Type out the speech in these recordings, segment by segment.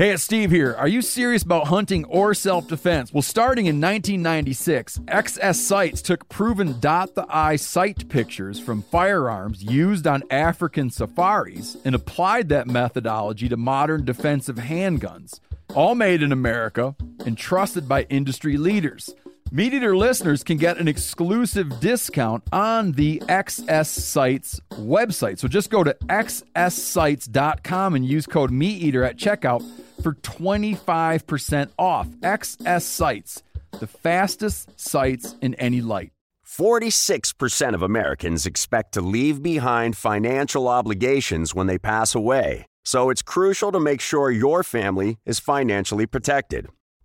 Hey, it's Steve here. Are you serious about hunting or self defense? Well, starting in 1996, XS Sights took proven dot the eye sight pictures from firearms used on African safaris and applied that methodology to modern defensive handguns. All made in America and trusted by industry leaders. MeatEater listeners can get an exclusive discount on the XS Sights website. So just go to xssights.com and use code MeatEater at checkout for 25% off. XS Sights, the fastest sights in any light. 46% of Americans expect to leave behind financial obligations when they pass away. So it's crucial to make sure your family is financially protected.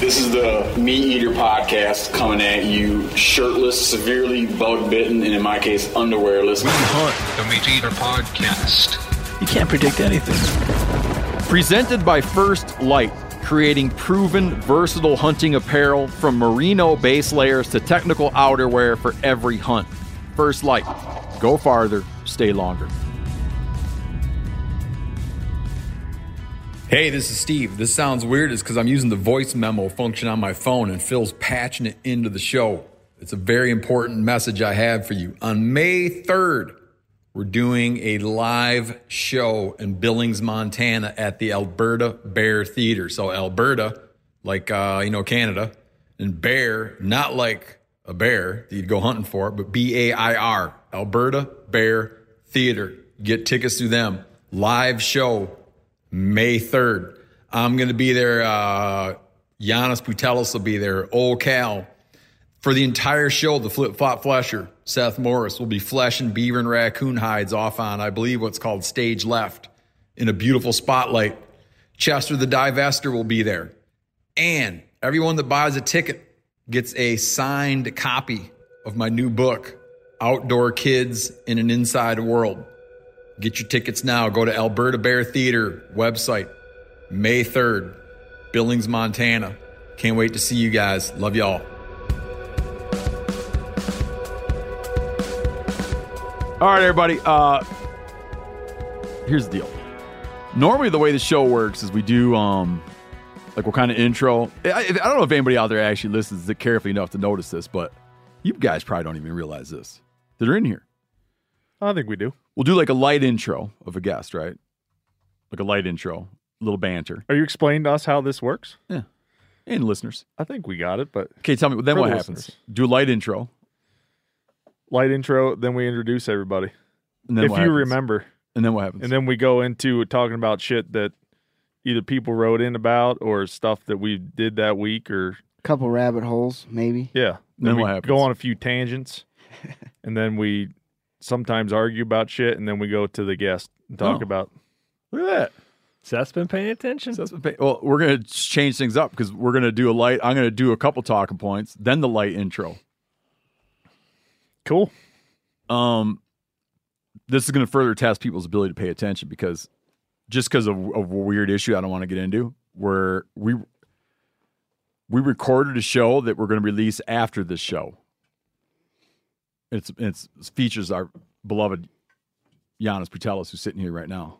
This is the Meat Eater podcast coming at you shirtless, severely bug bitten, and in my case, underwearless. We hunt the MeatEater podcast. You can't predict anything. Presented by First Light, creating proven, versatile hunting apparel from merino base layers to technical outerwear for every hunt. First Light. Go farther, stay longer. Hey, this is Steve. This sounds weird. It's because I'm using the voice memo function on my phone and Phil's patching it into the show. It's a very important message I have for you. On May 3rd, we're doing a live show in Billings, Montana at the Alberta Bair Theater. So, Alberta, like, uh, you know, Canada, and bear, not like a bear that you'd go hunting for, but B A I R, Alberta Bair Theater. Get tickets through them. Live show May 3rd. I'm going to be there. Uh, Janis Putelis will be there. Old Cal. For the entire show, the flip flop flesher, Seth Morris, will be fleshing beaver and raccoon hides off on, I believe, what's called stage left in a beautiful spotlight. Chester the divester will be there. And everyone that buys a ticket gets a signed copy of my new book, Outdoor Kids in an Inside World. Get your tickets now. Go to Alberta Bair Theater website, May 3rd, Billings, Montana. Can't wait to see you guys. Love y'all. All right, everybody. Uh, here's the deal. Normally, the way the show works is we do um, like what kind of intro. I, I don't know if anybody out there actually listens carefully enough to notice this, but you guys probably don't even realize this. That are in here. I think we do. We'll do like a light intro of a guest, right? Like a light intro, a little banter. Are you explaining to us how this works? Yeah. And listeners. I think we got it, but Okay, tell me then For what the happens. listeners. Do a light intro. light intro, then we introduce everybody. And then if what you happens? remember. And then what happens? And then we go into talking about shit that either people wrote in about or stuff that we did that week or couple rabbit holes, maybe. yeah. Then we what happens? go on a few tangents and then we sometimes argue about shit and then we go to the guest and talk Oh. about Look at that. Seth's been paying attention. So that's what pay- well, we're gonna change things up because we're gonna do a light. I'm gonna do a couple talking points, then the light intro. cool. Um, this is gonna further test people's ability to pay attention because just because of, of a weird issue I don't want to get into, where we we recorded a show that we're gonna release after this show. It's it's it features our beloved Janis Putelis who's sitting here right now.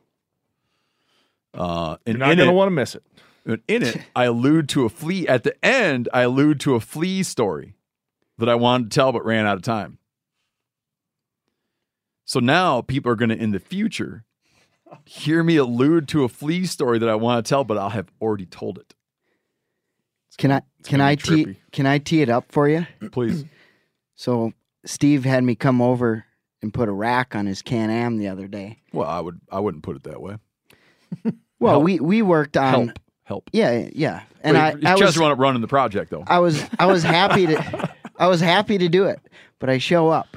Uh, and You're not going to it- want to miss it. And in it, I allude to a flea at the end. I allude to a flea story that I wanted to tell but ran out of time. So now people are going to, in the future, hear me allude to a flea story that I want to tell, but I'll have already told it. Can I can gonna I be tee trippy. can I tee it up for you? Please. So Steve had me come over and put a rack on his Can Am the other day. Well, I would I wouldn't put it that way. Well, Help. we we worked on Help. Help. Yeah, yeah. And Wait, I, is I was Chester wound up running the project though. I was I was happy to I was happy to do it, but I show up.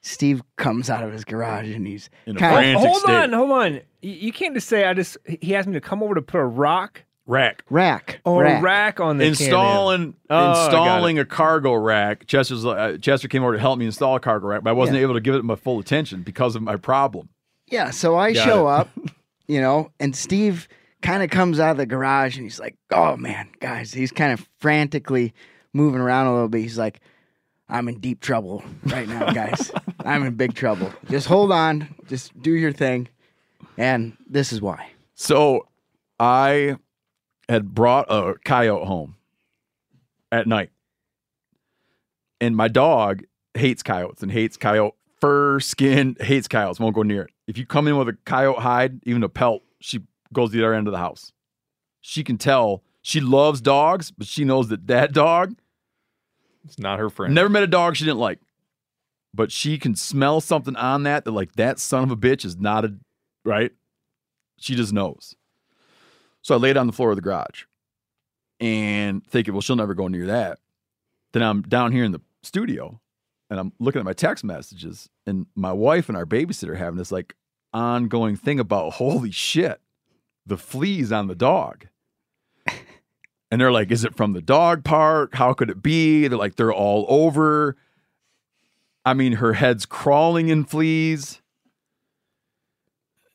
Steve comes out of his garage and he's In a kind of hold state. on, hold on. You, you can't just say I just. He asked me to come over to put a rock Rack. rack. or rack. rack on the installing Can-Am. Oh, installing a cargo rack. Chester's uh, Chester came over to help me install a cargo rack, but I wasn't Yeah. able to give it my full attention because of my problem. Yeah, so I Got show it. up, you know, and Steve kind of comes out of the garage and he's like, "Oh man, guys," he's kind of frantically moving around a little bit. He's like, "I'm in deep trouble right now, guys. I'm in big trouble. Just hold on, just do your thing." And this is why. So I had brought a coyote home at night. And my dog hates coyotes and hates coyote fur, skin, hates coyotes, won't go near it. If you come in with a coyote hide, even a pelt, she goes to the other end of the house. She can tell she loves dogs, but she knows that that dog It's not her friend. Never met a dog she didn't like. But she can smell something on that that like that son of a bitch is not a right. She just knows. So I laid on the floor of the garage and thinking, well, she'll never go near that. Then I'm down here in the studio and I'm looking at my text messages, and my wife and our babysitter having this like ongoing thing about holy shit, the fleas on the dog. And they're like, is it from the dog park? How could it be? They're like, they're all over. I mean, her head's crawling in fleas.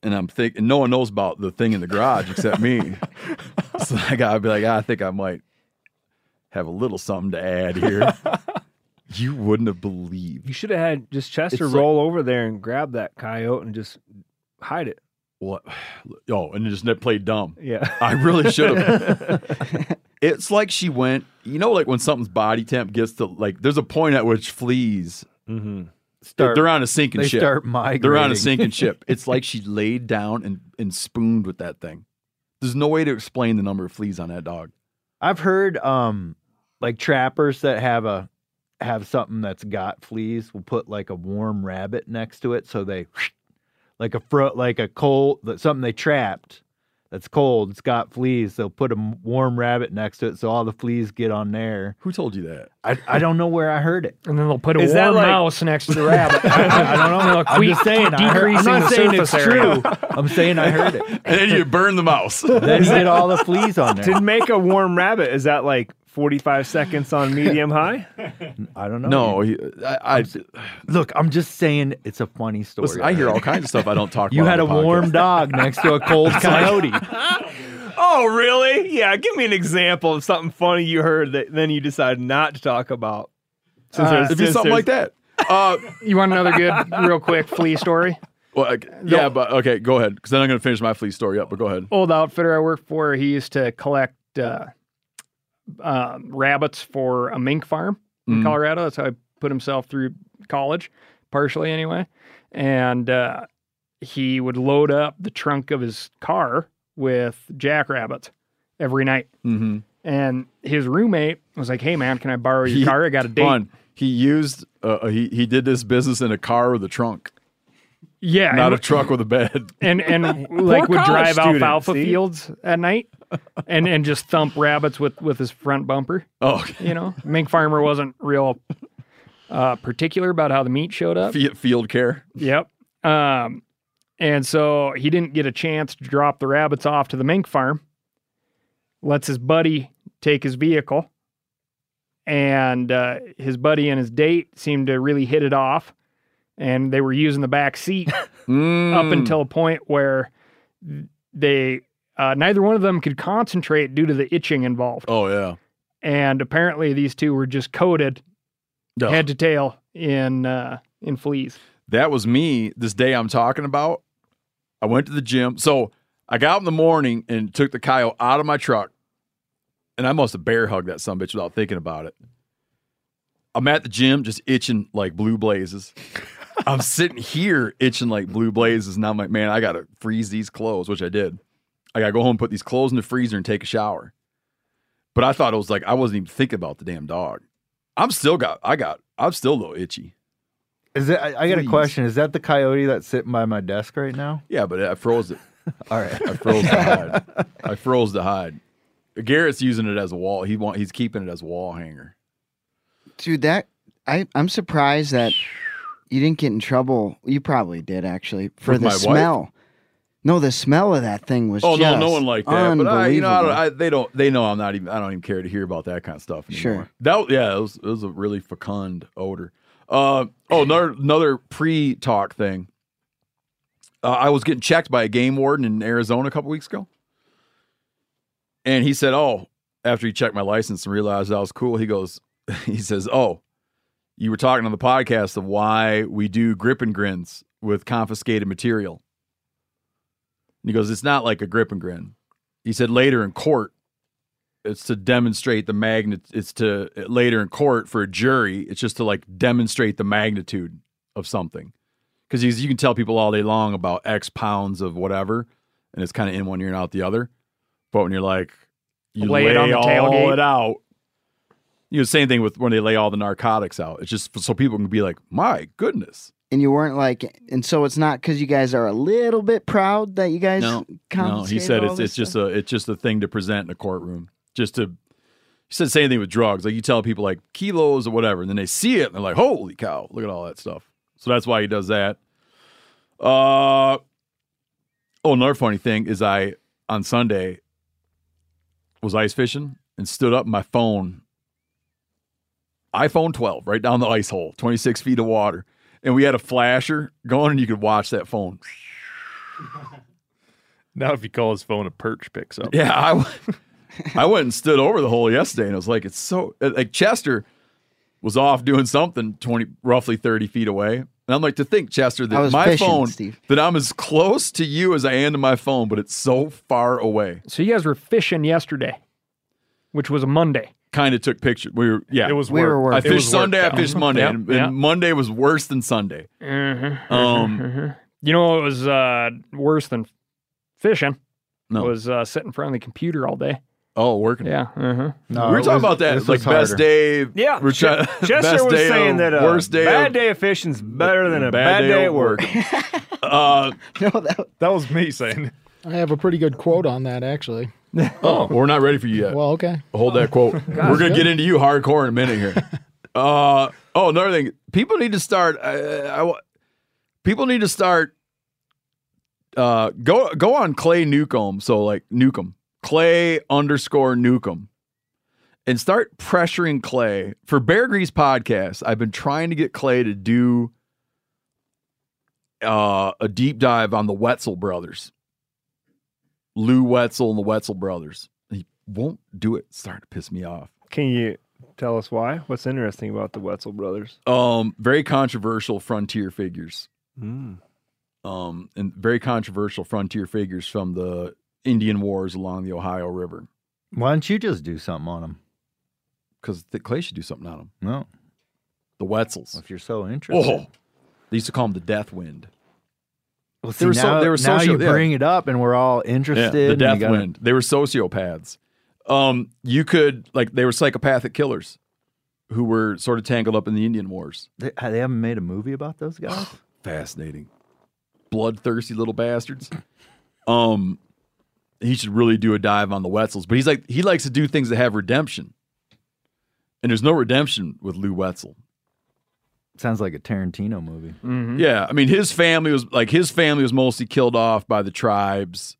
And I'm thinking, no one knows about the thing in the garage except me. so I gotta be like, I think I might have a little something to add here. you wouldn't have believed You should have had just Chester It's like- roll over there and grab that coyote and just hide it. what. Oh, and just play dumb. Yeah. I really should have. it's like she went, you know, like when something's body temp gets to like, there's a point at which fleas, mm-hmm. Start- they're on a sinking they ship. start They're on a sinking ship. It's like she laid down and, and spooned with that thing. There's no way to explain the number of fleas on that dog. I've heard um like trappers that have a have something that's got fleas will put like a warm rabbit next to it so they like a fro like a cold that something they trapped that's cold. It's got fleas. They'll put a warm rabbit next to it so all the fleas get on there. Who told you that? I, I don't know where I heard it. And then they'll put a Is that warm like- mouse next to the rabbit. I, I, don't know. I'm keep just saying I heard, I'm not saying it's area. true. I'm saying I heard it. And then you burn the mouse. then you get all the fleas on there. To make a warm rabbit, is that like 45 seconds on medium high? I don't know no, he, I, I, look I'm just saying it's a funny story listen, I hear all kinds of stuff I don't talk You about. had a on the podcast. warm dog next to a cold coyote. Oh, really? Yeah. Give me an example of something funny you heard that then you decided not to talk about. Since Uh, It'd be something like that. Uh, You want another good, real quick flea story? well, like, yeah, but okay, go ahead. Because then I'm going to finish my flea story up. But go ahead. Old outfitter I worked for, he used to collect uh, uh, rabbits for a mink farm in Mhm. Colorado. That's how he put himself through college, partially anyway. And uh, he would load up the trunk of his car with jackrabbits every night. Mm-hmm. And his roommate was like, "Hey man, can I borrow your He- car? I got a date." Fun. He used. Uh, he he did this business in a car with a trunk, Yeah, not and- a truck with a bed. and and like would drive student, alfalfa see? fields at night and and just thump rabbits with with his front bumper Oh, you know? Mink farmer wasn't real uh particular about how the meat showed up. Fiat field care. yep. Um and so he didn't get a chance to drop the rabbits off to the mink farm. Lets his buddy take his vehicle and uh, his buddy and his date seemed to really hit it off and they were using the back seat Mm. up until a point where they uh, neither one of them could concentrate due to the itching involved. Oh yeah. And apparently, these two were just coated head to tail in uh, in fleas. That was me this day I'm talking about. I went to the gym. So I got up in the morning and took the coyote out of my truck. And I must have bear hugged that son bitch without thinking about it. I'm at the gym just itching like blue blazes. I'm sitting here itching like blue blazes, and I'm like, man, I gotta freeze these clothes, which I did. I gotta go home, put these clothes in the freezer, and take a shower. But I thought it was like I wasn't even thinking about the damn dog. I'm still got, I got, I'm still a little itchy. Is it? I, I got a Please. question. Is that the coyote that's sitting by my desk right now? Yeah, but I froze it. All right. I froze the hide. I froze the hide. Garrett's using it as a wall. He want he's keeping it as a wall hanger. Dude, that I I'm surprised that you didn't get in trouble. You probably did actually for With the my wife? smell. No, the smell of that thing was. Oh no, no one like that. But I, you know, I don't. I, they don't. They know I'm not even. I don't even care to hear about that kind of stuff anymore. Sure. That was yeah, it was, it was a really fecund odor. Uh, oh, another another pre-talk thing. Uh, I was getting checked by a game warden in Arizona a couple weeks ago, and he said, "Oh," after he checked my license and realized I was cool, he goes, he says, "Oh, you were talking on the podcast of why we do grip and grins with confiscated material." He goes, It's not like a grip and grin. He said later in court, it's to demonstrate the magnet. It's to later in court for a jury. It's just to like demonstrate the magnitude of something. Because you can tell people all day long about X pounds of whatever, and it's kind of in one ear and out the other. But when you're like, you Lay lay, it on the all tailgate. it out. You know, same thing with when they lay all the narcotics out. It's just so people can be like, my goodness. And you weren't like, and so it's not because you guys are a little bit proud that you guys. No, no. He said it's it's just stuff? a it's just a thing to present in a courtroom. Just to he said the same thing with drugs. Like you tell people like kilos or whatever, and then they see it and they're like, "Holy cow! Look at all that stuff." So that's why he does that. Uh oh, another funny thing is I on Sunday was ice fishing and stood up. My phone, iPhone 12, right down the ice hole, 26 feet of water, and we had a flasher going, and you could watch that phone. Now, if you call his phone, a perch picks up. Yeah, I, I went and stood over the hole yesterday, and I was like, it's so uh, like Chester was off doing something twenty, roughly thirty feet away, and I'm like, to think, Chester, that was my fishing, phone, Steve. that I'm as close to you as I am to my phone, but it's so far away. So you guys were fishing yesterday, which was a Monday. Kind of took pictures. We were, yeah, It was We were work. I working. It fished was work, Sunday. I fished Monday, Yep, and, yep. Monday was worse than Sunday. Mm-hmm. Um, You know what was uh, worse than fishing? No. Was uh, sitting in front of the computer all day. oh, working. Yeah. Uh-huh. No, we were talking was- about that, this like best day. Yeah, we're Ch- trying- Chester best was day saying of- that a worst day bad of- day of fishing's better than a Bad bad, day day, at at work. Uh, no, that, That was me saying. I have a pretty good quote on that, actually. oh, we're not ready for you yet. Well, okay. Hold that quote. We're gonna get into you hardcore in a minute here. Uh oh, another thing. People need to start. Uh, I, people need to start. Uh, go go on Clay Newcomb. So like Newcomb, Clay underscore Newcomb, and start pressuring Clay for Bear Grease podcast. I've been trying to get Clay to do uh, a deep dive on the Wetzel brothers, Lou Wetzel and the Wetzel brothers. He won't do it. It's starting to piss me off. Can you tell us why? What's interesting about the Wetzel brothers? Um, very controversial frontier figures. Mm. Um, and very controversial frontier figures from the Indian Wars along the Ohio River. Why don't you just do something on them? Because Clay should do something on them. No, The Wetzels. if you're so interested. Oh, they used to call them the Death Wind. Well, They see, were so- now, they were now social- you yeah. bring it up, and we're all Yeah, interested. the Death gotta- Wind. They were sociopaths. Um, you could like they were psychopathic killers who were sort of tangled up in the Indian Wars. They, they haven't made a movie about those guys. Fascinating, bloodthirsty little bastards. Um, he should really do a dive on the Wetzels, but he's like he likes to do things that have redemption, and there's no redemption with Lou Wetzel. Sounds like a Tarantino movie. Mm-hmm. Yeah, I mean his family was like his family was mostly killed off by the tribes.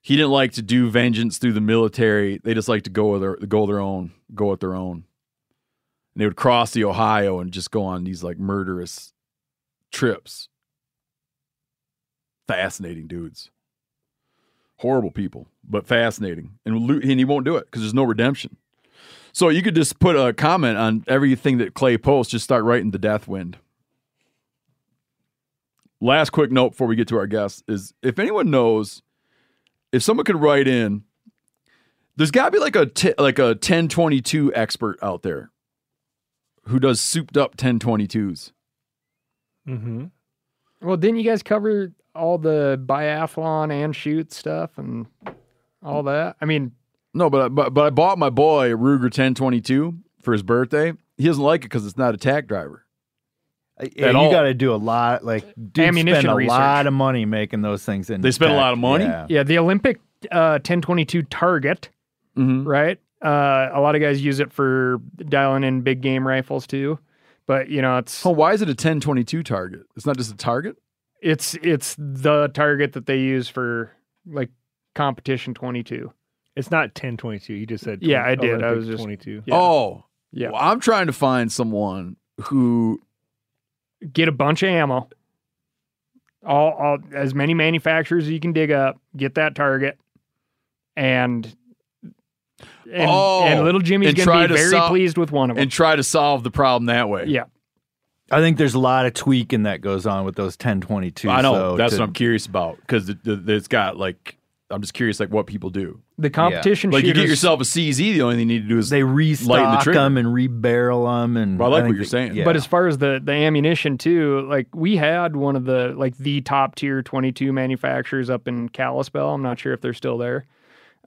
He didn't like to do vengeance through the military. They just like to go with their go their own, go at their own. And they would cross the Ohio and just go on these like murderous trips. Fascinating dudes. Horrible people, but fascinating. And and he won't do it because there's no redemption. So you could just put a comment on everything that Clay posts, just start writing the death wind. Last quick note before we get to our guests is if anyone knows, if someone could write in, there's got to be like a t- like a 1022 expert out there who does souped up 1022s. Mm-hmm. Well, didn't you guys cover all the biathlon and shoot stuff and all that? I mean, No, but I- but but I bought my boy a Ruger 1022 for his birthday. He doesn't like it because it's not a tack driver. Yeah, you all. got to do a lot, like dudes Ammunition spend a research. lot of money making those things. In They spend a lot of money? Yeah. yeah, the Olympic uh, 1022 target, Mm-hmm. right? Uh, a lot of guys use it for dialing in big game rifles too. But you know, it's Oh, why is it a 1022 target? It's not just a target. it's it's the target that they use for like competition 22. It's not 1022. You just said Yeah, I did. I was just 22. Yeah. Oh, Yeah. Well, I'm trying to find someone who get a bunch of ammo. All, all as many manufacturers as you can dig up, get that target, and and, oh, and little Jimmy's and gonna be to very sol- pleased with one of them. and try to solve the problem that way. yeah, I think there's a lot of tweaking that goes on with those 1022. I know so that's to- what I'm curious about because it's got like I'm just curious like what people do. The competition Like you get yourself a CZ, the only thing you need to do is They lighten the restock trigger. them and rebarrel them, and Well, I like what you're they- saying. Yeah. But as far as the the ammunition too, like we had one of the like the top tier 22 manufacturers up in Kalispell. I'm not sure if they're still there.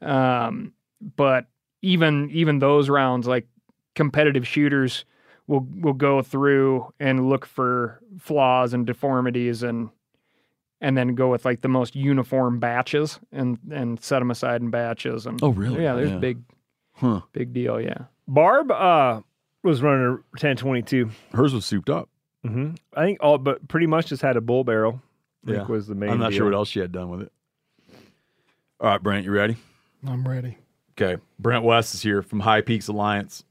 Um, but even even those rounds, like competitive shooters will will go through and look for flaws and deformities and and then go with like the most uniform batches and and set them aside in batches and Oh, really? yeah there's Yeah. big Huh. big deal yeah Barb uh, was running a 1022. Hers was souped up. Mm-hmm. I think all, but pretty much just had a bull barrel. I think was the main. I'm not deal. sure what else she had done with it. All right, Brent, you ready? I'm ready. Okay. Brent West is here from High Peaks Alliance.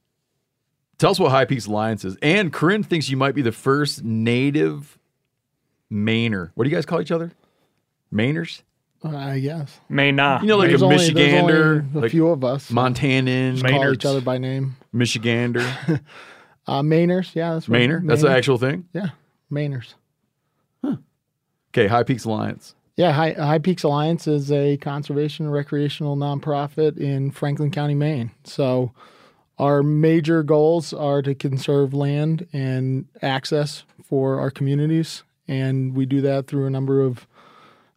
Tell us what High Peaks Alliance is. And Corinne thinks you might be the first native Mainer. What do you guys call each other? Mainers? Uh, I guess. may not You know, like There's a only- there's Michigander, only a like few of us. Montanan, Just call each other by name. Michigander, Uh, Mainers, yeah, that's right. Mainer. That's the Mainer. actual thing. Yeah, Mainers. Okay, High Peaks Alliance. Yeah, High, High Peaks Alliance is a conservation and recreational nonprofit in Franklin County, Maine. So, our major goals are to conserve land and access for our communities, and we do that through a number of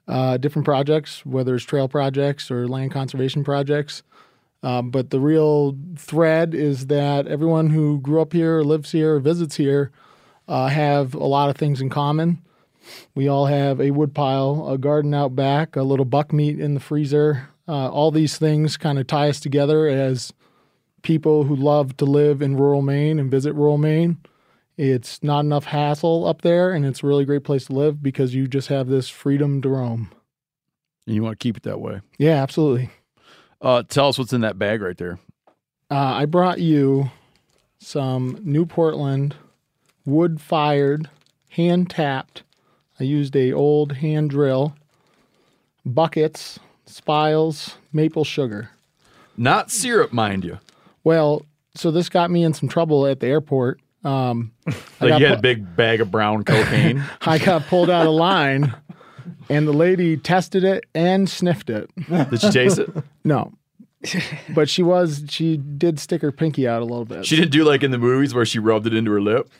uh, different projects, whether it's trail projects or land conservation projects. Um, but the real thread is that everyone who grew up here, lives here, visits here uh, have a lot of things in common. We all have a wood pile, a garden out back, a little buck meat in the freezer. Uh, all these things kind of tie us together as people who love to live in rural Maine and visit rural Maine. It's not enough hassle up there, and it's a really great place to live because you just have this freedom to roam. And you want to keep it that way. Yeah, absolutely. Uh, tell us what's in that bag right there. Uh, I brought you some New Portland wood fired, hand tapped. I used a old hand drill, buckets, spiles, maple sugar. Not syrup, mind you. Well, so this got me in some trouble at the airport. Um, Like you had a big bag of brown cocaine. I got pulled out of line, and the lady tested it and sniffed it. Did she taste it? No, but she was. She did stick her pinky out a little bit. She didn't do like in the movies where she rubbed it into her lip.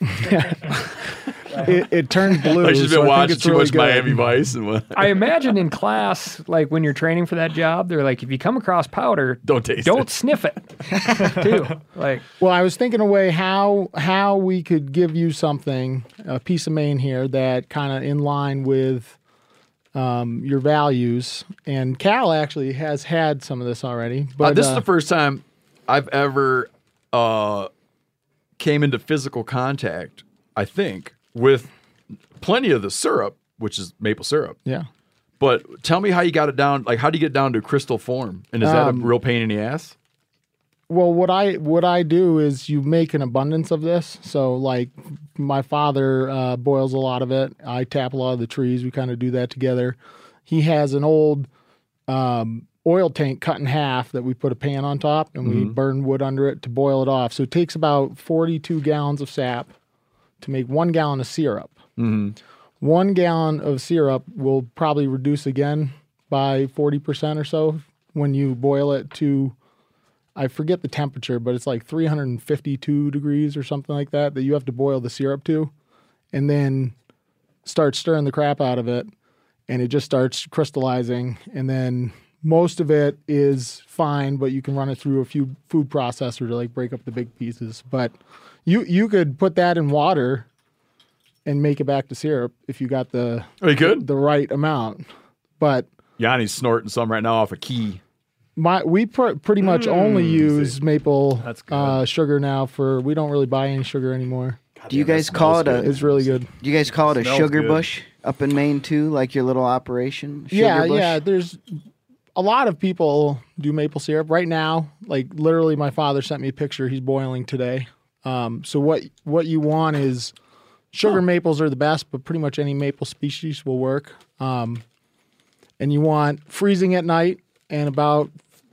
It, it turned blue. Like she's so been I watching too really much good. Miami Vice and what. I imagine in class, like when you're training for that job, they're like, if you come across powder, don't taste it. don't it. sniff it. too. Like, Well, I was thinking a way how how we could give you something, a piece of Maine here that kind of in line with um, your values. And Cal actually has had some of this already. But uh, this is uh, the first time I've ever uh, came into physical contact, I think, with plenty of the syrup, which is maple syrup. yeah. But tell me how you got it down. Like, how do you get down to crystal form? And is that Um, a real pain in the ass? Well, what I what I do is you make an abundance of this. So, like my father uh, boils a lot of it. I tap a lot of the trees. We kind of do that together. He has an old um, oil tank cut in half that we put a pan on top and we Mhm. burn wood under it to boil it off. So it takes about forty two gallons of sap to make one gallon of syrup. Mm-hmm. One gallon of syrup will probably reduce again by 40% or so when you boil it to, I forget the temperature, but it's like 352 degrees or something like that, that you have to boil the syrup to. And then start stirring the crap out of it, and it just starts crystallizing. And then most of it is fine, but you can run it through a few food processor to like break up the big pieces. But you you could put that in water and make it back to syrup if you got the Oh, you could? the right amount. But Yanni's snorting some right now off a key. my we pr- pretty much Mm, only use maple uh, sugar now for we don't really buy any sugar anymore. Do you guys call it a? It's really good. Do you guys call it a sugar good. bush up in Maine too, like your little operation? Sugar yeah, bush? yeah. There's a lot of people do maple syrup right now. Like literally, my father sent me a picture. He's boiling today. Um, so what what you want is sugar maples are the best, but pretty much any maple species will work. Um, and you want freezing at night and about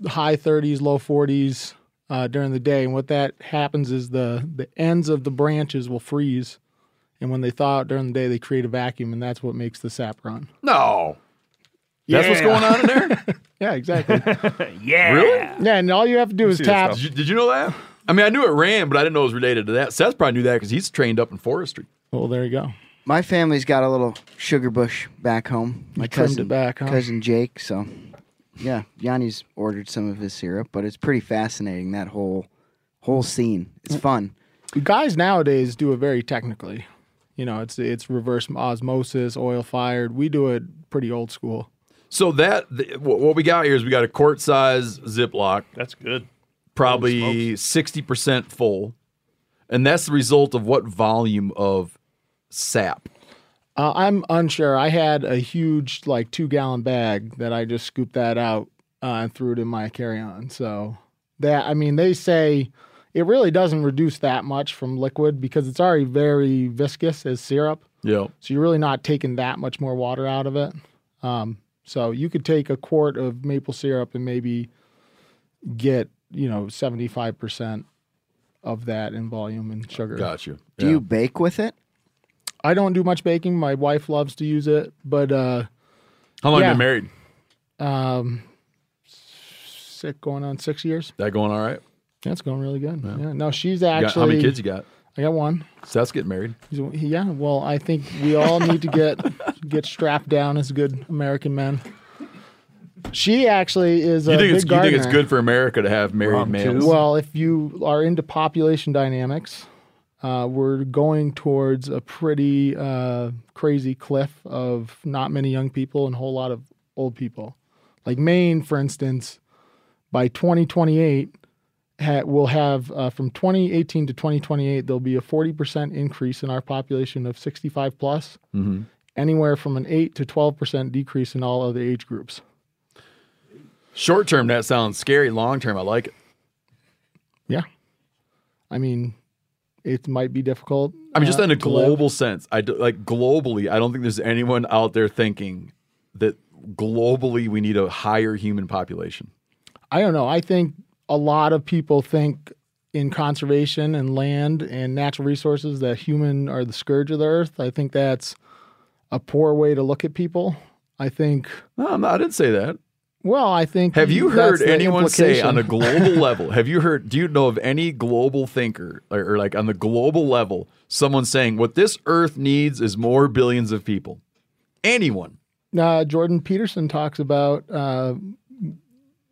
high 30s, low 40s uh, during the day. And what that happens is the the ends of the branches will freeze, and when they thaw out during the day, they create a vacuum, and that's what makes the sap run. No. That's what's going on in there? yeah, exactly. yeah. Really? Yeah, and all you have to do is tap. Did you, did you know that? I mean, I knew it ran, but I didn't know it was related to that. Seth probably knew that because he's trained up in forestry. Well, there you go. My family's got a little sugar bush back home. My You trimmed cousin, it back, huh? cousin Jake. So, yeah, Yanni's ordered some of his syrup, but it's pretty fascinating that whole whole scene. It's mm. fun. Guys nowadays do it very technically. You know, it's it's reverse osmosis, oil fired. We do it pretty old school. So that th- wh- what we got here is we got a quart size Ziploc. That's good. Probably sixty percent full, and that's the result of what volume of sap? Uh, I'm unsure. I had a huge like two gallon bag that I just scooped that out uh, and threw it in my carry on. So that I mean, they say it really doesn't reduce that much from liquid because it's already very viscous as syrup. Yeah. So you're really not taking that much more water out of it. Um, so you could take a quart of maple syrup and maybe get you know 75 percent of that in volume and sugar. Got you. Do you bake with it? I don't do much baking. My wife loves to use it, but uh, How long yeah. you been married? Um, sick going on six years. That going all right? Yeah, it's going really good. Yeah. No, she's You got- actually. how many kids you got? I got one. Seth's getting married. He's, yeah. Well, I think we all need to get get strapped down as good American men. She actually is a You think big it's you think it's good for America to have married males? Well, if you are into population dynamics, uh, we're going towards a pretty uh, crazy cliff of not many young people and a whole lot of old people. Like Maine, for instance, by 2028, ha- we'll have uh, from 2018 to 2028, there'll be a 40% increase in our population of 65 plus, Mhm. anywhere from an 8 to 12% decrease in all other age groups. Short term, that sounds scary. Long term, I like it. Yeah. I mean, it might be difficult. I mean, just uh, in a live. global sense, I do, like globally. I don't think there's anyone out there thinking that globally we need a higher human population. I don't know. I think a lot of people think in conservation and land and natural resources that human are the scourge of the earth. I think that's a poor way to look at people. I think. No, not, I didn't say that. Well, I think. Have you heard anyone say on a global level? Have you heard? Do you know of any global thinker or, or like on the global level, someone saying what this Earth needs is more billions of people? Anyone? Uh, Jordan Peterson talks about uh,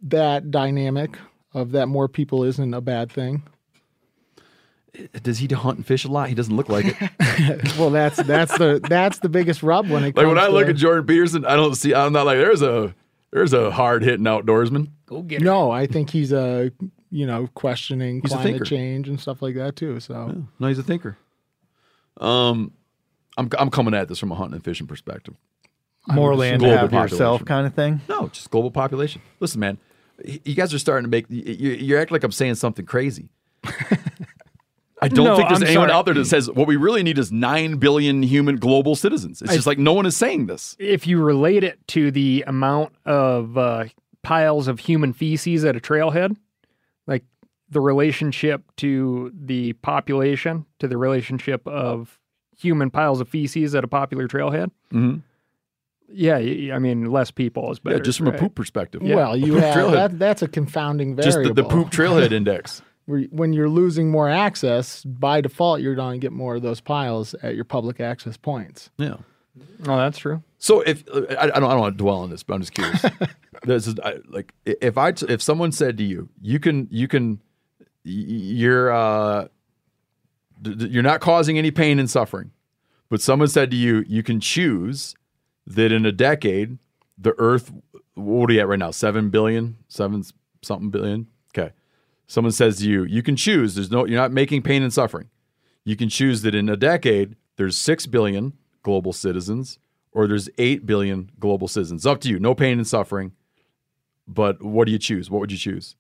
that dynamic of that more people isn't a bad thing. Does he hunt and fish a lot? He doesn't look like it. well, that's that's the that's the biggest rub when it like comes. when I look at Jordan Peterson, I don't see. I'm not like there's a there's a hard hitting outdoorsman. Go get No, I think he's a you know questioning He's climate change and stuff like that too. So No, he's a thinker. Um, I'm I'm coming at this from a hunting and fishing perspective. More land to have yourself kind of thing. No, just global population. Listen, man, you guys are starting to make. You, you act like I'm saying something crazy. I don't No, think there's I'm anyone sorry. out there that says what we really need is nine billion human global citizens. It's I- just like no one is saying this. if you relate it to the amount of uh, piles of human feces at a trailhead, like the relationship to the population to the relationship of human piles of feces at a popular trailhead. Mhm. Yeah, I mean, less people is better. Yeah, just from a poop perspective. well, you have trailhead. that, that's a confounding just the, variable. the poop trailhead index. Where- When you're losing more access, by default, you're going to get more of those piles at your public access points. Yeah. Oh, that's true. So if I, I don't, I don't want to dwell on this, but I'm just curious. this is I, like if I if someone said to you, you can you can you're uh d- d- you're not causing any pain and suffering, but someone said to you, you can choose that in a decade the Earth. What are you at right now? Seven billion, seven something billion. Someone says to you, you can choose. There's no, you're not making pain and suffering. You can choose that in a decade there's six billion global citizens, or there's eight billion global citizens. Up to you. No pain and suffering. But what do you choose? What would you choose?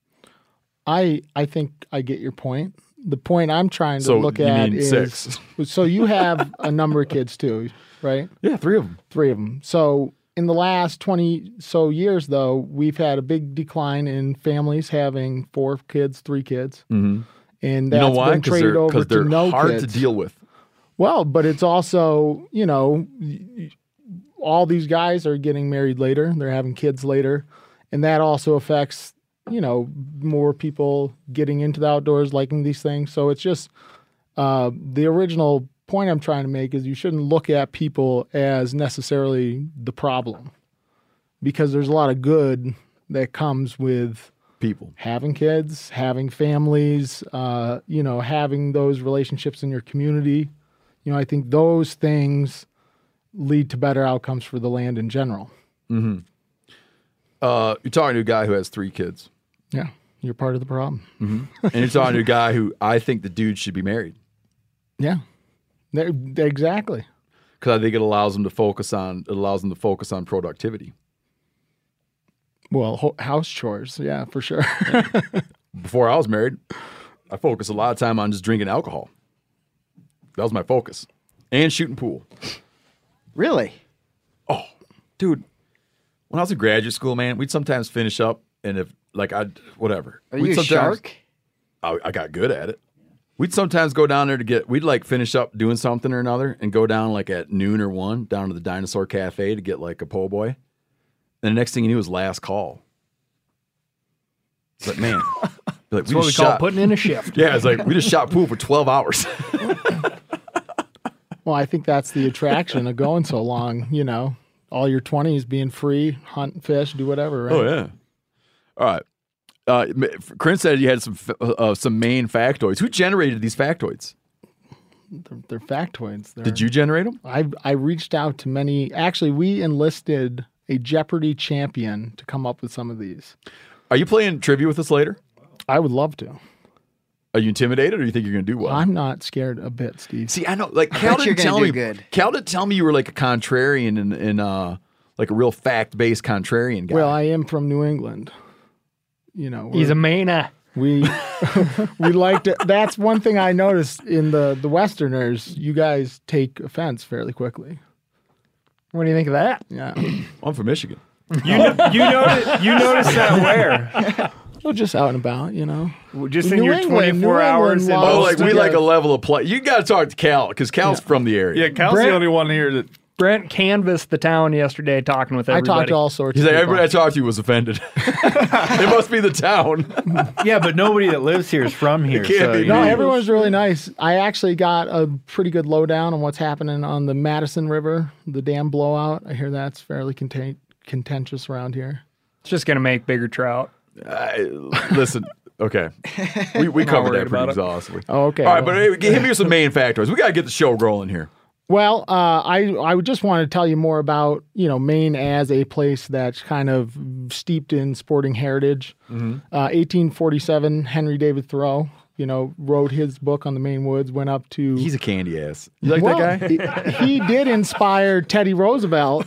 I I think I get your point. The point I'm trying to So look you at mean is six. so you have a number of kids too, right? Yeah, three of them. Three of them. So in the last 20 so years though, we've had a big decline in families having four kids, three kids. Mm-hmm. And You that's know why? been traded they're, over to they're no hard kids. to deal with. Well, but it's also, you know, all these guys are getting married later, they're having kids later, and that also affects, you know, more people getting into the outdoors, liking these things. So it's just uh, the original point I'm trying to make is you shouldn't look at people as necessarily the problem because there's a lot of good that comes with people having kids, having families, uh, you know, having those relationships in your community. You know, I think those things lead to better outcomes for the land in general. Mm-hmm. Uh, you're talking to a guy who has three kids. Yeah, you're part of the problem. hmm and you're talking to a guy who I think the dude should be married Yeah, exactly. because I think it allows them to focus on it allows them to focus on productivity. Well, ho- house chores, yeah, for sure. Before I was married, I focused a lot of time on just drinking alcohol. That was my focus, and shooting pool. Really? Oh, dude, when I was in graduate school, man, we'd sometimes finish up, and if like I whatever, Are we'd you a shark? I, I got good at it. We'd sometimes go down there to get. We'd like finish up doing something or another, and go down like at noon or one down to the Dinosaur Cafe to get like a po' boy. And the next thing you knew was last call. It's like man, like That's what we just call shot- putting in a shift. Yeah, it's like we just shot pool for twelve hours. well, I think that's the attraction of going so long. You know, all your 20s being free, hunt, fish, do whatever. Right? Oh yeah. All right. Uh, Corinne said you had some uh, some Maine factoids. Who generated these factoids? They're, they're factoids. They're, Did you generate them? I I reached out to many. Actually, we enlisted a Jeopardy champion to come up with some of these. Are you playing trivia with us later? I would love to. Are you intimidated, or do you think you're going to do well? I'm not scared a bit, Steve. See, I know. Like Cal bet you're didn't tell me. good. Cal didn't tell me you were like a contrarian and, and uh, like a real fact based contrarian guy. Well, I am from New England. You know, He's a we're- We we like to. That's one thing I noticed in the the Westerners. You guys take offense fairly quickly. What do you think of that? Yeah, I'm from Michigan. You know, you noticed you noticed that where? well, just out and about. You know, Just in New your England- 24 New hours. England in laws Oh, like we Yeah. like a level of play. You got to talk to Cal because Cal's from the area. Yeah, Cal's Brent- the only one here that Brent canvassed the town yesterday talking with everybody. I talked to all sorts. He's of like people. everybody I talked to was offended. it must be the town. yeah, but nobody that lives here is from here. can't so be No, me. everyone's really nice. I actually got a pretty good lowdown on what's happening on the Madison River, the dam blowout. I hear that's fairly contain- contentious around here. It's just going to make bigger trout. I, listen, okay, we, we covered that pretty exhaustively. Oh, okay. All right, but hey, give me some Maine factors. We got to get the show rolling here. Well, uh, I I would just want to tell you more about you know Maine as a place that's kind of steeped in sporting heritage. Mm-hmm. Uh, 1847, Henry David Thoreau, you know, wrote his book on the Maine woods. Went up to He's a candy ass. You like Well, that guy? He, he did inspire Teddy Roosevelt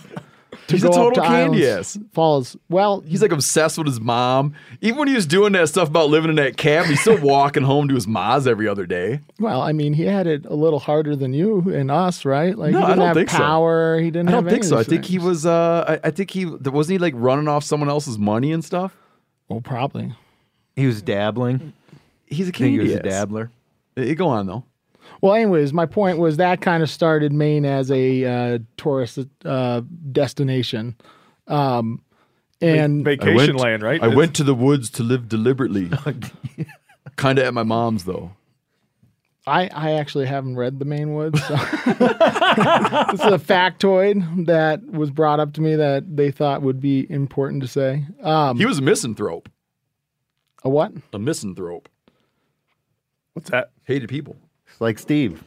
to He's go a total up to candy ass. Falls. Well, He's like obsessed with his mom. Even when he was doing that stuff about living in that cabin, he's still walking home to his ma's every other day. well, I mean, he had it a little harder than you and us, right? Like No, he I didn't don't have think so. power. He didn't. I don't have think any so. I these think he was. Uh, I, I think he wasn't he like running off someone else's money and stuff. Well, probably. He was dabbling. He's a think he candy was a ass. dabbler. Eh, Go on though. Well, anyways, my point was that kind of started Maine as a uh, tourist uh, destination, um, and vacation land, right? I went to the woods to live deliberately. kind of at my mom's though. I, I actually haven't read The Maine Woods. So. this is a factoid that was brought up to me that they thought would be important to say. Um, He was a misanthrope. a what? A misanthrope. What's that? Hated people. Like Steve.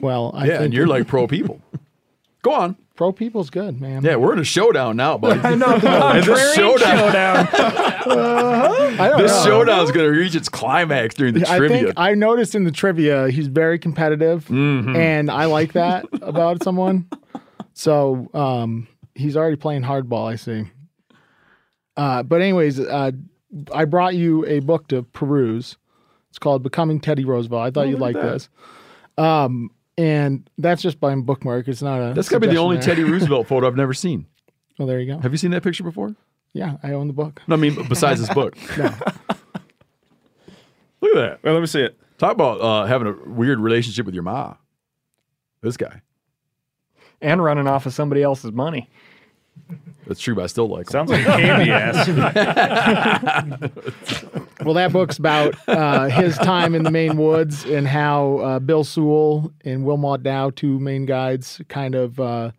Well, I yeah, think and you're like pro people. Go on. pro people's good, man. Yeah, we're in a showdown now, buddy. I know. And this Contrarian showdown, I don't this know. showdown is going to reach its climax during the I trivia. think I noticed in the trivia he's very competitive, Mhm. and I like that about someone. So um, he's already playing hardball. I see. Uh, but anyways, uh, I brought you a book to peruse. It's called "Becoming Teddy Roosevelt." I thought Oh, you'd like that. this. Um, and that's just by bookmark. It's not a. That's got to be the only suggestion Teddy. Roosevelt photo I've never seen. Well, there you go. Have you seen that picture before? Yeah, I own the book. No, I mean besides this book. No. Look at that. Well, let me see it. Talk about uh, having a weird relationship with your ma. This guy. and running off of somebody else's money. That's true, but I still like him. Sounds like a candy ass. Well, that book's about uh, his time in the Maine woods and how uh, Bill Sewell and Wilmot Dow, two Maine guides, kind of uh,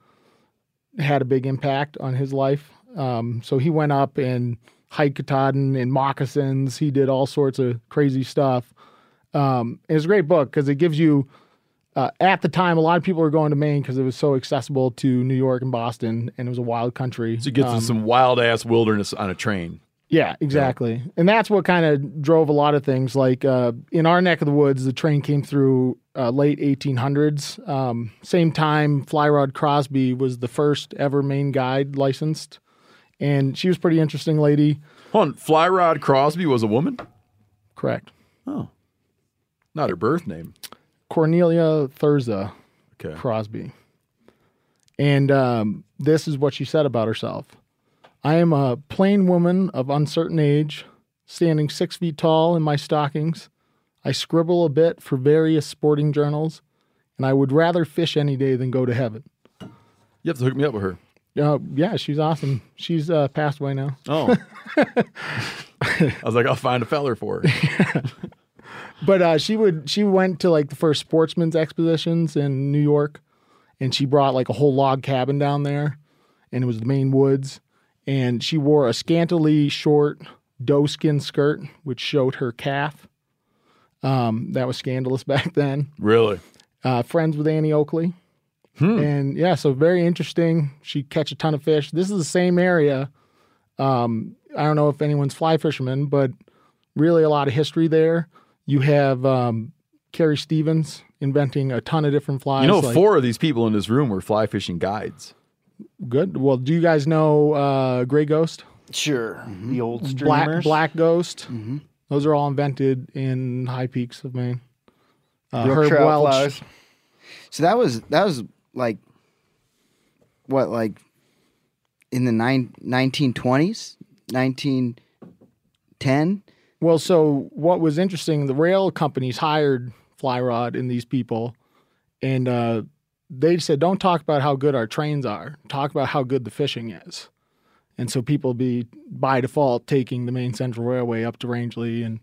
had a big impact on his life. Um, so he went up and hiked Katahdin in moccasins. He did all sorts of crazy stuff. Um, it's a great book because it gives you, uh, at the time, a lot of people were going to Maine because it was so accessible to New York and Boston, and it was a wild country. So you get to Um, some wild ass wilderness on a train. yeah, exactly. And that's what kind of drove a lot of things. Like uh, in our neck of the woods, the train came through uh, late 1800s. Um, same time, Fly Rod Crosby was the first ever Maine guide licensed. And she was a pretty interesting lady. Hold on, Flyrod Crosby was a woman? Correct. Oh. Not her birth name. Cornelia Thurza Okay. Crosby. And um, this is what she said about herself I am a plain woman of uncertain age, standing six feet tall in my stockings. I scribble a bit for various sporting journals, and I would rather fish any day than go to heaven. You have to hook me up with her. Uh, yeah, she's awesome. She's uh, passed away now. Oh. I was like, I'll find a feller for her. but uh, she would she went to like the first sportsman's expositions in New York, and she brought like a whole log cabin down there, and it was the Maine woods, and she wore a scantily short doe skin skirt which showed her calf. Um, that was scandalous back then. Really? Uh, friends with Annie Oakley, and yeah, so very interesting. She catch a ton of fish. This is the same area. Um, I don't know if anyone's fly fisherman, but really a lot of history there. You have um, Carrie Stevens inventing a ton of different flies. You know, like- four of these people in this room were fly fishing guides. Good. Well, do you guys know uh, Gray Ghost? Sure. The old Black streamers. Black Black Ghost. Those are all invented in high peaks of Maine. Uh, Herb Welch. flies. So that was that was like what like in the nine, 1920s, 1910. Well, so what was interesting, the rail companies hired Fly Rod and these people, and uh, they said, don't talk about how good our trains are. Talk about how good the fishing is. And so people be by default taking the Maine Central Railway up to Rangeley and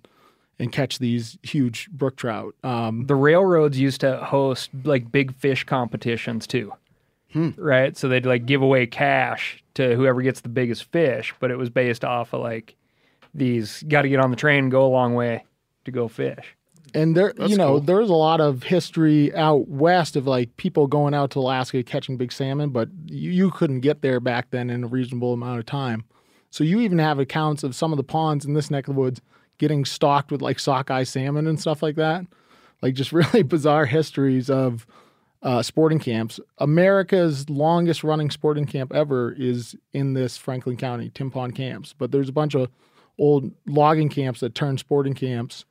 and catch these huge brook trout. Um, The railroads used to host like big fish competitions too. Right? So they'd like give away cash to whoever gets the biggest fish, but it was based off of like these got to get on the train and go a long way to go fish. And there, That's you know, cool. there's a lot of history out west of like people going out to Alaska catching big salmon, but you, you couldn't get there back then in a reasonable amount of time. So you even have accounts of some of the ponds in this neck of the woods getting stocked with like sockeye salmon and stuff like that. Like just really bizarre histories of uh, sporting camps. America's longest running sporting camp ever is in this Franklin County, Tim Pond camps. But there's a bunch of old logging camps that turned sporting camps.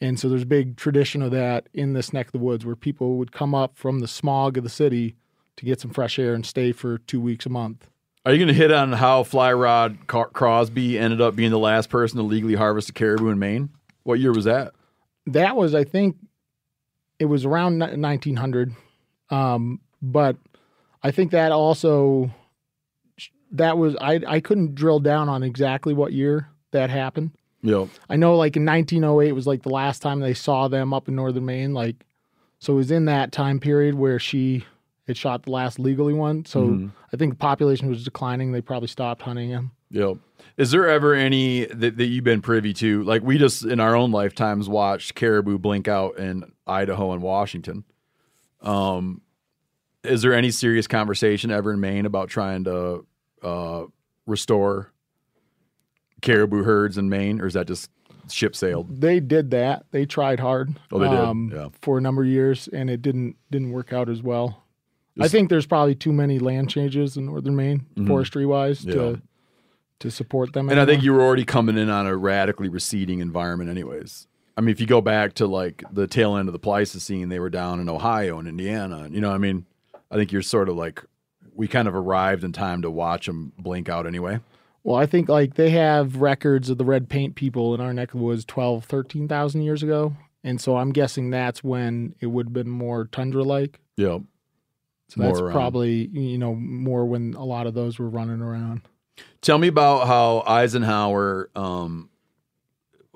And so there's a big tradition of that in this neck of the woods where people would come up from the smog of the city to get some fresh air and stay for two weeks a month. Are you going to hit on how Fly Rod Car- Crosby ended up being the last person to legally harvest a caribou in Maine? What year was that? That was, I think, it was around 1900. Um, but I think that also, that was, I, I couldn't drill down on exactly what year that happened. Yeah. I know like in 1908 was like the last time they saw them up in northern Maine. Like, So it was in that time period where she had shot the last legally one. So Mhm. I think the population was declining. They probably stopped hunting him. Yeah. Is there ever any that, that you've been privy to? Like we just in our own lifetimes watched caribou blink out in Idaho and Washington. Um, is there any serious conversation ever in Maine about trying to uh, restore caribou herds in Maine, or is that just ship sailed? They did that. They tried hard. Oh, they did? Yeah. For a number of years, and it didn't didn't work out as well. I think there's probably too many land changes in northern Maine, Mhm. forestry wise, Yeah. to to support them. And I think you were already coming in on a radically receding environment, anyways. I mean, if you go back to like the tail end of the Pleistocene, they were down in Ohio and Indiana. and You know, I mean, I think you're sort of like we kind of arrived in time to watch them blink out anyway. Well, I think like they have records of the red paint people in our neck of the woods 12, 13,000 years ago. And so I'm guessing that's when it would have been more tundra like. Yep. So that's More, um, probably, you know, more when a lot of those were running around. Tell me about how Eisenhower. Um,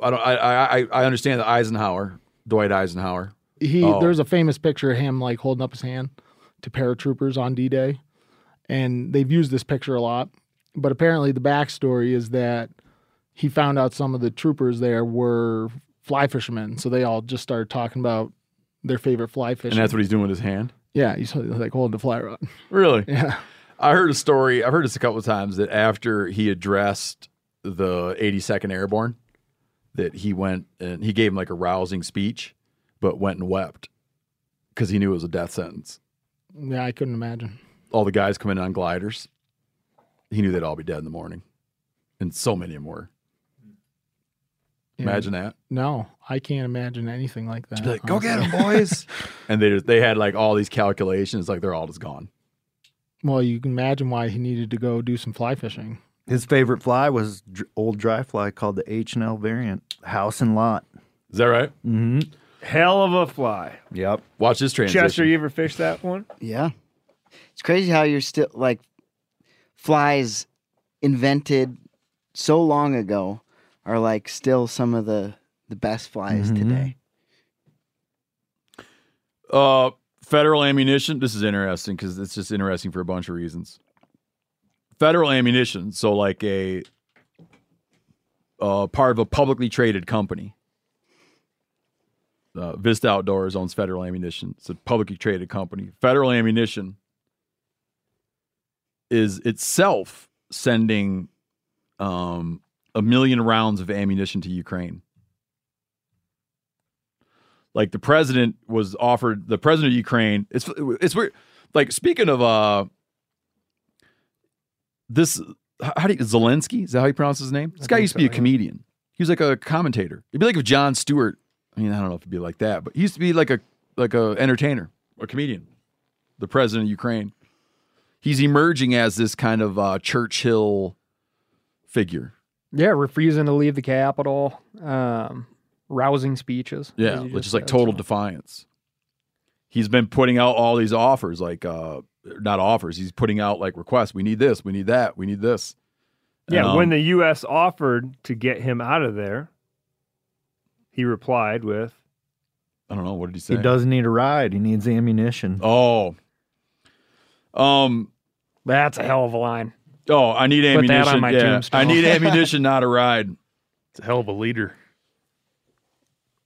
I don't. I, I I- I understand that Eisenhower, Dwight Eisenhower. He Oh, there's a famous picture of him like holding up his hand to paratroopers on D Day. And they've used this picture a lot. But apparently the backstory is that he found out some of the troopers there were fly fishermen. So they all just started talking about their favorite fly fishing. and that's what he's doing with his hand. Yeah, he's like holding the fly rod. Really? Yeah. I heard a story. I've heard this a couple of times that after he addressed the 82nd Airborne, that he went and he gave him like a rousing speech, but went and wept because he knew it was a death sentence. Yeah, I couldn't imagine. All the guys coming in on gliders, he knew they'd all be dead in the morning, and so many of them were. Yeah. Imagine that. No, I can't imagine anything like that. Just be like, go get them, boys. and they just, they had like all these calculations, like they're all just gone. well, you can imagine why he needed to go do some fly fishing. His favorite fly was dr- old dry fly called the H and L variant, house and lot. Is that right? Mm-hmm. Hell of a fly. Yep. Watch this transition. Chester, you ever fish that one? Yeah. It's crazy how you're still like flies invented so long ago are like still some of the the best flies Mhm. today. Uh, federal ammunition. This is interesting because it's just interesting for a bunch of reasons. Federal ammunition, so like a uh, part of a publicly traded company. Uh, Vista Outdoors owns Federal Ammunition. It's a publicly traded company. Federal Ammunition is itself sending um, a million rounds of ammunition to Ukraine like the president was offered the president of Ukraine. It's it's weird. Like speaking of uh this how do you Zelensky? Is that how you pronounce his name? This guy think used to be a yeah. comedian. He was like a commentator. It'd be like if Jon Stewart. I mean, I don't know if it'd be like that, but he used to be like a like a entertainer, a comedian. The president of Ukraine. He's emerging as this kind of uh, Churchill figure. Yeah, refusing to leave the capital, um, rousing speeches. Yeah, which is like total so. defiance. He's been putting out all these offers, like uh not offers. He's putting out like requests. We need this. We need that. We need this. Yeah, Um, when the U.S. offered to get him out of there, he replied with, I don't know what did he say. He doesn't need a ride. He needs ammunition. Oh, um, that's a hell of a line. Oh, I need Put that ammunition. on my yeah. tombstone. I need ammunition, not a ride. It's a hell of a leader.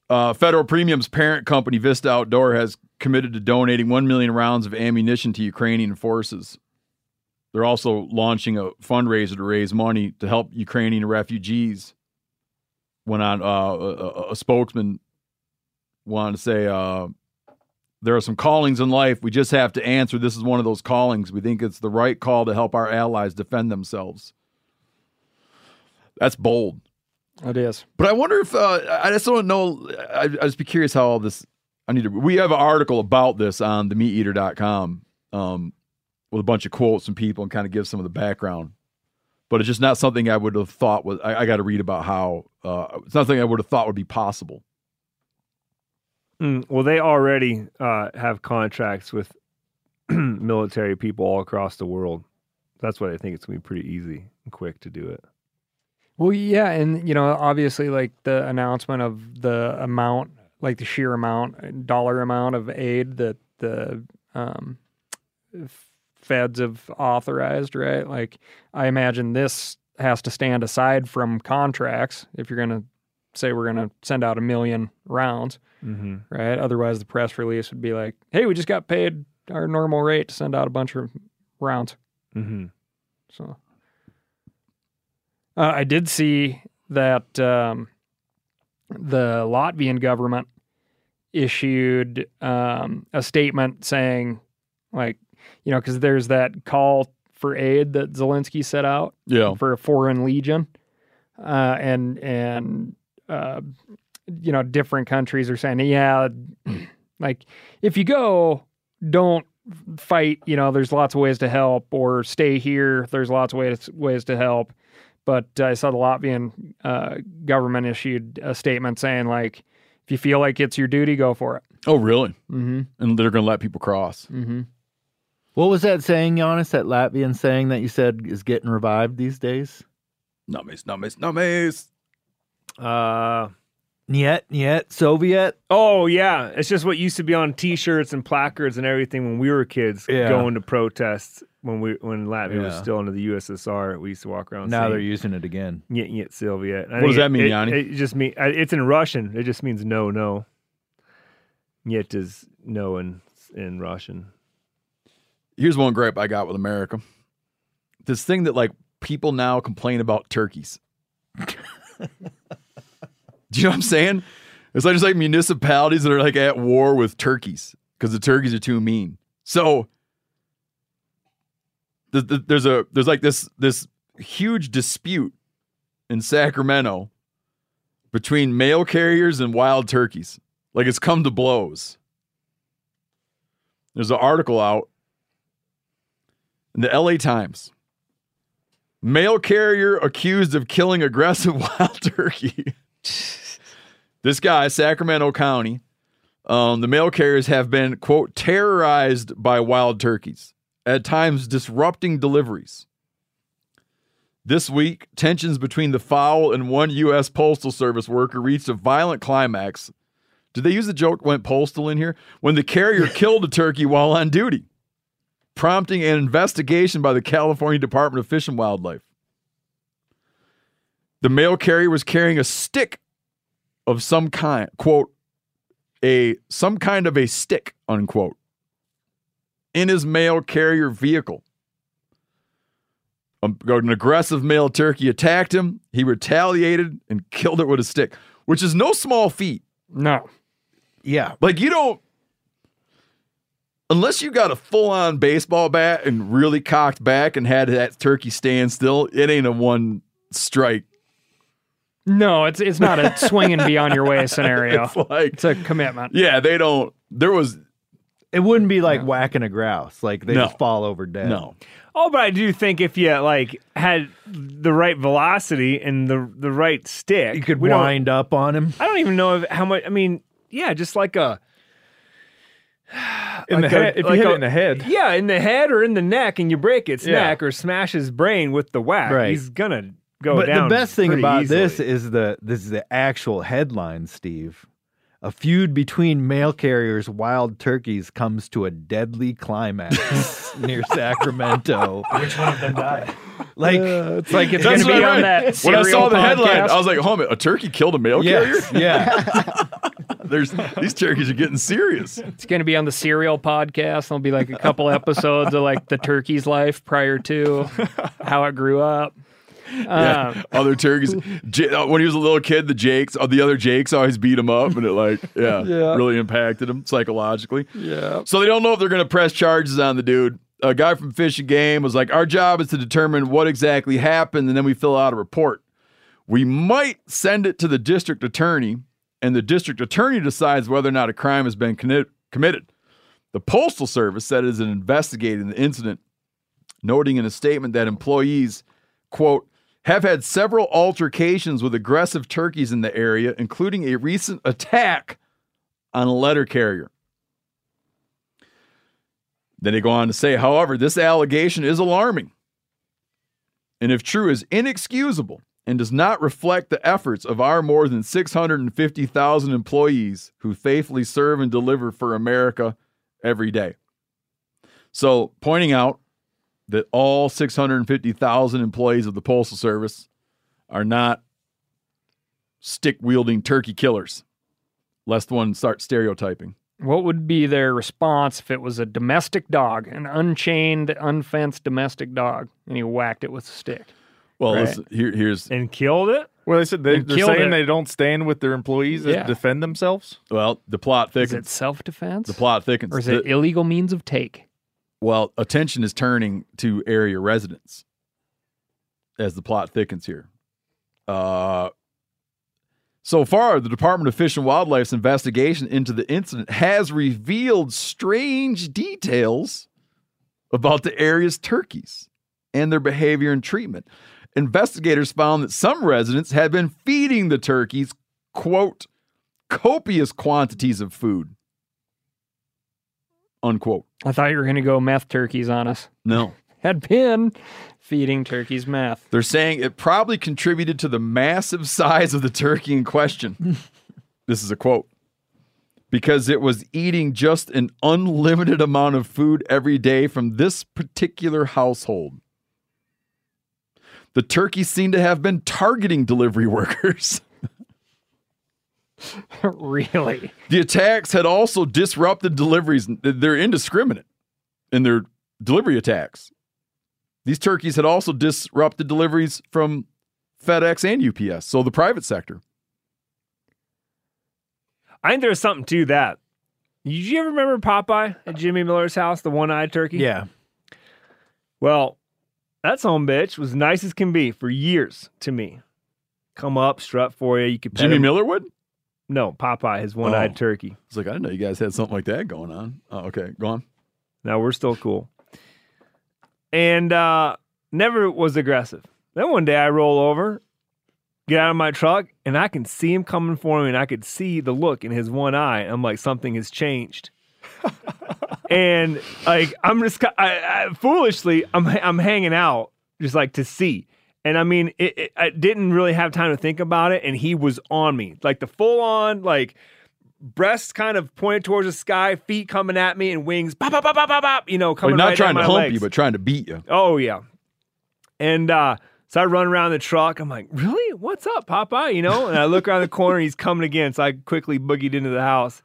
Uh, Federal Premium's parent company, Vista Outdoor, has committed to donating 1 million rounds of ammunition to Ukrainian forces. They're also launching a fundraiser to raise money to help Ukrainian refugees. Went on, uh, a, a- a spokesman wanted to say, uh, there are some callings in life. We just have to answer. This is one of those callings. We think it's the right call to help our allies defend themselves. That's bold. It is. But I wonder if uh, I just don't know. I, I just be curious how all this. I need to. We have an article about this on themeateater.com um, with a bunch of quotes from people and kind of give some of the background. But it's just not something I would have thought was. I, I got to read about how uh, it's not something I would have thought would be possible. Mm, well, they already uh, have contracts with military people all across the world. That's why I think it's going to be pretty easy and quick to do it. Well, yeah, and you know, obviously, like the announcement of the amount like the sheer amount, dollar amount of aid that the um, feds have authorized, right? Like, I imagine this has to stand aside from contracts if you're going to say we're going to send out a million rounds, Mhm. right? Otherwise, the press release would be like, "Hey, we just got paid our normal rate to send out a bunch of rounds." Mhm. So, uh, I did see that um, the Latvian government issued um, a statement saying, like, you know, because there's that call for aid that Zelensky set out Yeah. for a foreign legion, uh, and and uh, you know, different countries are saying, yeah, like if you go, don't fight. You know, there's lots of ways to help, or stay here. There's lots of ways ways to help. But I saw the Latvian uh, government issued a statement saying, like, if you feel like it's your duty, go for it. Oh, really? Mm-hmm. And they're going to let people cross. Mm-hmm. What was that saying, Janis? That Latvian saying that you said is getting revived these days? Nummies, nummies, nummies. Uh, Niet, niet, Soviet. oh yeah, it's just what used to be on T-shirts and placards and everything when we were kids Yeah. going to protests when we when Latvia was still under the USSR. We used to walk around. Now saying, they're using it again. Yet, yet, Soviet. I What does that mean, it, Jani? It, it just mean uh, it's in Russian. It just means no, no. Yet is no in in Russian. Here's one gripe I got with America. This thing that like people now complain about turkeys. Do you know what I'm saying? It's like just like municipalities that are like at war with turkeys because the turkeys are too mean. So the, the, there's a there's like this this huge dispute in Sacramento between mail carriers and wild turkeys. Like it's come to blows. There's an article out in the LA Times. Mail carrier accused of killing aggressive wild turkey. this guy, Sacramento County, um, the mail carriers have been, quote, terrorized by wild turkeys, at times disrupting deliveries. This week, tensions between the fowl and one U.S. Postal Service worker reached a violent climax. Did they use the joke went postal in here? When the carrier killed a turkey while on duty prompting an investigation by the California Department of Fish and Wildlife. The mail carrier was carrying a stick of some kind, quote, a some kind of a stick, unquote, in his mail carrier vehicle. Um, An aggressive male turkey attacked him. He retaliated and killed it with a stick, which is no small feat. No. Yeah. Like you don't unless you got a full-on baseball bat and really cocked back and had that turkey stand still, it ain't a one strike. No, it's it's not a swinging beyond your way scenario. It's like it's a commitment. Yeah, they don't there was It wouldn't be like whacking a grouse. Like they No. just fall over dead. no. Oh, but I do think if you like had the right velocity and the the right stick, You could wind up on him. I don't even know if, how much. I mean, yeah, just like a In like the a- head- if you like hit a- it in the head. yeah, in the head or in the neck, and you break its Yeah. neck or smash his brain with the whack, Right. he's gonna go but down. the best thing about easily. this is the this is the actual headline, Steve. A feud between mail carriers, wild turkeys, comes to a deadly climax near Sacramento. Which one of them died? Like it's like it's That's going to be what I on that When I saw serial the headline. I was like, "Oh, a turkey killed a mail carrier." yeah. There's these turkeys are getting serious. It's going to be on the Serial podcast. There'll be like a couple episodes of like the turkey's life prior to how it grew up. Yeah. Um, Other turkeys. Uh, when he was a little kid, the Jakes, uh, the other Jakes always beat him up, and it like, yeah, Yeah. really impacted him psychologically. yeah. So they don't know if they're going to press charges on the dude. A guy from Fish and Game was like, "Our job is to determine what exactly happened, and then we fill out a report. We might send it to the district attorney, and the district attorney decides whether or not a crime has been commit- committed." The Postal Service said it is investigating the incident, noting in a statement that employees, quote, have had several altercations with aggressive turkeys in the area, including a recent attack on a letter carrier. Then they go on to say, however, this allegation is alarming and, if true, is inexcusable and does not reflect the efforts of our more than 650,000 employees who faithfully serve and deliver for America every day. So, pointing out that all 650,000 employees of the Postal Service are not stick wielding turkey killers, lest one start stereotyping. What would be their response if it was a domestic dog, an unchained, unfenced domestic dog, and he whacked it with a stick? Well, Right. listen, here, here's and killed it. Well, they said they, they're saying it. they don't stand with their employees to Yeah. defend themselves. well, the plot Is thickens. it self defense? The plot thickens. Or is it The- illegal means of take? Well, attention is turning to area residents as the plot thickens here. Uh, so far, the Department of Fish and Wildlife's investigation into the incident has revealed strange details about the area's turkeys and their behavior and treatment. Investigators found that some residents had been feeding the turkeys, quote, copious quantities of food, unquote. I thought you were going to go meth turkeys on us. No. Had been feeding turkeys meth. They're saying it probably contributed to the massive size of the turkey in question. this is a quote. Because it was eating just an unlimited amount of food every day from this particular household. The turkeys seem to have been targeting delivery workers. really? The attacks had also disrupted deliveries. They're indiscriminate in their delivery attacks. These turkeys had also disrupted deliveries from FedEx and UPS, so the private sector. I think there's something to that. Did you ever remember Popeye at Jimmy Miller's house, the one-eyed turkey? Yeah. Well, that son bitch was nice as can be for years to me. Come up, strut for you. You could pet Jimmy him. Miller would? No, Popeye, his one-eyed Oh. turkey. It's like, I didn't know you guys had something like that going on. Oh, okay, go on. Now we're still cool. And uh never was aggressive. Then one day I roll over, get out of my truck, and I can see him coming for me, and I could see the look in his one eye. I'm like, something has changed. and like I'm just I, I, foolishly I'm I'm hanging out just like to see. And I mean, it, it, I didn't really have time to think about it, and he was on me, like the full on like breasts kind of pointed towards the sky, feet coming at me, and wings pop pop pop pop pop pop. You know, Like coming not right trying to hump legs. you, but trying to beat you. Oh yeah. And uh so I run around the truck. I'm like, really? What's up, Popeye? You know? And I look around the corner. He's coming again. So I quickly boogied into the house.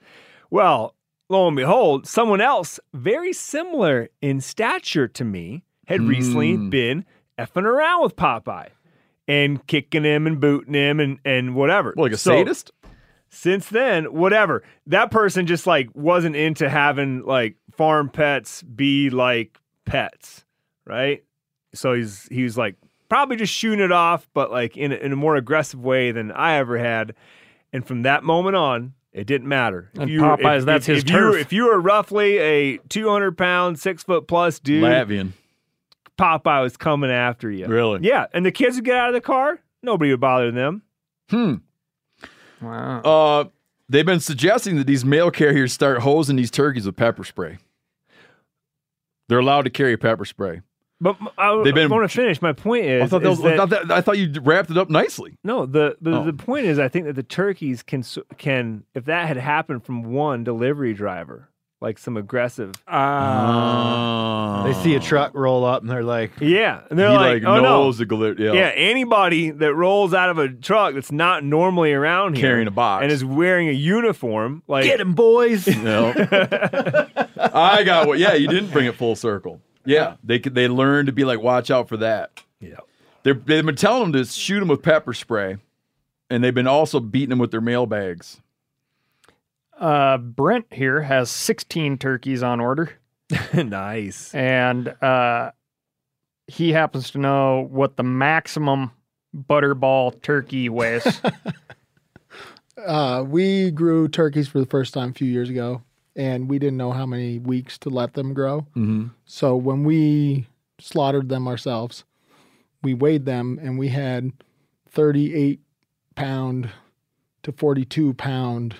Well, lo and behold, someone else very similar in stature to me had recently Hmm. been effing around with Popeye and kicking him and booting him and and whatever. Like a So- sadist? since then, whatever. That person just like wasn't into having like farm pets be like pets, right? So he's he was like probably just shooting it off, but like in a, in a more aggressive way than I ever had. And from that moment on, it didn't matter. If And you were- Popeyes, if- that's if, his if you, if you were roughly a two hundred pound, six foot plus dude, Latvian. Popeye was coming after you. Really? Yeah, and the kids would get out of the car. Nobody would bother them. Hmm. Wow. Uh, they've been suggesting that these mail carriers start hosing these turkeys with pepper spray. They're allowed to carry pepper spray. But I, They've been- want to finish. My point is, I thought, that is was, I, that- thought that- I thought you wrapped it up nicely. No, the the, Oh. the point is, I think that the turkeys can s- can if that had happened from one delivery driver, like some aggressive, Uh, They see a truck roll up and they're like, yeah, and they're he like, like oh no, knows the glit- yeah. yeah, anybody that rolls out of a truck that's not normally around here Carrying a box. and is wearing a uniform, like get him, boys. No. I got what. Yeah, you didn't bring it full circle. Yeah, they could. They learned to be like, watch out for that. Yeah. They're, they've been telling them to shoot them with pepper spray, and they've been also beating them with their mail bags. Uh, Brent here has 16 turkeys on order, nice. and uh, he happens to know what the maximum butterball turkey weighs. Uh, we grew turkeys for the first time a few years ago, and we didn't know how many weeks to let them grow. Mm-hmm. So when we slaughtered them ourselves, we weighed them, and we had 38 pound to 42 pound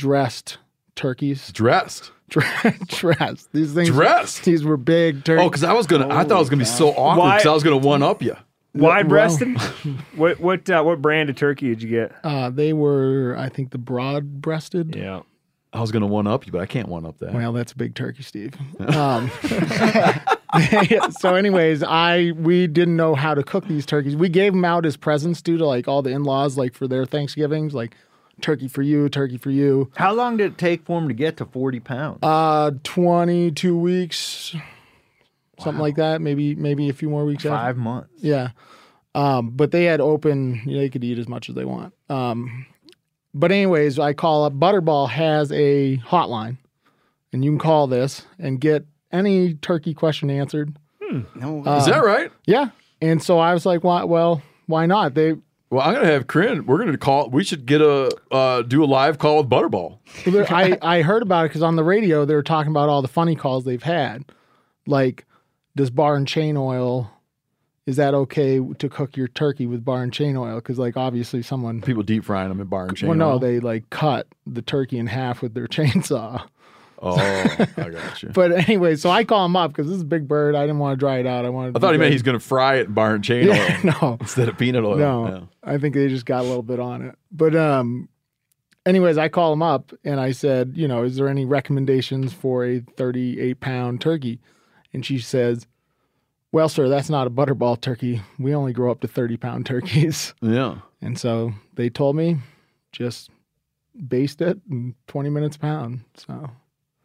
dressed turkeys. Dressed. dressed. These things. Dressed? These were big turkeys. Oh, because I was gonna. I thought it was gonna be so awkward because I was gonna one up you. Wide breasted. What what uh, what brand of turkey did you get? Uh, they were, I think, the broad breasted. Yeah. I was going to one up you, but I can't one up that. Well, that's a big turkey, Steve. Um, so, anyways, I we didn't know how to cook these turkeys. We gave them out as presents due to like all the in laws, like for their Thanksgivings, like turkey for you, turkey for you. How long did it take for them to get to 40 pounds? Uh, twenty two weeks, something like that. Maybe maybe a few more weeks. after. Five months. Yeah. Um, but they had open, you know, they could eat as much as they want. Um, but anyways, I call up Butterball has a hotline and you can call this and get any turkey question answered. No, Uh, Is that right? Yeah. And so I was like, why, well, why not? They, Well, I'm gonna have Corinne. We're gonna call. We should get a uh, do a live call with Butterball. I, I heard about it because on the radio they were talking about all the funny calls they've had. Like, does bar and chain oil, is that okay to cook your turkey with bar and chain oil? Because, like, obviously someone. People deep frying them in bar and chain. Oil. Well, no, oil. they like cut the turkey in half with their chainsaw. Oh, I got you. But anyway, so I call him up because this is a big bird. I didn't want to dry it out. I wanted. I thought he meant he's gonna fry it in bar and chain Yeah, oil no. instead of peanut oil. No, Yeah. I think they just got a little bit on it. But um, anyways, I call him up and I said, you know, is there any recommendations for a 38 pound turkey? And she says, well, sir, that's not a butterball turkey. We only grow up to 30 pound turkeys. Yeah. And so they told me just baste it in 20 minutes a pound. So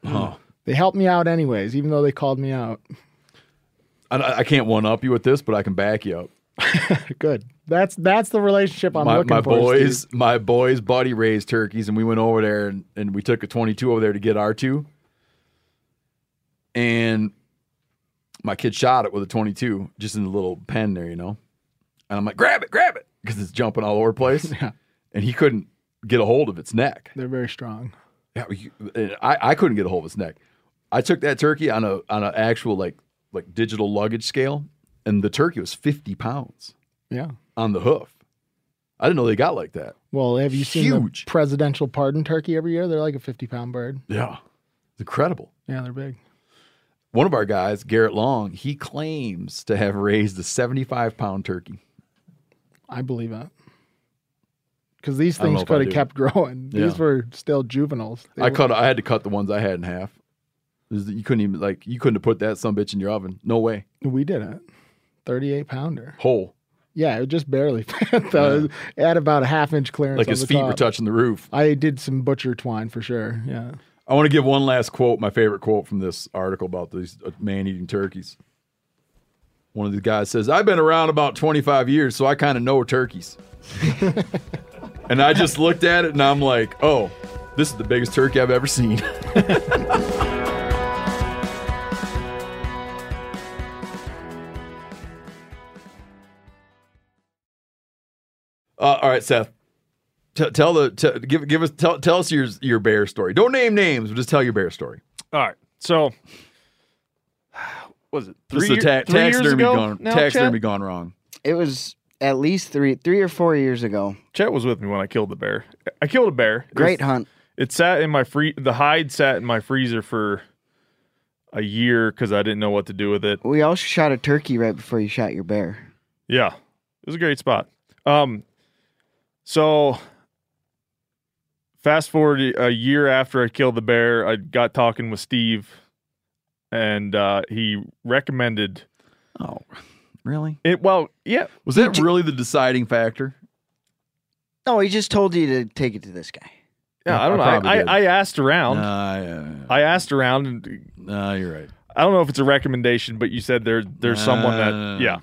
Huh. they helped me out anyways, even though they called me out. I, I can't one up you with this, but I can back you up. Good. That's that's the relationship I'm my looking my for. boys, Steve. my boys' buddy raised turkeys, and we went over there and, and we took a 22 over there to get our two. And my kid shot it with a 22 just in the little pen there, you know. And I'm like, grab it, grab it, because it's jumping all over the place. Yeah. And he couldn't get a hold of its neck. They're very strong. Yeah, uh, I, I couldn't get a hold of its neck. I took that turkey on a on an actual like like digital luggage scale, and the turkey was 50 pounds Yeah. on the hoof. I didn't know they got like that. Well, have you seen Huge. the presidential pardon turkey every year? They're like a 50 pound bird. Yeah. It's incredible. Yeah, they're big. One of our guys, Garrett Long, he claims to have raised a 75 pound turkey. I believe it. Because these I don't know things could have kept growing. These Yeah. were still juveniles. They I were- cut. I had to cut the ones I had in half. You couldn't even like you couldn't have put that some bitch in your oven. No way. We didn't. 38 pounder. Whole. Yeah, it just barely fit. though. It had about a half inch clearance. Like his feet were touching the roof. I did some butcher twine for sure. Yeah. I want to give one last quote, my favorite quote from this article about these uh, man eating turkeys. One of the guys says, I've been around about 25 years, so I kind of know turkeys. and I just looked at it and I'm like, oh, this is the biggest turkey I've ever seen. Uh, all right, Seth. T- tell the t- give give us tell tell us your your bear story. Don't name names, but just tell your bear story. All right. So, was it This three, is the year- ta- three years ago? gone now, taxidermy Chet? gone wrong. It was at least three, three or four years ago. Chet was with me when I killed the bear. I killed a bear. It Great was- hunt. It sat in my free. The hide sat in my freezer for a year because I didn't know what to do with it. We also shot a turkey right before you shot your bear. Yeah, it was a great spot. Um, so fast forward a year after I killed the bear, I got talking with Steve, and uh, he recommended. Oh, really? It well, yeah. Was that really the deciding factor? No, he just told you to take it to this guy. Yeah, I don't I know. I. I, I asked around. Nah, yeah, I asked around, and No, you're right. I don't know if it's a recommendation, but you said there there's someone that yeah.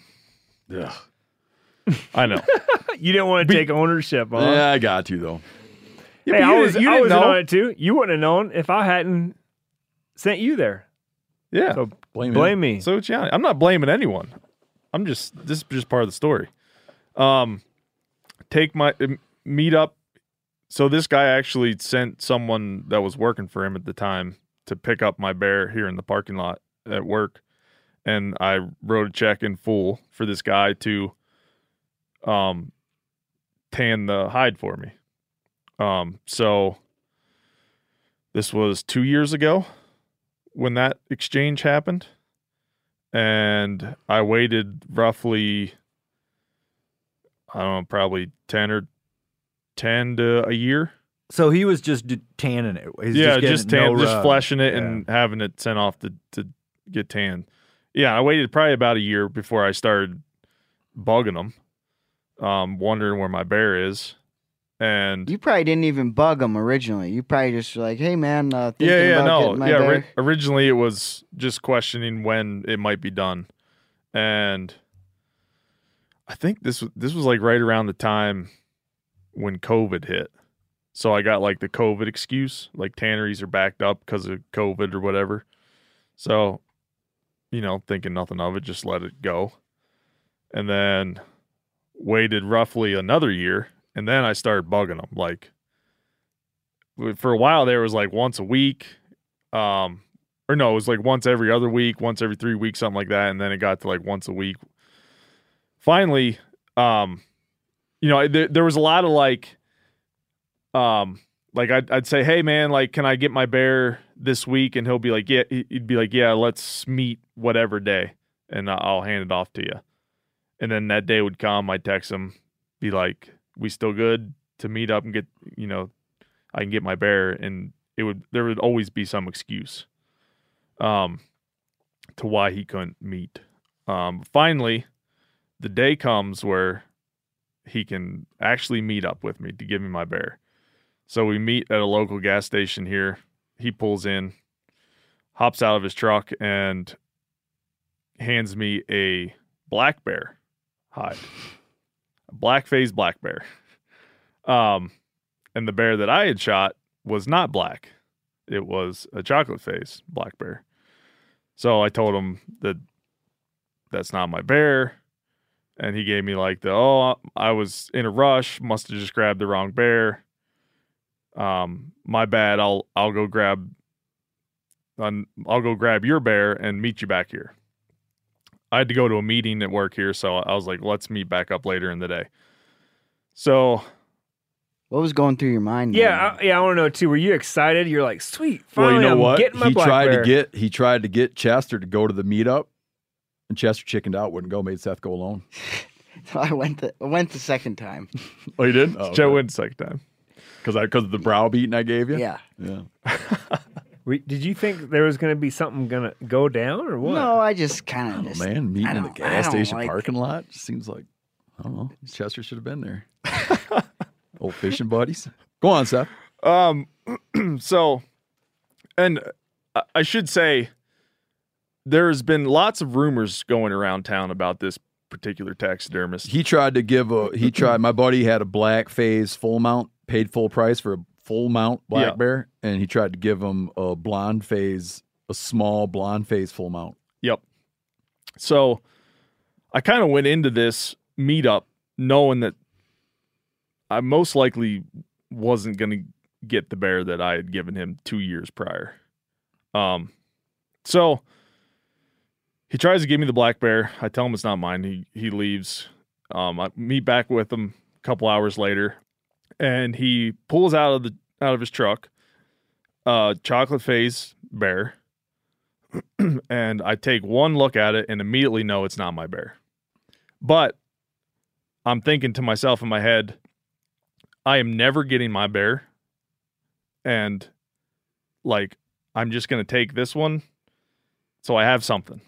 Yeah. I know. you didn't want to take ownership, huh? Yeah, I got you though. Yeah, hey, but I you was, you I didn't was know. on it too. You wouldn't have known if I hadn't sent you there. Yeah. So Blame blame me. So it's yeah, I'm not blaming anyone. I'm just this is just part of the story. Um, take my um, meet up. So this guy actually sent someone that was working for him at the time to pick up my bear here in the parking lot at work, and I wrote a check in full for this guy to um tan the hide for me. Um, so this was two years ago when that exchange happened and I waited roughly I don't know, probably ten or ten to a year. So he was just tanning it. He's yeah, just tan, no just rub. fleshing it Yeah. and having it sent off to to get tan. Yeah, I waited probably about a year before I started bugging them, um, wondering where my bear is, and You probably didn't even bug them originally. You probably just were like, "Hey, man, uh, thinking yeah, yeah, about no, getting my yeah. bear." ri- originally, it was just questioning when it might be done, and I think this this was like right around the time when COVID hit. So I got like the COVID excuse, like tanneries are backed up because of COVID or whatever. So, you know, thinking nothing of it, just let it go, and then waited roughly another year, and then I started bugging them like for a while there was like once a week um or no it was like once every other week once every three weeks something like that and then it got to like once a week. Finally um you know there, there was a lot of like um like I'd, I'd say hey man like can i get my bear this week? And he'll be like yeah he'd be like yeah let's meet whatever day and I- i'll hand it off to you and then that day would come i'd text him be like we still good to meet up and get you know I can get my bear, and it would there would always be some excuse, um, to why he couldn't meet. Um, finally, the day comes where he can actually meet up with me to give me my bear. So we meet at a local gas station here. He pulls in, hops out of his truck, and hands me a black bear hide, black phase black bear. Um, and the bear that I had shot was not black. It was a chocolate phase black bear. So I told him that that's not my bear. And he gave me like the, oh, I was in a rush, must have just grabbed the wrong bear. Um, my bad. I'll I'll go grab I'll go grab your bear and meet you back here. I had to go to a meeting at work here, so I was like, let's meet back up later in the day. So What was going through your mind? Yeah, I, yeah. I want to know too. Were you excited? You're like, sweet. Well, Finally, you know I'm what? Getting my He black tried bear. to get he tried to get Chester to go to the meetup, and Chester chickened out, wouldn't go, made Seth go alone. I went the I went the second time. Oh, you did? Oh, Joe went second time because I because of the browbeating I gave you. Yeah. yeah. Were- Did you think there was going to be something going to go down or what? No, I just kind of Oh just man, meeting in the gas station like- parking lot seems like I don't know. Chester should have been there. Old fishing buddies. Go on, Seth. Um, so, and I- I should say, there's been lots of rumors going around town about this particular taxidermist. He tried to give a he tried my buddy had a black phase full mount, paid full price for a full mount black Yeah. bear, and he tried to give him a blonde phase, a small blonde phase full mount. Yep. So, I kind of went into this meetup knowing that I most likely wasn't going to get the bear that I had given him two years prior. Um, so he tries to give me the black bear. I tell him it's not mine. He he leaves. Um, I meet back with him a couple hours later, and he pulls out of the out of his truck, uh, chocolate phase bear, and I take one look at it and immediately know it's not my bear. But I'm thinking to myself in my head, I am never getting my bear. And like, I'm just going to take this one. So I have something.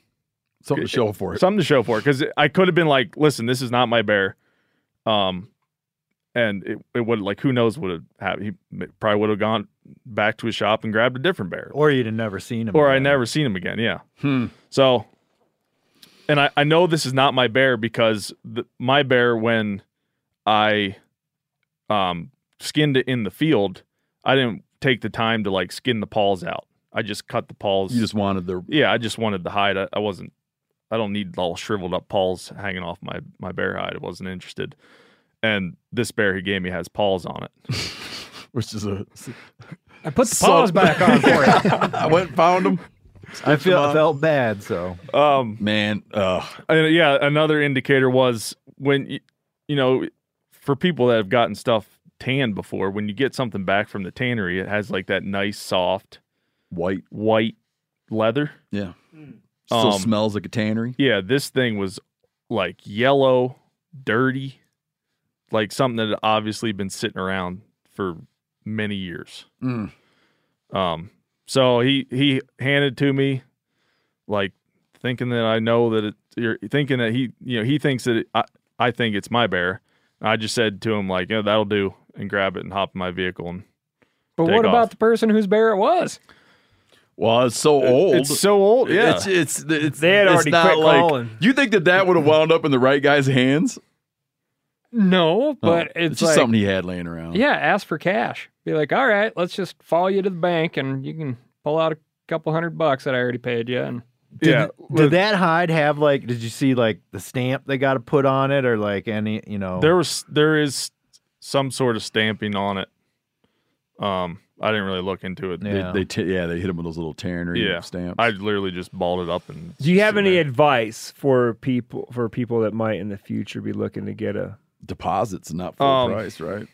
Something to show for it. Something to show for it. Cause I could have been like, listen, this is not my bear. Um, and it, it would like, who knows what would have happened. He probably would have gone back to his shop and grabbed a different bear. Or you'd have never seen him. Or I again. never seen him again. Yeah. Hmm. So, and I, I know this is not my bear because the, my bear, when I um, skinned it in the field, I didn't take the time to like skin the paws out. I just cut the paws. You just wanted the yeah, I just wanted the hide. I, I wasn't. I don't need all shriveled up paws hanging off my my bear hide. I wasn't interested. And this bear he gave me has paws on it, which is a. I put the paws back on for you. I went and found them. I feel felt bad. So Um, man, uh, yeah, another indicator was when you, you know, for people that have gotten stuff tanned before, when you get something back from the tannery, it has like that nice soft white white leather. Yeah. Still Um, smells like a tannery. Yeah, this thing was like yellow, dirty. Like something that had obviously been sitting around for many years. Mm. Um, so he he handed to me, like thinking that I know that it. You're thinking that he, you know, he thinks that it, I, I think it's my bear. I just said to him like, yeah, that'll do, and grab it and hop in my vehicle and. But what off. about the person whose bear it was? Well, it's so old. it's so old, yeah. It's it's it's They had it's already not quit like, calling. You think that that would have wound up in the right guy's hands? No, but Oh, it's, just like, something he had laying around. Yeah, ask for cash. Be like, all right, let's just follow you to the bank, and you can pull out a couple hundred bucks that I already paid you. And Did, did that hide have like? Did you see like the stamp they got to put on it, or like any? You know, There was there is some sort of stamping on it. Um, I didn't really look into it. They, they t- yeah, they hit him with those little Tannery yeah stamps. I literally just balled it up and. Do you have any advice for people for people that might in the future be looking to get a deposits not full Um, price, right?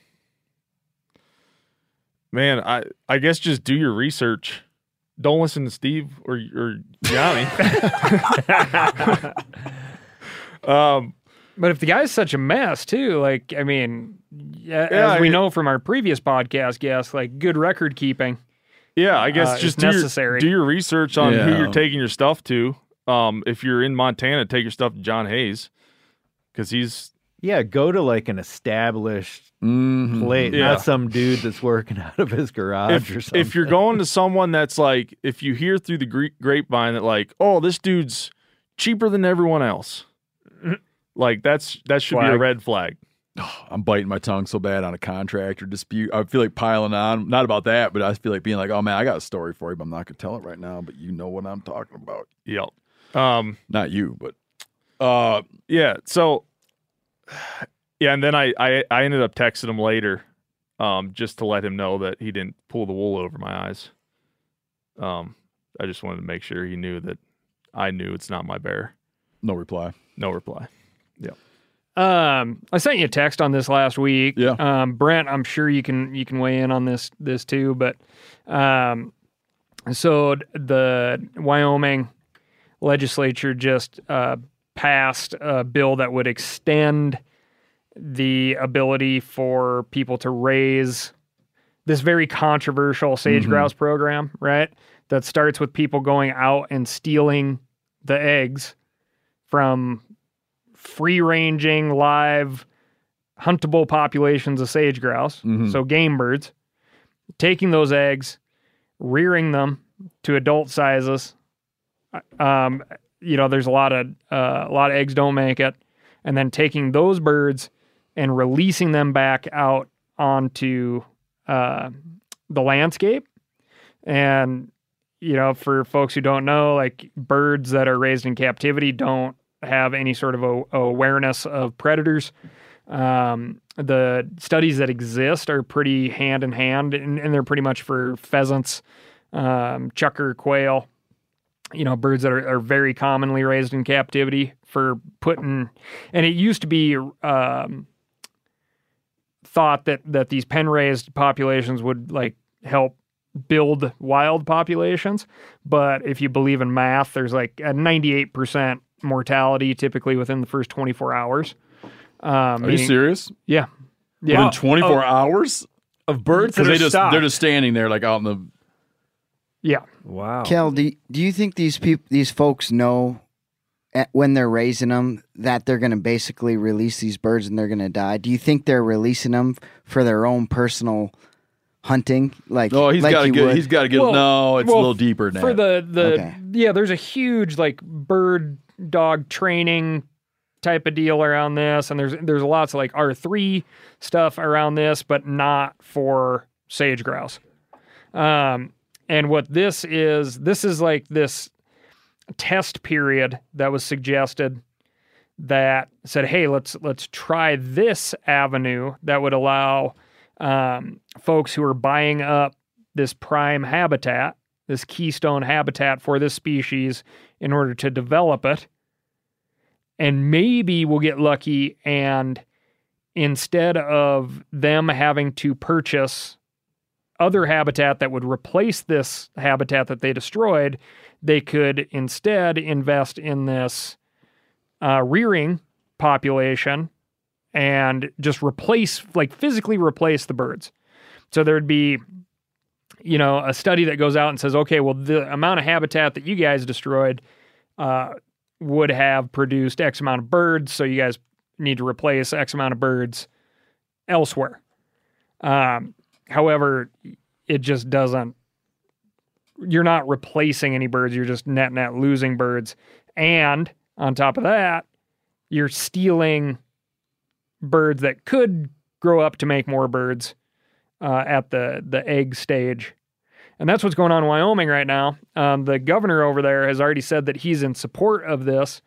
Man, I I guess just do your research. Don't listen to Steve or or Johnny. um, but if the guy's such a mess too, like I mean, yeah, Yeah, as we I- know from our previous podcast guests, like good record keeping. Yeah, I guess uh, just do your, necessary. do your research on who you're taking your stuff to. Um, if you're in Montana, take your stuff to John Hayes because he's yeah, go to like an established Mhm. place, Yeah. not some dude that's working out of his garage if, or something. if you're going to someone that's like if you hear through the grapevine that like oh this dude's cheaper than everyone else like that's that should be a red flag I'm biting my tongue so bad on a contractor dispute. I feel like piling on, not about that, but I feel like being like, oh man, I got a story for you, but I'm not gonna tell it right now. But you know what I'm talking about. yep um Not you, but uh, yeah so yeah and then I, I i ended up texting him later um just to let him know that he didn't pull the wool over my eyes um i just wanted to make sure he knew that i knew it's not my bear no reply. no reply yeah Um, I sent you a text on this last week. Yeah. Um, Brent, I'm sure you can you can weigh in on this this too, but um, so the Wyoming legislature just uh, passed a bill that would extend the ability for people to raise this very controversial sage Mhm. grouse program, right? That starts with people going out and stealing the eggs from free ranging, live, huntable populations of sage grouse, Mhm. so game birds, taking those eggs, rearing them to adult sizes. Um, you know, there's a lot of uh, a lot of eggs don't make it, and then taking those birds and releasing them back out onto uh, the landscape. And you know, for folks who don't know, like birds that are raised in captivity don't have any sort of a, awareness of predators. Um, the studies that exist are pretty hand in hand, and, and they're pretty much for pheasants, um, chukar, quail, you know, birds that are, are very commonly raised in captivity for putting, and it used to be um, thought that that these pen raised populations would like help build wild populations. But if you believe in math, there's like a 98% mortality typically within the first 24 hours. Um, Are you serious? Yeah. Yeah. Within 24 Oh, hours of birds because that they are just stocked. they're just standing there like out in the Yeah. Wow. Kel, do, do you think these people, these folks know at, when they're raising them that they're going to basically release these birds and they're going to die? Do you think they're releasing them for their own personal hunting? Like, Oh, he's like got to you get. would? He's got to get. Well- no, it's well, a little deeper now. for the the Okay. yeah there's a huge like bird dog training type of deal around this and there's there's lots of like r3 stuff around this but not for sage grouse um and what this is this is like this test period that was suggested that said hey let's let's try this avenue that would allow um, folks who are buying up this prime habitat, this keystone habitat for this species in order to develop it. And maybe we'll get lucky and instead of them having to purchase other habitat that would replace this habitat that they destroyed, they could instead invest in this uh, rearing population and just replace, like physically replace the birds. So there'd be, you know, a study that goes out and says, okay, well, the amount of habitat that you guys destroyed uh, would have produced X amount of birds. So you guys need to replace X amount of birds elsewhere. Um, however, it just doesn't. You're not replacing any birds. You're just net net losing birds, and on top of that, you're stealing birds that could grow up to make more birds uh, at the the egg stage. And that's what's going on in Wyoming right now. Um, the governor over there has already said that he's in support of this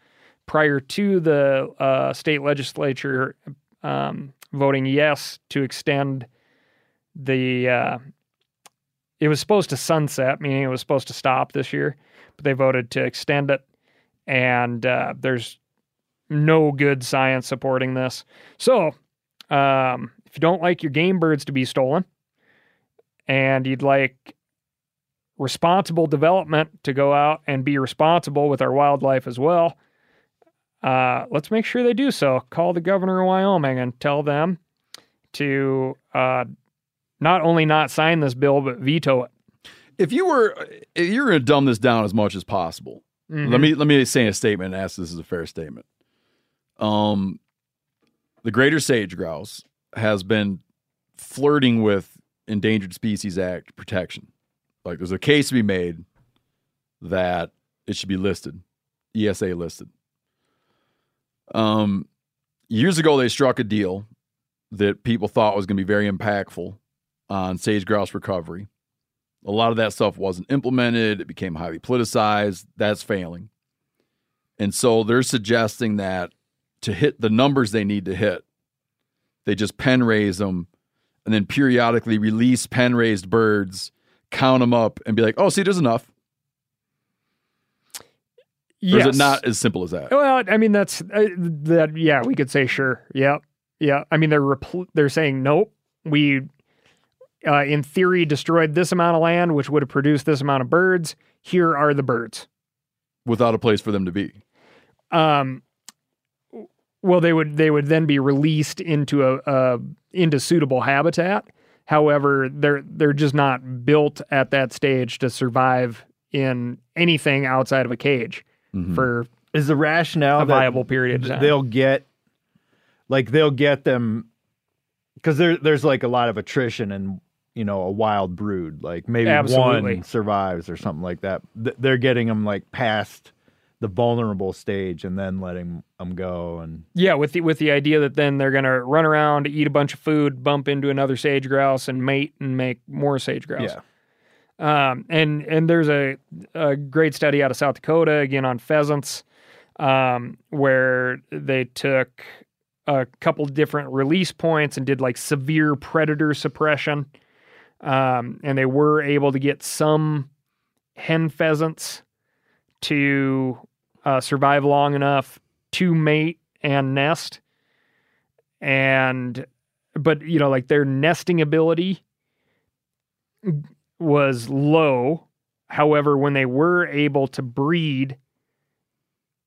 prior to the uh, state legislature um, voting yes to extend the. Uh, it was supposed to sunset, meaning it was supposed to stop this year, but they voted to extend it. And uh, there's no good science supporting this. So, um, if you don't like your game birds to be stolen and you'd like responsible development to go out and be responsible with our wildlife as well, uh, let's make sure they do so. Call the governor of Wyoming and tell them to uh, not only not sign this bill, but veto it. If you were, if you're going to dumb this down as much as possible, Mhm. let me let me say a statement and ask this is a fair statement. Um, the greater sage grouse has been flirting with Endangered Species Act protection. Like, there's a case to be made that it should be listed, ESA listed. Um, years ago, they struck a deal that people thought was going to be very impactful on sage grouse recovery. A lot of that stuff wasn't implemented. It became highly politicized. That's failing. And so they're suggesting that to hit the numbers they need to hit, they just pen raise them and then periodically release pen raised birds, count them up, and be like, oh, see, there's enough. Or is it not as simple as that? Well, I mean that's uh, that. Yeah, we could say sure. Yeah, yeah. I mean they're repl- they're saying nope. We, uh, in theory, destroyed this amount of land, which would have produced this amount of birds. Here are the birds. Without a place for them to be. Um, well, they would they would then be released into a, a into suitable habitat. However, they're they're just not built at that stage to survive in anything outside of a cage Mm-hmm. for is the rationale a viable period of time. They'll get like they'll get them because there there's like a lot of attrition and you know a wild brood like maybe Absolutely. one survives or something like that. Th- They're getting them like past the vulnerable stage and then letting them go and Yeah, with the with the idea that then they're gonna run around, eat a bunch of food, bump into another sage grouse, and mate and make more sage grouse. yeah. Um, and and there's a a great study out of South Dakota again on pheasants, um, where they took a couple different release points and did like severe predator suppression, um, and they were able to get some hen pheasants to uh, survive long enough to mate and nest, and but you know like their nesting ability was low. However, when they were able to breed,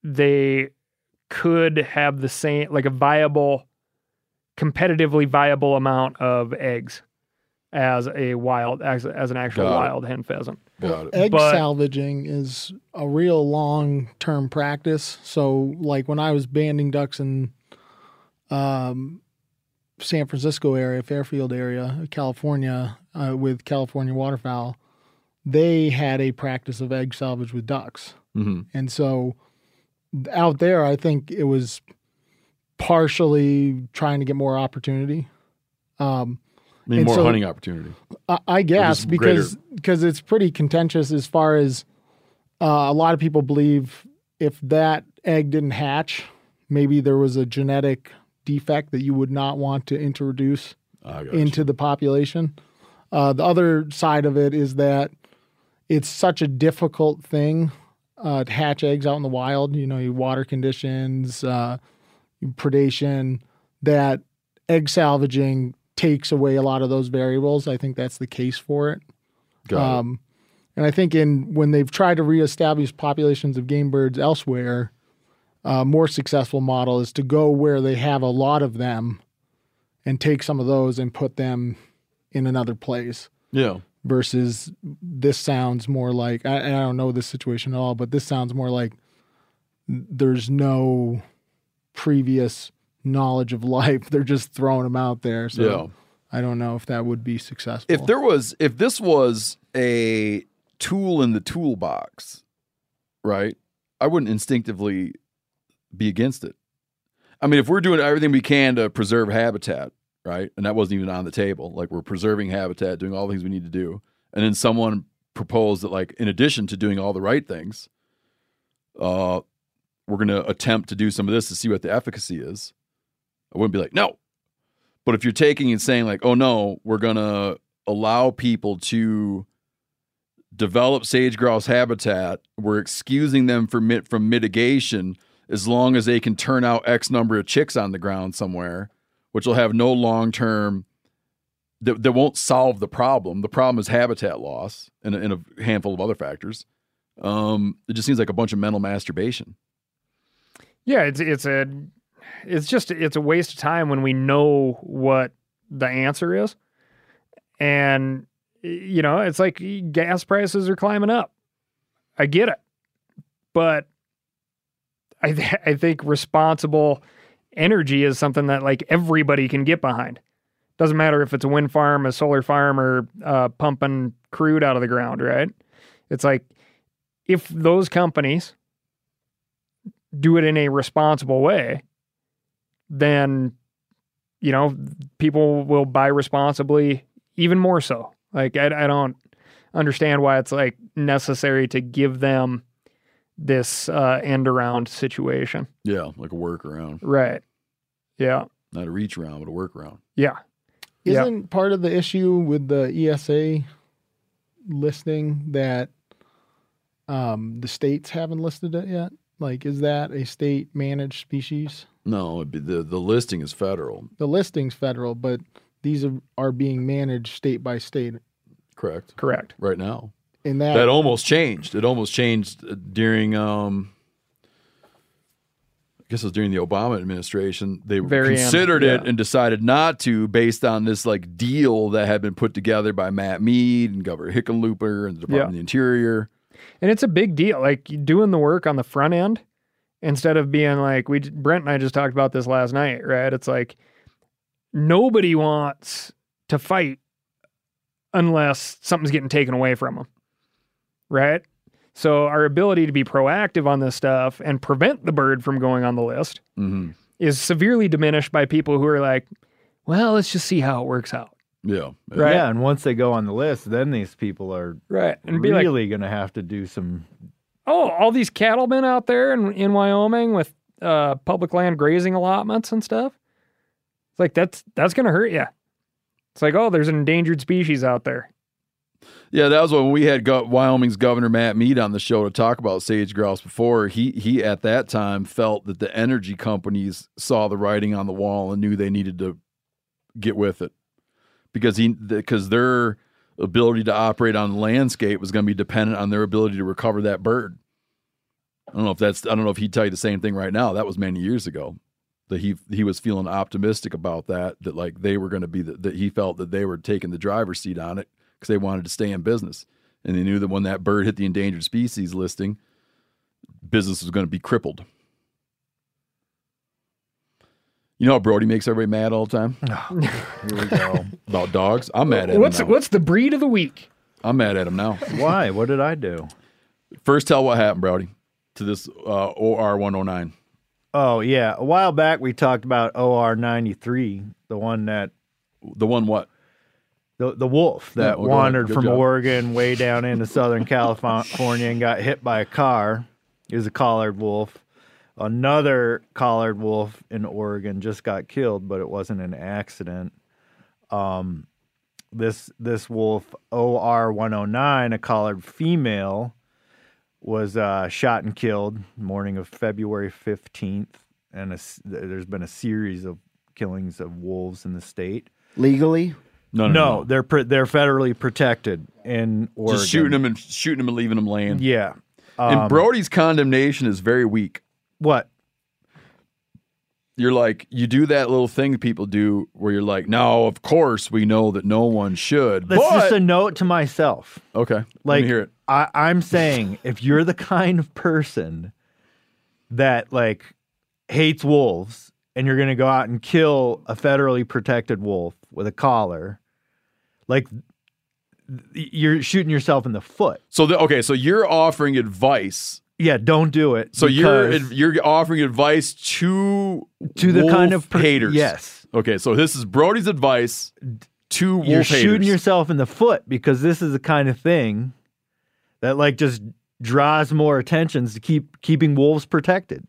they could have the same, like a viable, competitively viable amount of eggs as a wild, as, as an actual Got it. wild hen pheasant. Got it. Egg But- salvaging is a real long term practice. So, like when I was banding ducks in um, San Francisco area, Fairfield area, California, uh, with California waterfowl, they had a practice of egg salvage with ducks. Mm-hmm. And so out there, I think it was partially trying to get more opportunity. Um, I mean, And more so- hunting opportunity. I, I guess because because it's pretty contentious as far as uh, a lot of people believe if that egg didn't hatch, maybe there was a genetic defect that you would not want to introduce into the population. Uh, the other side of it is that it's such a difficult thing uh, to hatch eggs out in the wild. You know, your water conditions, uh, predation, that egg salvaging takes away a lot of those variables. I think that's the case for it. Got it. Um, and I think in when they've tried to reestablish populations of game birds elsewhere, A more successful model is to go where they have a lot of them and take some of those and put them in another place. Yeah. Versus this sounds more like I, I don't know this situation at all, but this sounds more like there's no previous knowledge of life. They're just throwing them out there. So Yeah. I don't know if that would be successful. If there was, if this was a tool in the toolbox, right? I wouldn't instinctively be against it. I mean, if we're doing everything we can to preserve habitat, right? And that wasn't even on the table. Like we're preserving habitat, doing all the things we need to do. And then someone proposed that, like, in addition to doing all the right things, uh, we're going to attempt to do some of this to see what the efficacy is. I wouldn't be like, no. But if you're taking and saying, like, oh no, we're going to allow people to develop sage grouse habitat, we're excusing them from, from mitigation as long as they can turn out X number of chicks on the ground somewhere, which will have no long term, that, that won't solve the problem. The problem is habitat loss and, a- and a handful of other factors. Um, it just seems like a bunch of mental masturbation. Yeah, it's it's a it's just it's a waste of time when we know what the answer is. And you know, it's like gas prices are climbing up. I get it. But I th- I think responsible energy is something that like everybody can get behind. Doesn't matter if it's a wind farm, a solar farm, or uh, pumping crude out of the ground, right? It's like if those companies do it in a responsible way, then you know people will buy responsibly even more so. Like I, I don't understand why it's like necessary to give them this uh, end around situation. Yeah, like a workaround. Right. Yeah. Not a reach around, but a workaround. Yeah. Yeah. Isn't part of the issue with the ESA listing that um, the states haven't listed it yet? Like, is that a state managed species? No, it'd be the the listing is federal. The listing's federal, but these are, are being managed state by state. Correct. Correct. Right now. In that, That almost changed. It almost changed uh, during um I guess it was during the Obama administration. They Very considered it yeah. and decided not to based on this like deal that had been put together by Matt Mead and Governor Hickenlooper and the Department Yeah. of the Interior. And it's a big deal. Like doing the work on the front end instead of being like we Brent and I just talked about this last night, right? It's like nobody wants to fight unless something's getting taken away from them. Right? So our ability to be proactive on this stuff and prevent the bird from going on the list Mm-hmm. is severely diminished by people who are like, well, let's just see how it works out. Yeah. Right. Yeah, and once they go on the list, then these people are Right. And be like, really going to have to do some. Oh, all these cattlemen out there in, in Wyoming with uh, public land grazing allotments and stuff. It's like that's that's gonna hurt you. It's like, oh, there's an endangered species out there. Yeah, that was when we had Wyoming's Governor Matt Mead on the show to talk about sage grouse before. He he at that time felt that the energy companies saw the writing on the wall and knew they needed to get with it because he because their ability to operate on the landscape was going to be dependent on their ability to recover that bird. I don't know if that's I don't know if he'd tell you the same thing right now. That was many years ago. That he he was feeling optimistic about that. That like they were going to be the, that he felt that they were taking the driver's seat on it because they wanted to stay in business, and they knew that when that bird hit the endangered species listing, business was going to be crippled. You know how Brody makes everybody mad all the time Here we go. about dogs. I'm mad at What's him. Now. what's the breed of the week? I'm mad at him now. Why? What did I do? First, tell what happened, Brody, to this uh, OR 109. Oh yeah, a while back we talked about OR ninety three, the one that The one what? the the wolf that well, go ahead. wandered Good from job. Oregon way down into Southern California and got hit by a car. Is a collared wolf. Another collared wolf in Oregon just got killed, but it wasn't an accident. Um, this this wolf OR one hundred nine, a collared female, was uh, shot and killed morning of February fifteenth, and a s there's been a series of killings of wolves in the state. Legally? No, no, No, no. they're pr- they're federally protected in Oregon. Just shooting them and shooting them and leaving them laying. Yeah. and Um, Brody's condemnation is very weak. What? you're like you do that little thing people do where you're like, no, of course we know that no one should. That's but just a note to myself. okay, Like hear it. I, I'm saying, if you're the kind of person that like hates wolves and you're gonna go out and kill a federally protected wolf with a collar, like you're shooting yourself in the foot. So the, okay, so you're offering advice. Yeah, don't do it. So you're you're offering advice to To the kind of per- haters. yes. Okay, so this is Brody's advice to wolf you're haters. shooting yourself in the foot because this is the kind of thing that like just draws more attentions to keep keeping wolves protected.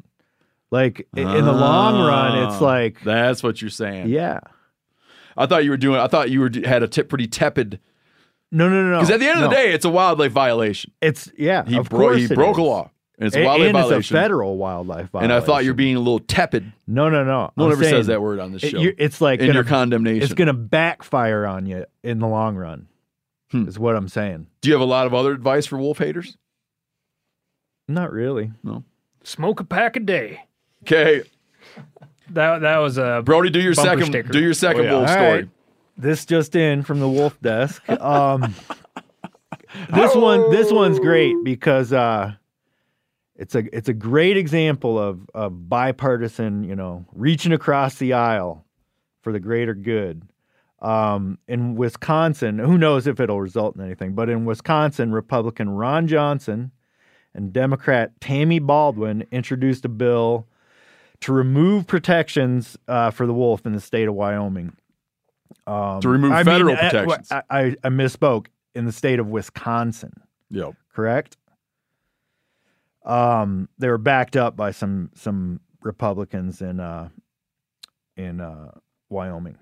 Like in the long run, it's Ah, like that's what you're saying. yeah. I thought you were doing. I thought you were had a tip pretty tepid. No, no, no, no. Because at the end of the day, it's a wildlife violation. it's yeah. He of broke. course He broke a law, and it's A- a wildlife and violation. it's a federal wildlife violation. and I thought you're being a little tepid. no, no, no. No one I'm ever saying says that word on this show. you- it's like in gonna- your condemnation. It's going to backfire on you in the long run. Hmm. Is what I'm saying. Do you have a lot of other advice for wolf haters? Not really. No. Smoke a pack a day. Okay, That that was a Brody, do your second. sticker. Do your second Oh, yeah. wolf All story. right. This just in from the wolf desk. Um, this one, this one's great because uh, it's a it's a great example of of bipartisan, you know, reaching across the aisle for the greater good. Um, in Wisconsin, who knows if it'll result in anything, but in Wisconsin, Republican Ron Johnson and Democrat Tammy Baldwin introduced a bill to remove protections uh, for the wolf in the state of Wyoming. Um, To remove I federal uh, protections. I, I, I misspoke. In the state of Wisconsin, Yep. correct? Um, they were backed up by some some Republicans in uh, in uh, Wyoming.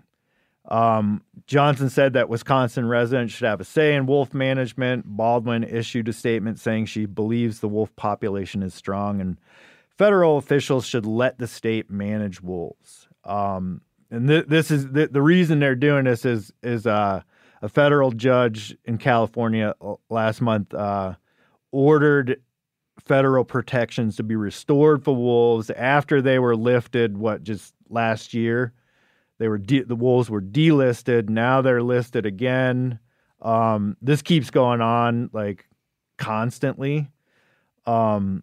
Um, Johnson said that Wisconsin residents should have a say in wolf management. Baldwin issued a statement saying she believes the wolf population is strong and federal officials should let the state manage wolves. Um, and th- this is the, the reason they're doing this is is uh, a federal judge in California uh, last month uh, ordered federal protections to be restored for wolves after they were lifted. What just last year? They were de- the wolves were delisted. Now they're listed again. Um, this keeps going on like constantly. Um,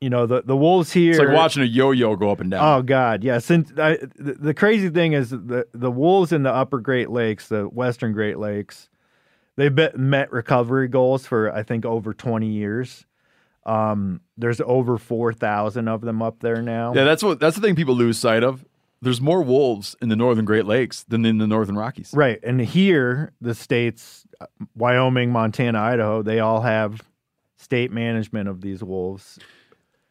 you know the the wolves here. It's like watching a yo-yo go up and down. Oh God, yeah. Since I, the, the crazy thing is the the wolves in the Upper Great Lakes, the Western Great Lakes, they've been, met recovery goals for I think over twenty years. Um, there's over four thousand of them up there now. Yeah, that's what that's the thing people lose sight of. There's more wolves in the northern Great Lakes than in the northern Rockies. Right. And here, the states, uh, Wyoming, Montana, Idaho, they all have state management of these wolves.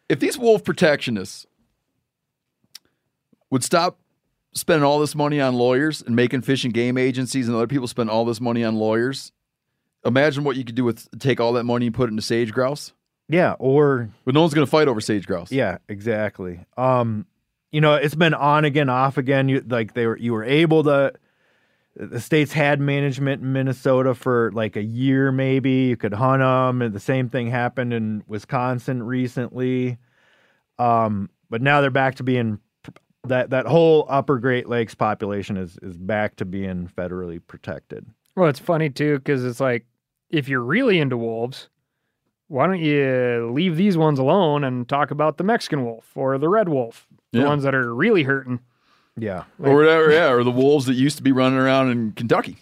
If these wolf protectionists would stop spending all this money on lawyers and making fish and game agencies and other people spend all this money on lawyers, imagine what you could do with take all that money and put it into sage grouse. Yeah. Or, But no one's going to fight over sage grouse. yeah, exactly. Um, you know, it's been on again, off again. You like they were, you were able to. The states had management in Minnesota for like a year, maybe. You could hunt them, and the same thing happened in Wisconsin recently. Um, but now they're back to being that that whole Upper Great Lakes population is is back to being federally protected. Well, it's funny too because it's like if you're really into wolves, why don't you leave these ones alone and talk about the Mexican wolf or the red wolf, the Yeah. ones that are really hurting? Yeah. Or whatever, yeah, or the wolves that used to be running around in Kentucky.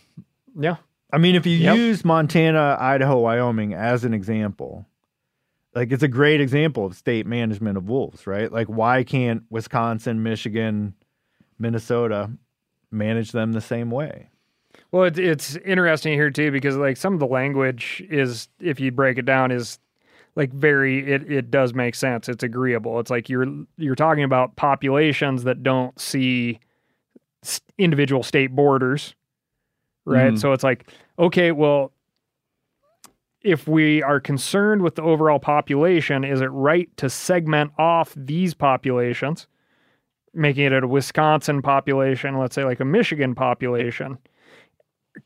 Yeah. I mean, if you Yep. use Montana, Idaho, Wyoming as an example, like it's a great example of state management of wolves, right? Like, why can't Wisconsin, Michigan, Minnesota manage them the same way? Well, it's it's interesting here too because like some of the language is, if you break it down, is like very it it does make sense. It's agreeable. It's like you're you're talking about populations that don't see individual state borders, right? Mhm. So it's like okay, well, if we are concerned with the overall population, is it right to segment off these populations, making it a Wisconsin population, let's say like a Michigan population?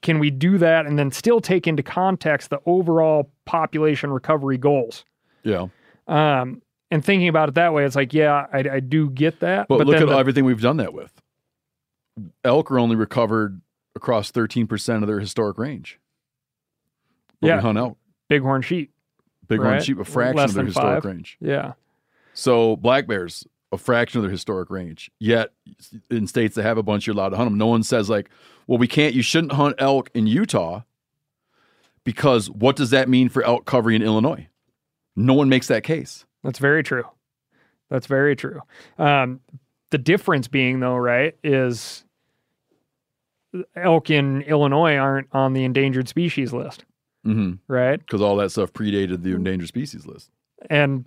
Can we do that and then still take into context the overall population recovery goals? Yeah. Um, and thinking about it that way, it's like, yeah, I, I do get that. But, look at the- everything we've done that with. Elk are only recovered across 13% of their historic range. Where we Yeah. hunt elk. bighorn sheep. Bighorn right? sheep, a fraction Less of their historic five. range. Yeah. So black bears, a fraction of their historic range. Yet in states that have a bunch, you're allowed to hunt them. No one says like, well, we can't. You shouldn't hunt elk in Utah because what does that mean for elk cover in Illinois? No one makes that case. That's very true. That's very true. Um, the difference being, though, right, is elk in Illinois aren't on the endangered species list, Mm-hmm. right? Because all that stuff predated the endangered species list. And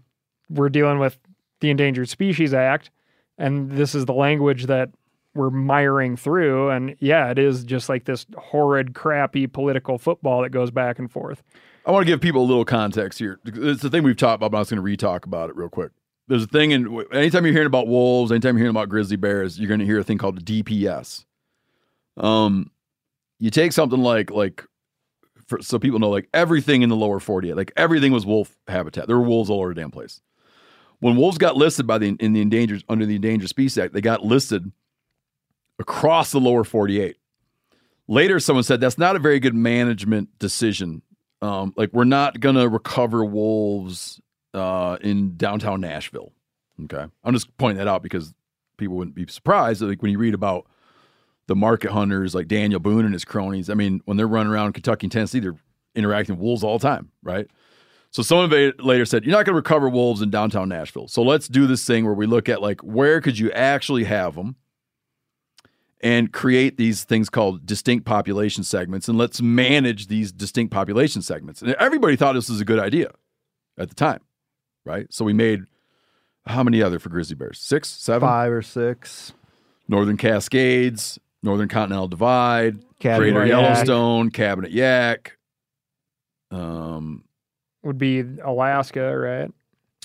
we're dealing with the Endangered Species Act, and this is the language that we're miring through. And yeah, it is just like this horrid, crappy political football that goes back and forth. I want to give people a little context here. It's the thing we've talked about, but I was going to re-talk about it real quick. There's a thing in anytime you're hearing about wolves, anytime you're hearing about grizzly bears, you're going to hear a thing called DPS. Um, you take something like like for, so people know like everything in the lower 48, like everything was wolf habitat. There were wolves all over the damn place. When wolves got listed by the in the endangered under the Endangered Species Act, they got listed across the lower 48. Later, someone said that's not a very good management decision. Um, like we're not gonna recover wolves uh, in downtown Nashville. Okay, I'm just pointing that out because people wouldn't be surprised. Like when you read about the market hunters, like Daniel Boone and his cronies. I mean, when they're running around Kentucky and Tennessee, they're interacting with wolves all the time, right? So someone later said, "You're not going to recover wolves in downtown Nashville. So let's do this thing where we look at like where could you actually have them." And create these things called distinct population segments and let's manage these distinct population segments. And everybody thought this was a good idea at the time, right? So we made how many other for grizzly bears? Six, seven, Five or six. Northern Cascades, Northern Continental Divide, Cabinet Greater Yaak. Yellowstone, Cabinet Yaak. Um, Would be Alaska, right?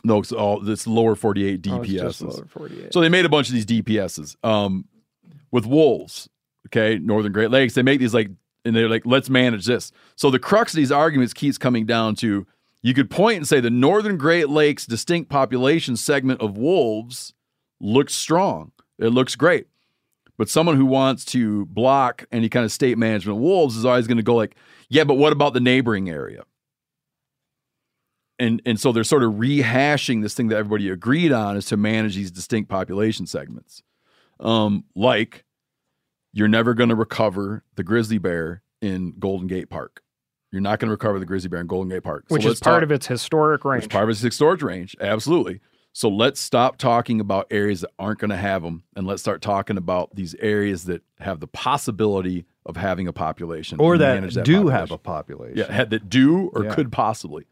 no, it's all this lower 48 Oh, just lower 48. So they made a bunch of these DPSs. Um, with wolves, okay, Northern Great Lakes, they make these like, and they're like, let's manage this. So the crux of these arguments keeps coming down to you could point and say the Northern Great Lakes distinct population segment of wolves looks strong. It looks great. But someone who wants to block any kind of state management of wolves is always going to go like, yeah, but what about the neighboring area? And and so they're sort of rehashing this thing that everybody agreed on is to manage these distinct population segments. Um, like you're never going to recover the grizzly bear in Golden Gate Park. You're not going to recover the grizzly bear in Golden Gate Park. So Which is part talk- of its historic range. which part of its historic range, absolutely. So let's stop talking about areas that aren't going to have them, and let's start talking about these areas that have the possibility of having a population Or and that, manage do have a population. Yeah, that do or Yeah. could possibly.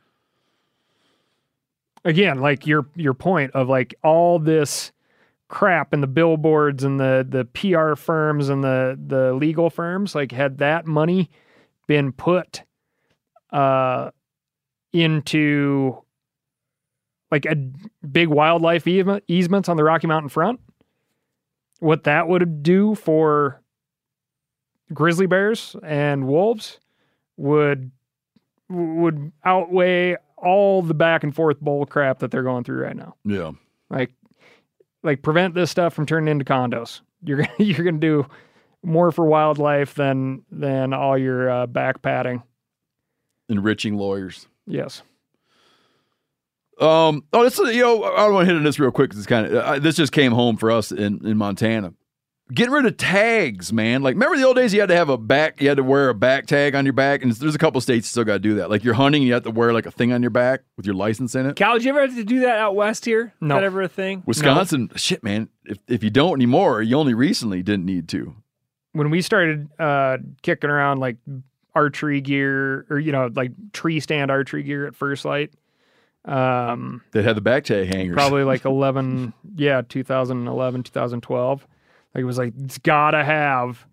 again like your your point of like all this crap and the billboards and the the PR firms and the the legal firms like had that money been put uh into like a big wildlife easements on the Rocky Mountain front what that would do for grizzly bears and wolves would would outweigh all the back and forth bull crap that they're going through right now. Yeah. Like like prevent this stuff from turning into condos. You're gonna you're gonna do more for wildlife than than all your uh, back padding. Enriching lawyers. Yes. Um. Oh, this is you know I don't want to hit on this real quick because it's kind of uh, this just came home for us in in Montana. Getting rid of tags, man. Like remember the old days you had to have a back, you had to wear a back tag on your back, and there's a couple states still got to do that. Like you're hunting, you have to wear like a thing on your back with your license in it. Cal, did you ever have to do that out west here? No. Is that ever a thing? Wisconsin, shit, man. If if you don't anymore, you only recently didn't need to. When we started uh kicking around like archery gear or you know like tree stand archery gear at First Lite um That had the back tag hangers. probably like 11 yeah 2011 2012 like it was like it's gotta have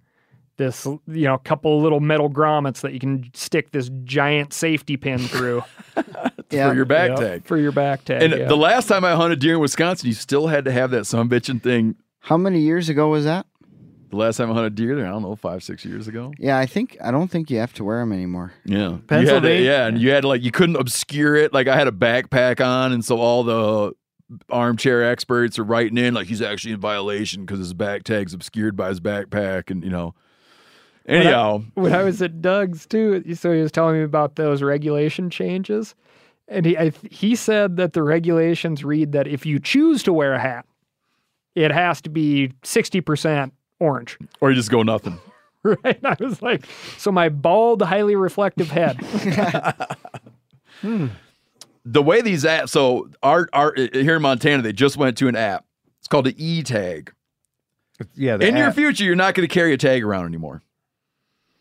this you know a couple of little metal grommets that you can stick this giant safety pin through for your back Yep, tag. for your back tag And yeah. the last time I hunted deer in Wisconsin, you still had to have that some bitching thing. How many years ago was that? The last time I hunted deer there, I don't know, five, six years ago. Yeah, I think I don't think you have to wear them anymore. Yeah. You had to- Pennsylvania- yeah, and you had to like you couldn't obscure it. Like I had a backpack on, and so all the armchair experts are writing in like he's actually in violation because his back tag's obscured by his backpack, and you know. When I- Anyhow, when I was at Doug's too, so he was telling me about those regulation changes, and he I, he said that the regulations read that if you choose to wear a hat, it has to be sixty percent orange. or you just go nothing. Right? I was like, so my bald, highly reflective head. Hmm. The way these apps so our our here in Montana they just went to an app. It's called an e tag. Yeah, the In your future, you're not going to carry a tag around anymore.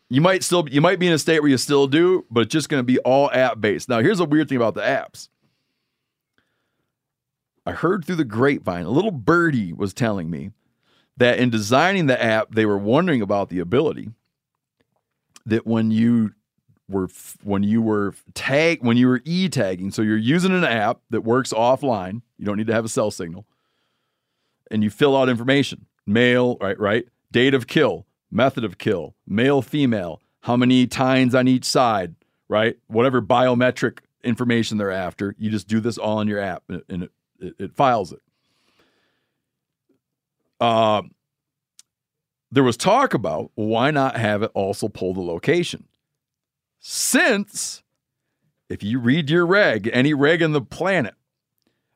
You might still you might be in a state where you still do, but it's just going to be all app based. Now, here's a weird thing about the apps. I heard through the grapevine, a little birdie was telling me that in designing the app, they were wondering about the ability that when you were when you were tag when you were e tagging, so you're using an app that works offline, you don't need to have a cell signal, and you fill out information, male, right, right, date of kill, method of kill, male, female, how many tines on each side, right, whatever biometric information they're after, you just do this all in your app, and it, it, it, it files it. Uh, there was talk about why not have it also pull the location? Since if you read your reg, any reg on the planet,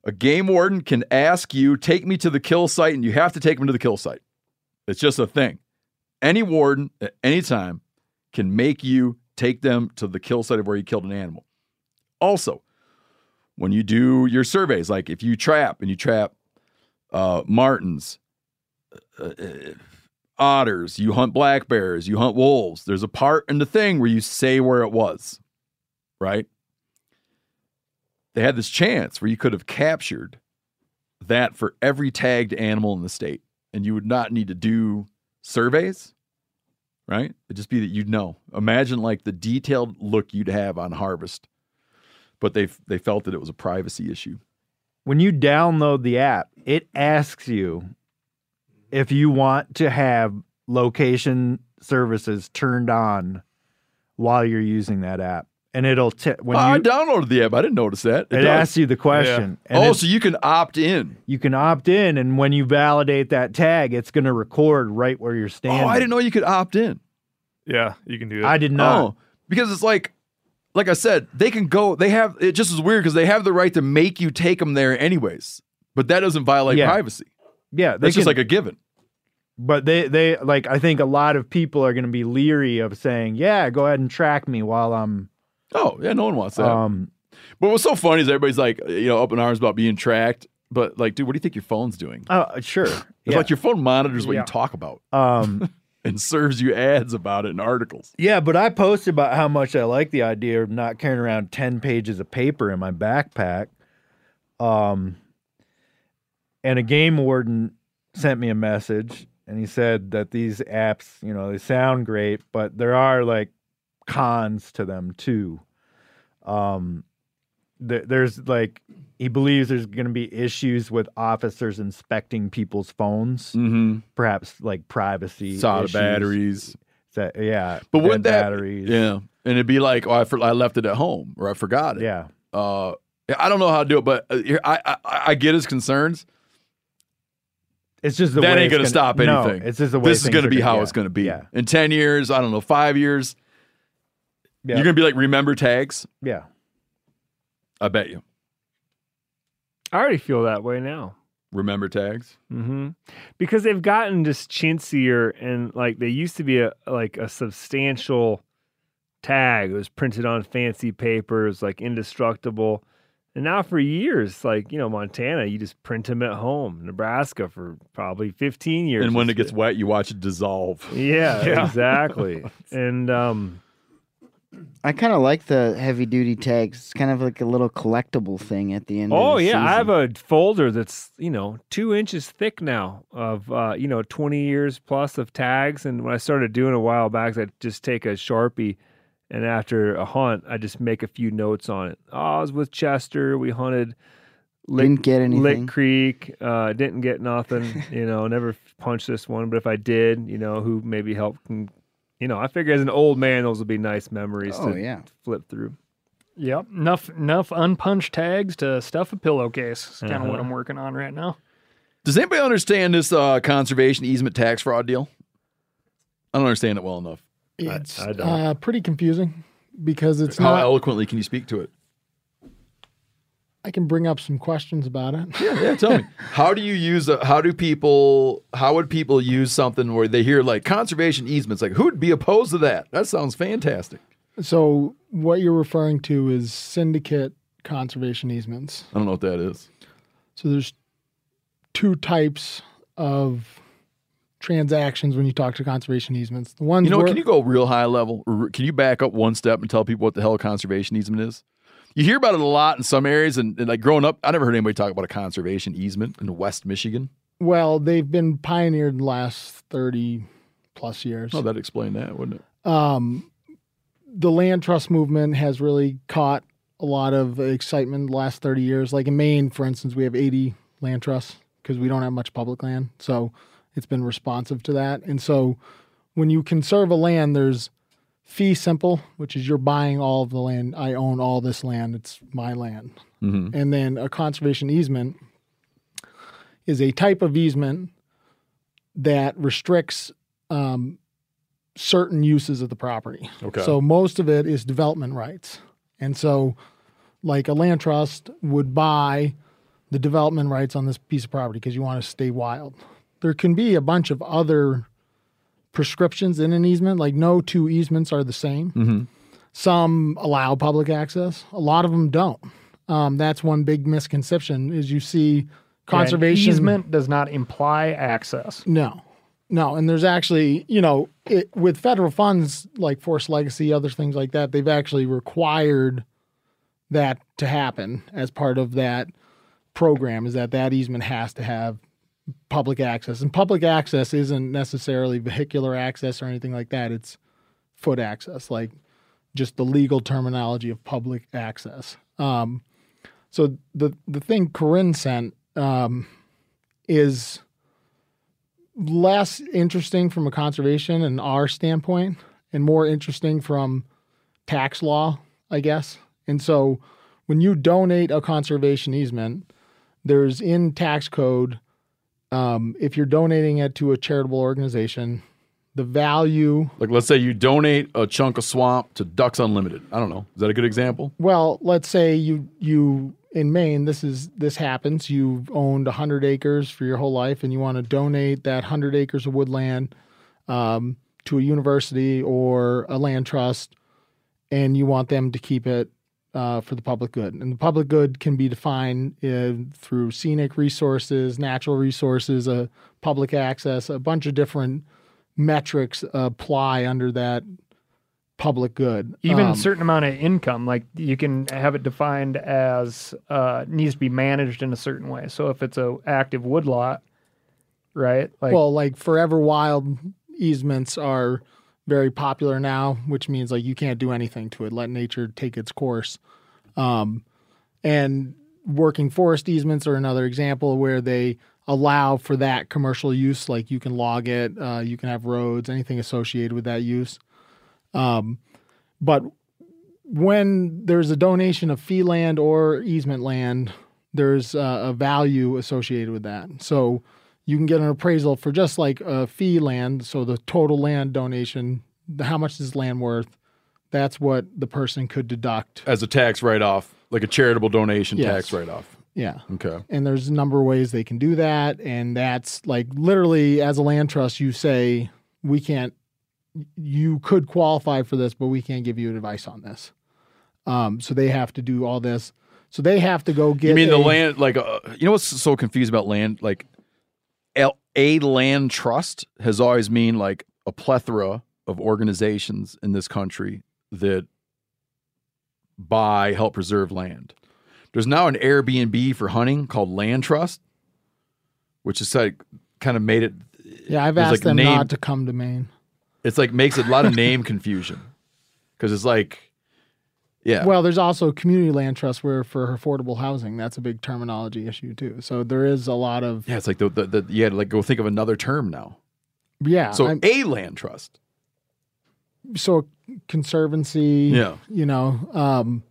a game warden can ask you, take me to the kill site, and you have to take them to the kill site. It's just a thing. Any warden at any time can make you take them to the kill site of where you killed an animal. Also, when you do your surveys, like if you trap and you trap uh, martens, uh, uh, otters, you hunt black bears, you hunt wolves, there's a part in the thing where you say where it was, right? They had this chance where you could have captured that for every tagged animal in the state, and you would not need to do surveys, right? It'd just be that you'd know. Imagine like the detailed look you'd have on harvest, but they they felt that it was a privacy issue. when you download the app, it asks you if you want to have location services turned on while you're using that app. And it'll t- when Oh, I you downloaded the app. I didn't notice that. it, does. asks you the question. and oh, it- so you can opt in. you can opt in, and when you validate that tag, it's going to record right where you're standing. Oh, I didn't know you could opt in. Yeah, you can do that. I did not. Oh, because it's like, like I said, they can go. They have it. Just is weird because they have the right to make you take them there anyways. But that doesn't violate Yeah. privacy. Yeah, That's just like a given. But they they like I think a lot of people are going to be leery of saying, "Yeah, go ahead and track me while I'm." Oh yeah, no one wants that. Um, but what's so funny is everybody's like, you know, up in arms about being tracked. But like, dude, what do you think your phone's doing? uh, sure. It's yeah. like your phone monitors what Yeah. you talk about um, and serves you ads about it in articles. yeah, but I posted about how much I like the idea of not carrying around ten pages of paper in my backpack. Um, and a game warden sent me a message, and he said that these apps, you know, they sound great, but there are like cons to them too. Um, th- there's like he believes there's going to be issues with officers inspecting people's phones, Mm-hmm. perhaps like privacy, Solid batteries. So, yeah, But would that batteries? Yeah, and it'd be like, oh, I, for, I left it at home or I forgot it. Yeah. Uh, I don't know how to do it, but uh, I, I I get his concerns. It's just the that way ain't going to stop no, anything. it's just the way this is going to be gonna- how yeah, it's going to be. Yeah, In ten years, I don't know, five years, yeah, you're going to be like, remember tags. yeah. I bet you I already feel that way now. remember tags. Mm-hmm. Because they've gotten just chintzier and like they used to be a like a substantial tag. It was printed on fancy papers, like indestructible. And now for years, like you know, Montana, you just print them at home. Nebraska for probably 15 years. And when it gets wet, you watch it dissolve. Yeah, Yeah. exactly. and um, I kind of like the heavy duty tags. It's kind of like a little collectible thing at the end. oh of the yeah, I have a folder that's you know two inches thick now of uh, you know 20 years plus of tags. And when I started doing a while back, I just take a sharpie, and after a hunt, I just make a few notes on it. Oh, I was with Chester. We hunted. Lick, Didn't get anything. Lick Creek. Uh, didn't get nothing. You know, never punched this one. But if I did, you know, who maybe helped. can- You know, I figure as an old man, those will be nice memories Oh, to yeah. flip through. Yep. Enough enough unpunched tags to stuff a pillowcase. It's kind of what Uh-huh. I'm working on right now. Does anybody understand this uh, conservation easement tax fraud deal? I don't understand it well enough. It's uh, pretty confusing because it's How not. eloquently can you speak to it? I can bring up some questions about it. Yeah, yeah. Tell me, how do you use? A, how do people? How would people use something where they hear like conservation easements? Like, who'd be opposed to that? That sounds fantastic. So what you're referring to is syndicate conservation easements. I don't know what that is. So there's two types of transactions when you talk to conservation easements. The ones You know, where- can you go real high level? Or Can you back up one step and tell people what the hell a conservation easement is? You hear about it a lot in some areas, and, and like growing up, I never heard anybody talk about a conservation easement in West Michigan. well, they've been pioneered in the last 30 plus years. Oh, that explained that, wouldn't it? um, the land trust movement has really caught a lot of excitement the last 30 years. Like in Maine, for instance, we have 80 land trusts because we don't have much public land. So it's been responsive to that. And so when you conserve a land, there's fee simple, which is you're buying all of the land. I own all this land. It's my land. Mhm. And then a conservation easement is a type of easement that restricts um, certain uses of the property. Okay. So most of it is development rights. And so, like a land trust would buy the development rights on this piece of property because you want to stay wild. There can be a bunch of other prescriptions in an easement, like no two easements are the same. Mm-hmm. Some allow public access, a lot of them don't. Um, that's one big misconception is you see conservation An easement does not imply access. no, no, and there's actually, you know, it, with federal funds like Forest Legacy, other things like that, they've actually required that to happen as part of that program. Is that that easement has to have public access, and public access isn't necessarily vehicular access or anything like that. It's foot access, like just the legal terminology of public access. Um, so the the thing Corinne sent um, is less interesting from a conservation and our standpoint, and more interesting from tax law, I guess. And so, when you donate a conservation easement, there's in tax code um, if you're donating it to a charitable organization, the value Like, let's say you donate a chunk of swamp to Ducks Unlimited. I don't know. Is that a good example? Well, let's say you you in Maine, this is this happens. You've owned hundred acres for your whole life, and you want to donate that hundred acres of woodland um, to a university or a land trust, and you want them to keep it uh, for the public good. And the public good can be defined uh, through scenic resources, natural resources, uh, public access, a bunch of different metrics apply under that public good. Even Um, a certain amount of income, like you can have it defined as uh, needs to be managed in a certain way. So if it's a active woodlot, right? Like well, like Forever Wild easements are very popular now, which means like you can't do anything to it. Let nature take its course. Um, and working forest easements are another example where they allow for that commercial use. Like you can log it, uh, you can have roads, anything associated with that use. Um, but when there's a donation of fee land or easement land, there's uh, a value associated with that. So you can get an appraisal for just like a fee land. So the total land donation, how much is land worth? That's what the person could deduct. As a tax write off, like a charitable donation Yes. tax write off. Yeah. Okay. And there's a number of ways they can do that. And that's like literally as a land trust, you say, we can't, you could qualify for this, but we can't give you advice on this. Um, so they have to do all this. So they have to go get. you mean the land, like, uh, you know what's so confused about land? Like, a land trust has always mean like a plethora of organizations in this country that buy, help preserve land. There's now an Airbnb for hunting called Land Trust, which is like kind of made it. Yeah, I've asked like, them name- not to come to Maine. It's like makes a lot of name confusion because it's like, yeah. Well, there's also community land trust where for affordable housing, that's a big terminology issue too. So there is a lot of yeah, it's like the, the, the you had to like go think of another term now. yeah. so I'm- a land trust. so conservancy. Yeah. You know, um,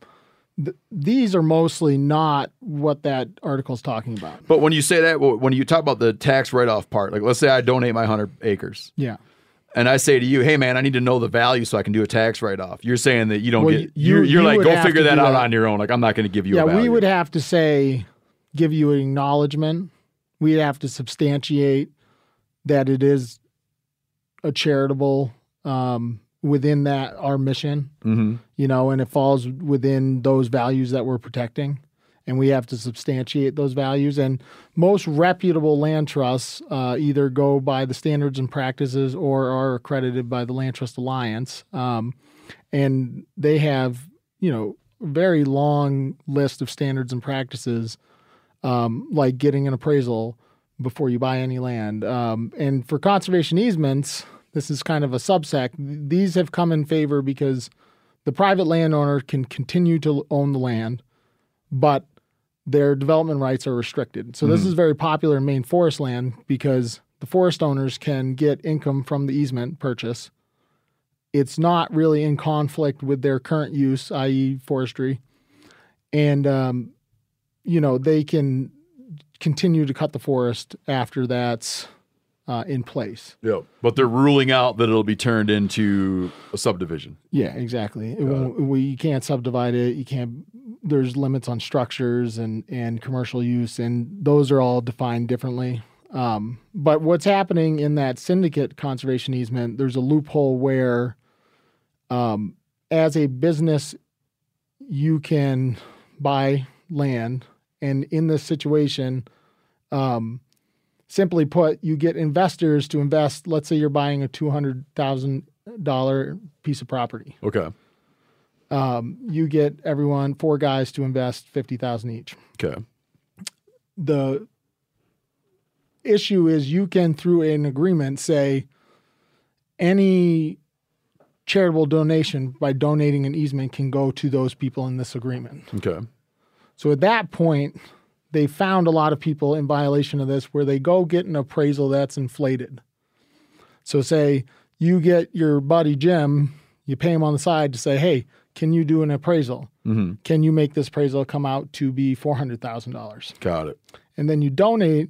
th- these are mostly not what that article's talking about. But when you say that, when you talk about the tax write off part, like let's say I donate my 100 acres. Yeah. And I say to you, hey man, I need to know the value so I can do a tax write off. You're saying that you don't Well, get, you- you're, you're you like, go figure that out that. on your own. Like, I'm not going to give you yeah, a value. we would have to say, give you an acknowledgement. We'd have to substantiate that it is a charitable um, within that our mission, Mhm. you know, and it falls within those values that we're protecting. And we have to substantiate those values. And most reputable land trusts uh, either go by the standards and practices or are accredited by the Land Trust Alliance. Um, and they have, you know, a very long list of standards and practices, um, like getting an appraisal before you buy any land. Um, and for conservation easements, this is kind of a subsect. These have come in favor because the private landowner can continue to own the land, but their development rights are restricted. So this Mhm. is very popular in Maine forest land because the forest owners can get income from the easement purchase. It's not really in conflict with their current use, i.e., forestry, and um, you know they can continue to cut the forest after that's uh, in place. Yeah. But they're ruling out that it'll be turned into a subdivision. Yeah, exactly. We you can't subdivide it. You can't. There's limits on structures and and commercial use, and those are all defined differently. Um, but what's happening in that syndicate conservation easement? There's a loophole where, um, as a business, you can buy land, and in this situation, um, simply put, you get investors to invest. Let's say you're buying a two hundred thousand dollar piece of property. Okay. Um, you get everyone four guys to invest fifty thousand each. Okay. The issue is you can through an agreement say any charitable donation by donating an easement can go to those people in this agreement. Okay. So at that point, they found a lot of people in violation of this where they go get an appraisal that's inflated. So say you get your buddy Jim, you pay him on the side to say, "Hey, can you do an appraisal? Mm-hmm. Can you make this appraisal come out to be four hundred thousand dollars?" Got it. And then you donate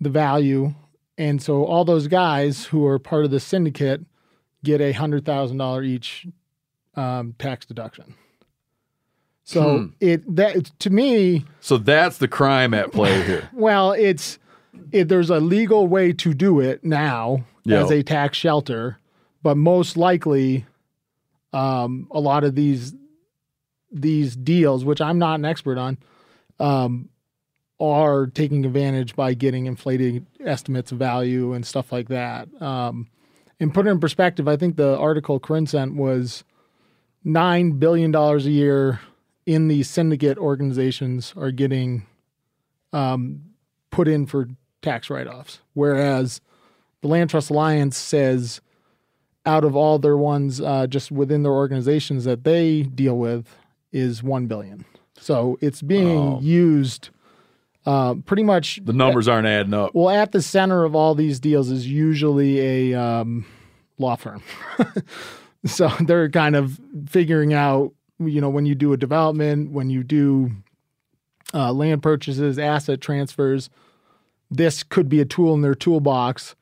the value, and so all those guys who are part of the syndicate get a hundred thousand dollar each um, tax deduction. So Hmm. it that to me, So that's the crime at play here. well, it's it, there's a legal way to do it now Yeah. as a tax shelter, but most likely, um, a lot of these these deals, which I'm not an expert on, um, are taking advantage by getting inflated estimates of value and stuff like that. Um, and put it in perspective, I think the article Corinne sent was nine billion dollars a year in these syndicate organizations are getting um, put in for tax write-offs, whereas the Land Trust Alliance says out of all their ones uh, just within their organizations that they deal with is one billion. So it's being used uh, pretty much. The numbers aren't adding up. Well, at the center of all these deals is usually a um, law firm. so they're kind of figuring out, you know, when you do a development, when you do uh, land purchases, asset transfers, this could be a tool in their toolbox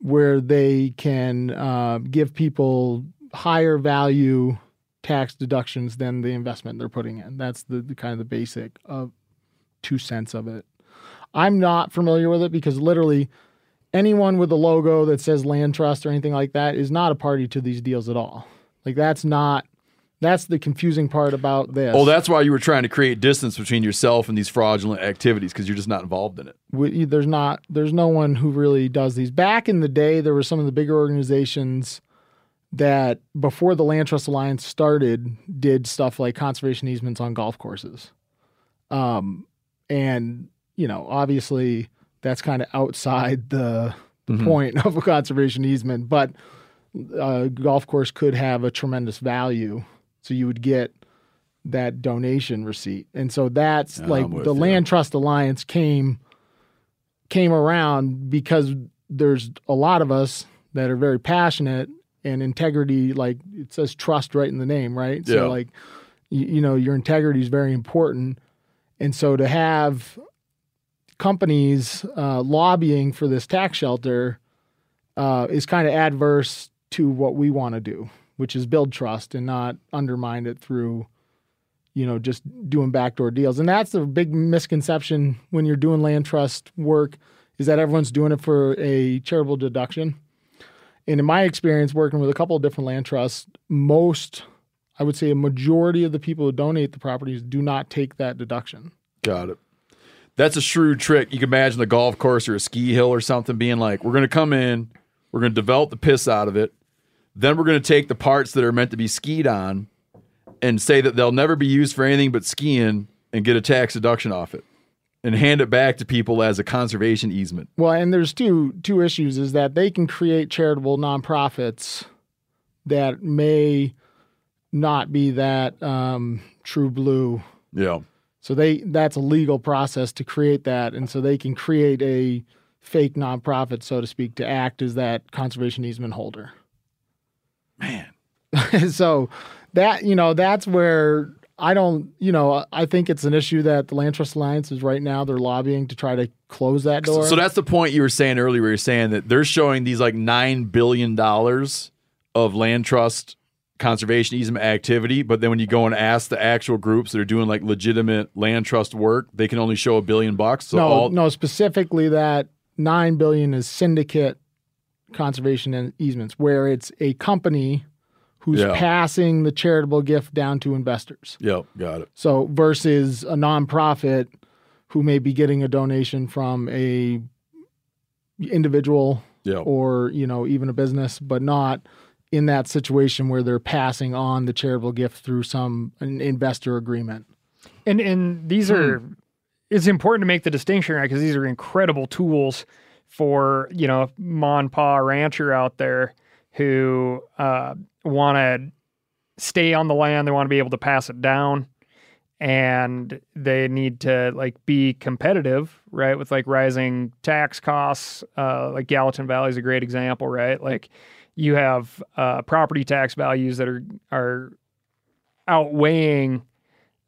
where they can uh, give people higher value tax deductions than the investment they're putting in. That's the, the kind of the basic of two cents of it. I'm not familiar with it because literally anyone with a logo that says land trust or anything like that is not a party to these deals at all. Like that's not that's the confusing part about this. Oh, that's why you were trying to create distance between yourself and these fraudulent activities because you're just not involved in it. we, there's not there's no one who really does these. Back in the day, there were some of the bigger organizations that before the Land Trust Alliance started did stuff like conservation easements on golf courses. Um, and you know, obviously that's kind of outside the the Mhm. point of a conservation easement, but a golf course could have a tremendous value. So you would get that donation receipt. And so that's like the you. Land Trust Alliance came came around because there's a lot of us that are very passionate and integrity like it says trust right in the name, right? Yeah. So like you, you know your integrity is very important, and so to have companies uh, lobbying for this tax shelter uh, is kind of adverse to what we want to do, which is build trust and not undermine it through, you know, just doing backdoor deals. And that's the big misconception when you're doing land trust work is that everyone's doing it for a charitable deduction. And in my experience working with a couple of different land trusts, most, I would say a majority of the people who donate the properties do not take that deduction. Got it. That's a shrewd trick. You can imagine a golf course or a ski hill or something being like, we're going to come in, we're going to develop the piss out of it. Then we're going to take the parts that are meant to be skied on and say that they'll never be used for anything but skiing and get a tax deduction off it and hand it back to people as a conservation easement. Well, and there's two two issues is that they can create charitable nonprofits that may not be that um, true blue. Yeah. So they that's a legal process to create that, and so they can create a fake nonprofit, so to speak, to act as that conservation easement holder. Man. so that you know that's where I don't you know I think it's an issue that the Land Trust Alliance is right now they're lobbying to try to close that door. So that's the point you were saying earlier. Where you're saying that they're showing these like nine billion dollars of land trust conservation easement activity, but then when you go and ask the actual groups that are doing like legitimate land trust work, they can only show a billion bucks. So no, all no, specifically that nine billion is syndicate conservation and easements, where it's a company who's Yeah. passing the charitable gift down to investors. Yep, got it. So versus a nonprofit who may be getting a donation from a individual Yeah. or you know even a business, but not in that situation where they're passing on the charitable gift through some an investor agreement. And and these are hmm. it's important to make the distinction right because these are incredible tools for you know mom and pa rancher out there who uh, want to stay on the land. They want to be able to pass it down, and they need to like be competitive, right? With like rising tax costs. Uh, like Gallatin Valley is a great example, right? Like you have uh, property tax values that are are outweighing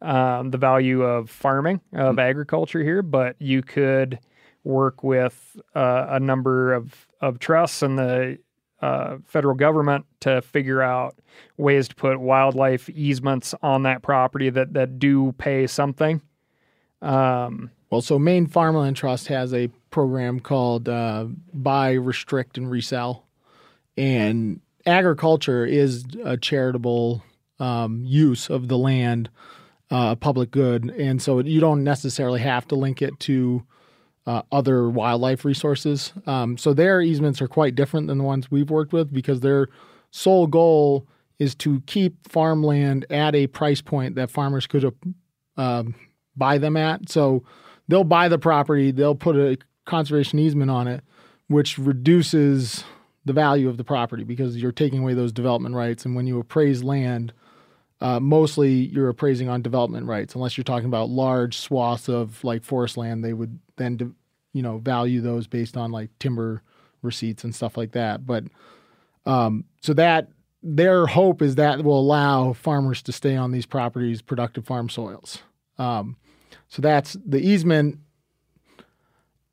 um, the value of farming of agriculture here, but you could work with uh, a number of of trusts and the uh, federal government to figure out ways to put wildlife easements on that property that that do pay something. Um, Well, so Maine Farmland Trust has a program called uh, Buy, Restrict, and Resell. And agriculture is a charitable um, use of the land, uh, a public good. And so you don't necessarily have to link it to uh, other wildlife resources. Um, so their easements are quite different than the ones we've worked with because their sole goal is to keep farmland at a price point that farmers could um, buy them at. So they'll buy the property, they'll put a conservation easement on it, which reduces the value of the property because you're taking away those development rights. And when you appraise land, uh, mostly you're appraising on development rights, unless you're talking about large swaths of like forest land. They would then, de- you know, value those based on like timber receipts and stuff like that. But um, so that their hope is that will allow farmers to stay on these properties, productive farm soils. Um, so that's the easement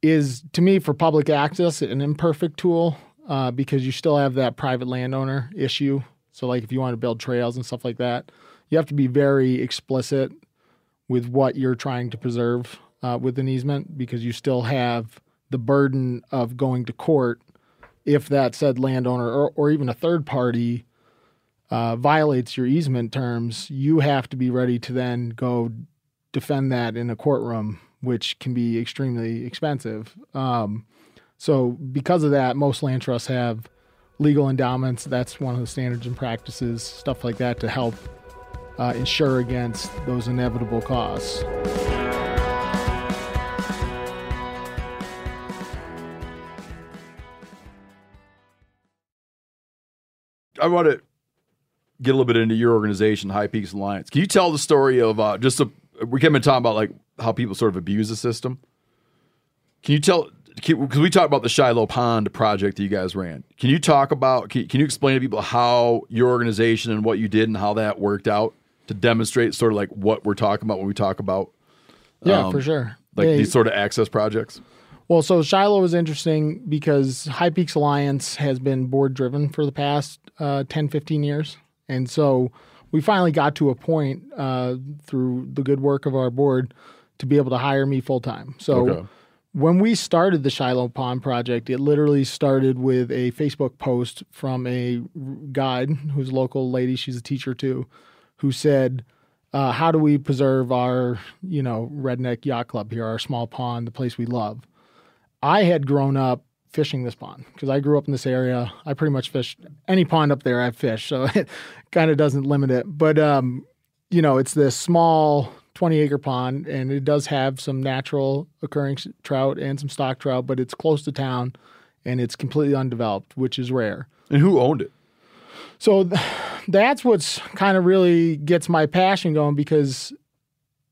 is to me for public access an imperfect tool uh, because you still have that private landowner issue. So like if you want to build trails and stuff like that, you have to be very explicit with what you're trying to preserve uh, with an easement because you still have the burden of going to court if that said landowner or, or even a third party uh, violates your easement terms, you have to be ready to then go defend that in a courtroom, which can be extremely expensive. Um, so, because of that, most land trusts have legal endowments. That's one of the standards and practices, stuff like that, to help uh, insure against those inevitable costs. I want to get a little bit into your organization, High Peaks Alliance. Can you tell the story of uh, just a, we came and talking about like how people sort of abuse the system? Can you tell? Because we talked about the Shiloh Pond project that you guys ran. Can you talk about? Can, can you explain to people how your organization and what you did and how that worked out? to demonstrate sort of like what we're talking about when we talk about Yeah, um, for sure. like They- these sort of access projects? Well, so Shiloh is interesting because High Peaks Alliance has been board driven for the past uh, 10, 15 years. And so we finally got to a point uh, through the good work of our board to be able to hire me full time. So Okay. when we started the Shiloh Pond project, it literally started with a Facebook post from a guide who's a local lady, she's a teacher too, who said, uh, how do we preserve our, you know, redneck yacht club here, our small pond, the place we love? I had grown up fishing this pond because I grew up in this area. I pretty much fished any pond up there I've fished, so it kind of doesn't limit it. But um, you know, it's this small 20 acre pond, and it does have some natural occurring trout and some stock trout, but it's close to town, and it's completely undeveloped, which is rare. And who owned it? So th- that's what's kind of really gets my passion going because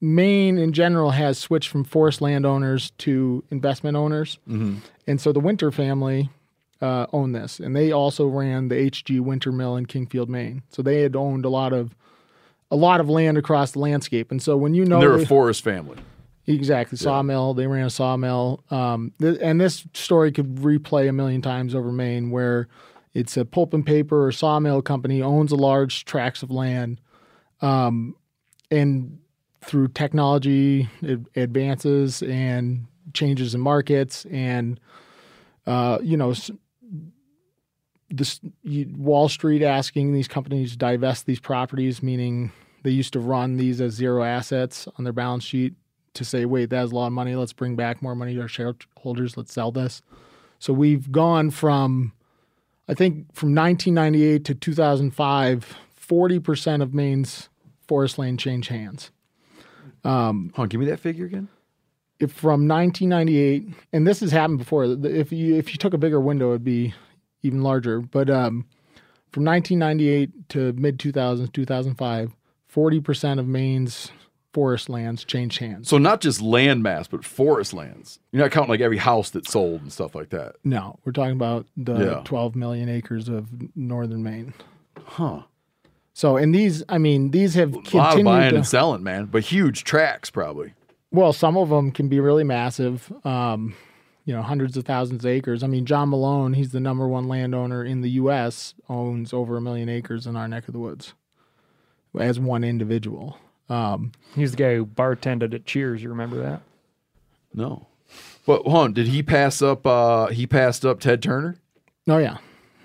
Maine in general has switched from forest landowners to investment owners. Mm-hmm. And so the Winter family uh, owned this, and they also ran the HG Winter Mill in Kingfield, Maine. So they had owned a lot of a lot of land across the landscape. And so when you know They're they- a forest family. Exactly. Sawmill. They ran a sawmill. Um, th- and this story could replay a million times over Maine where it's a pulp and paper or sawmill company owns a large tracts of land. Um, and through technology advances and changes in markets and, uh, you know, this Wall Street asking these companies to divest these properties, meaning they used to run these as zero assets on their balance sheet to say, wait, that has a lot of money. Let's bring back more money to our shareholders. Let's sell this. So we've gone from, I think, from 1998 to 2005, 40% of Maine's forest land changed hands. Um, Hold on, give me that figure again. If from 1998, and this has happened before. If you if you took a bigger window, it'd be even larger. But um, from 1998 to mid 2000s, 2005, 40% of Maine's forest lands changed hands. So not just land mass, but forest lands. You're not counting like every house that's sold and stuff like that. No, we're talking about the Yeah. 12 million acres of northern Maine. Huh. So, and these, I mean, these have A lot of continued buying to, and selling, man. But huge tracks probably. well, some of them can be really massive, um, you know, hundreds of thousands of acres. I mean, John Malone, he's the number one landowner in the U.S., owns over a million acres in our neck of the woods as one individual. Um, He's the guy who bartended at Cheers. You remember that? No. But hold on, did he pass up uh he passed up Ted Turner? oh, yeah.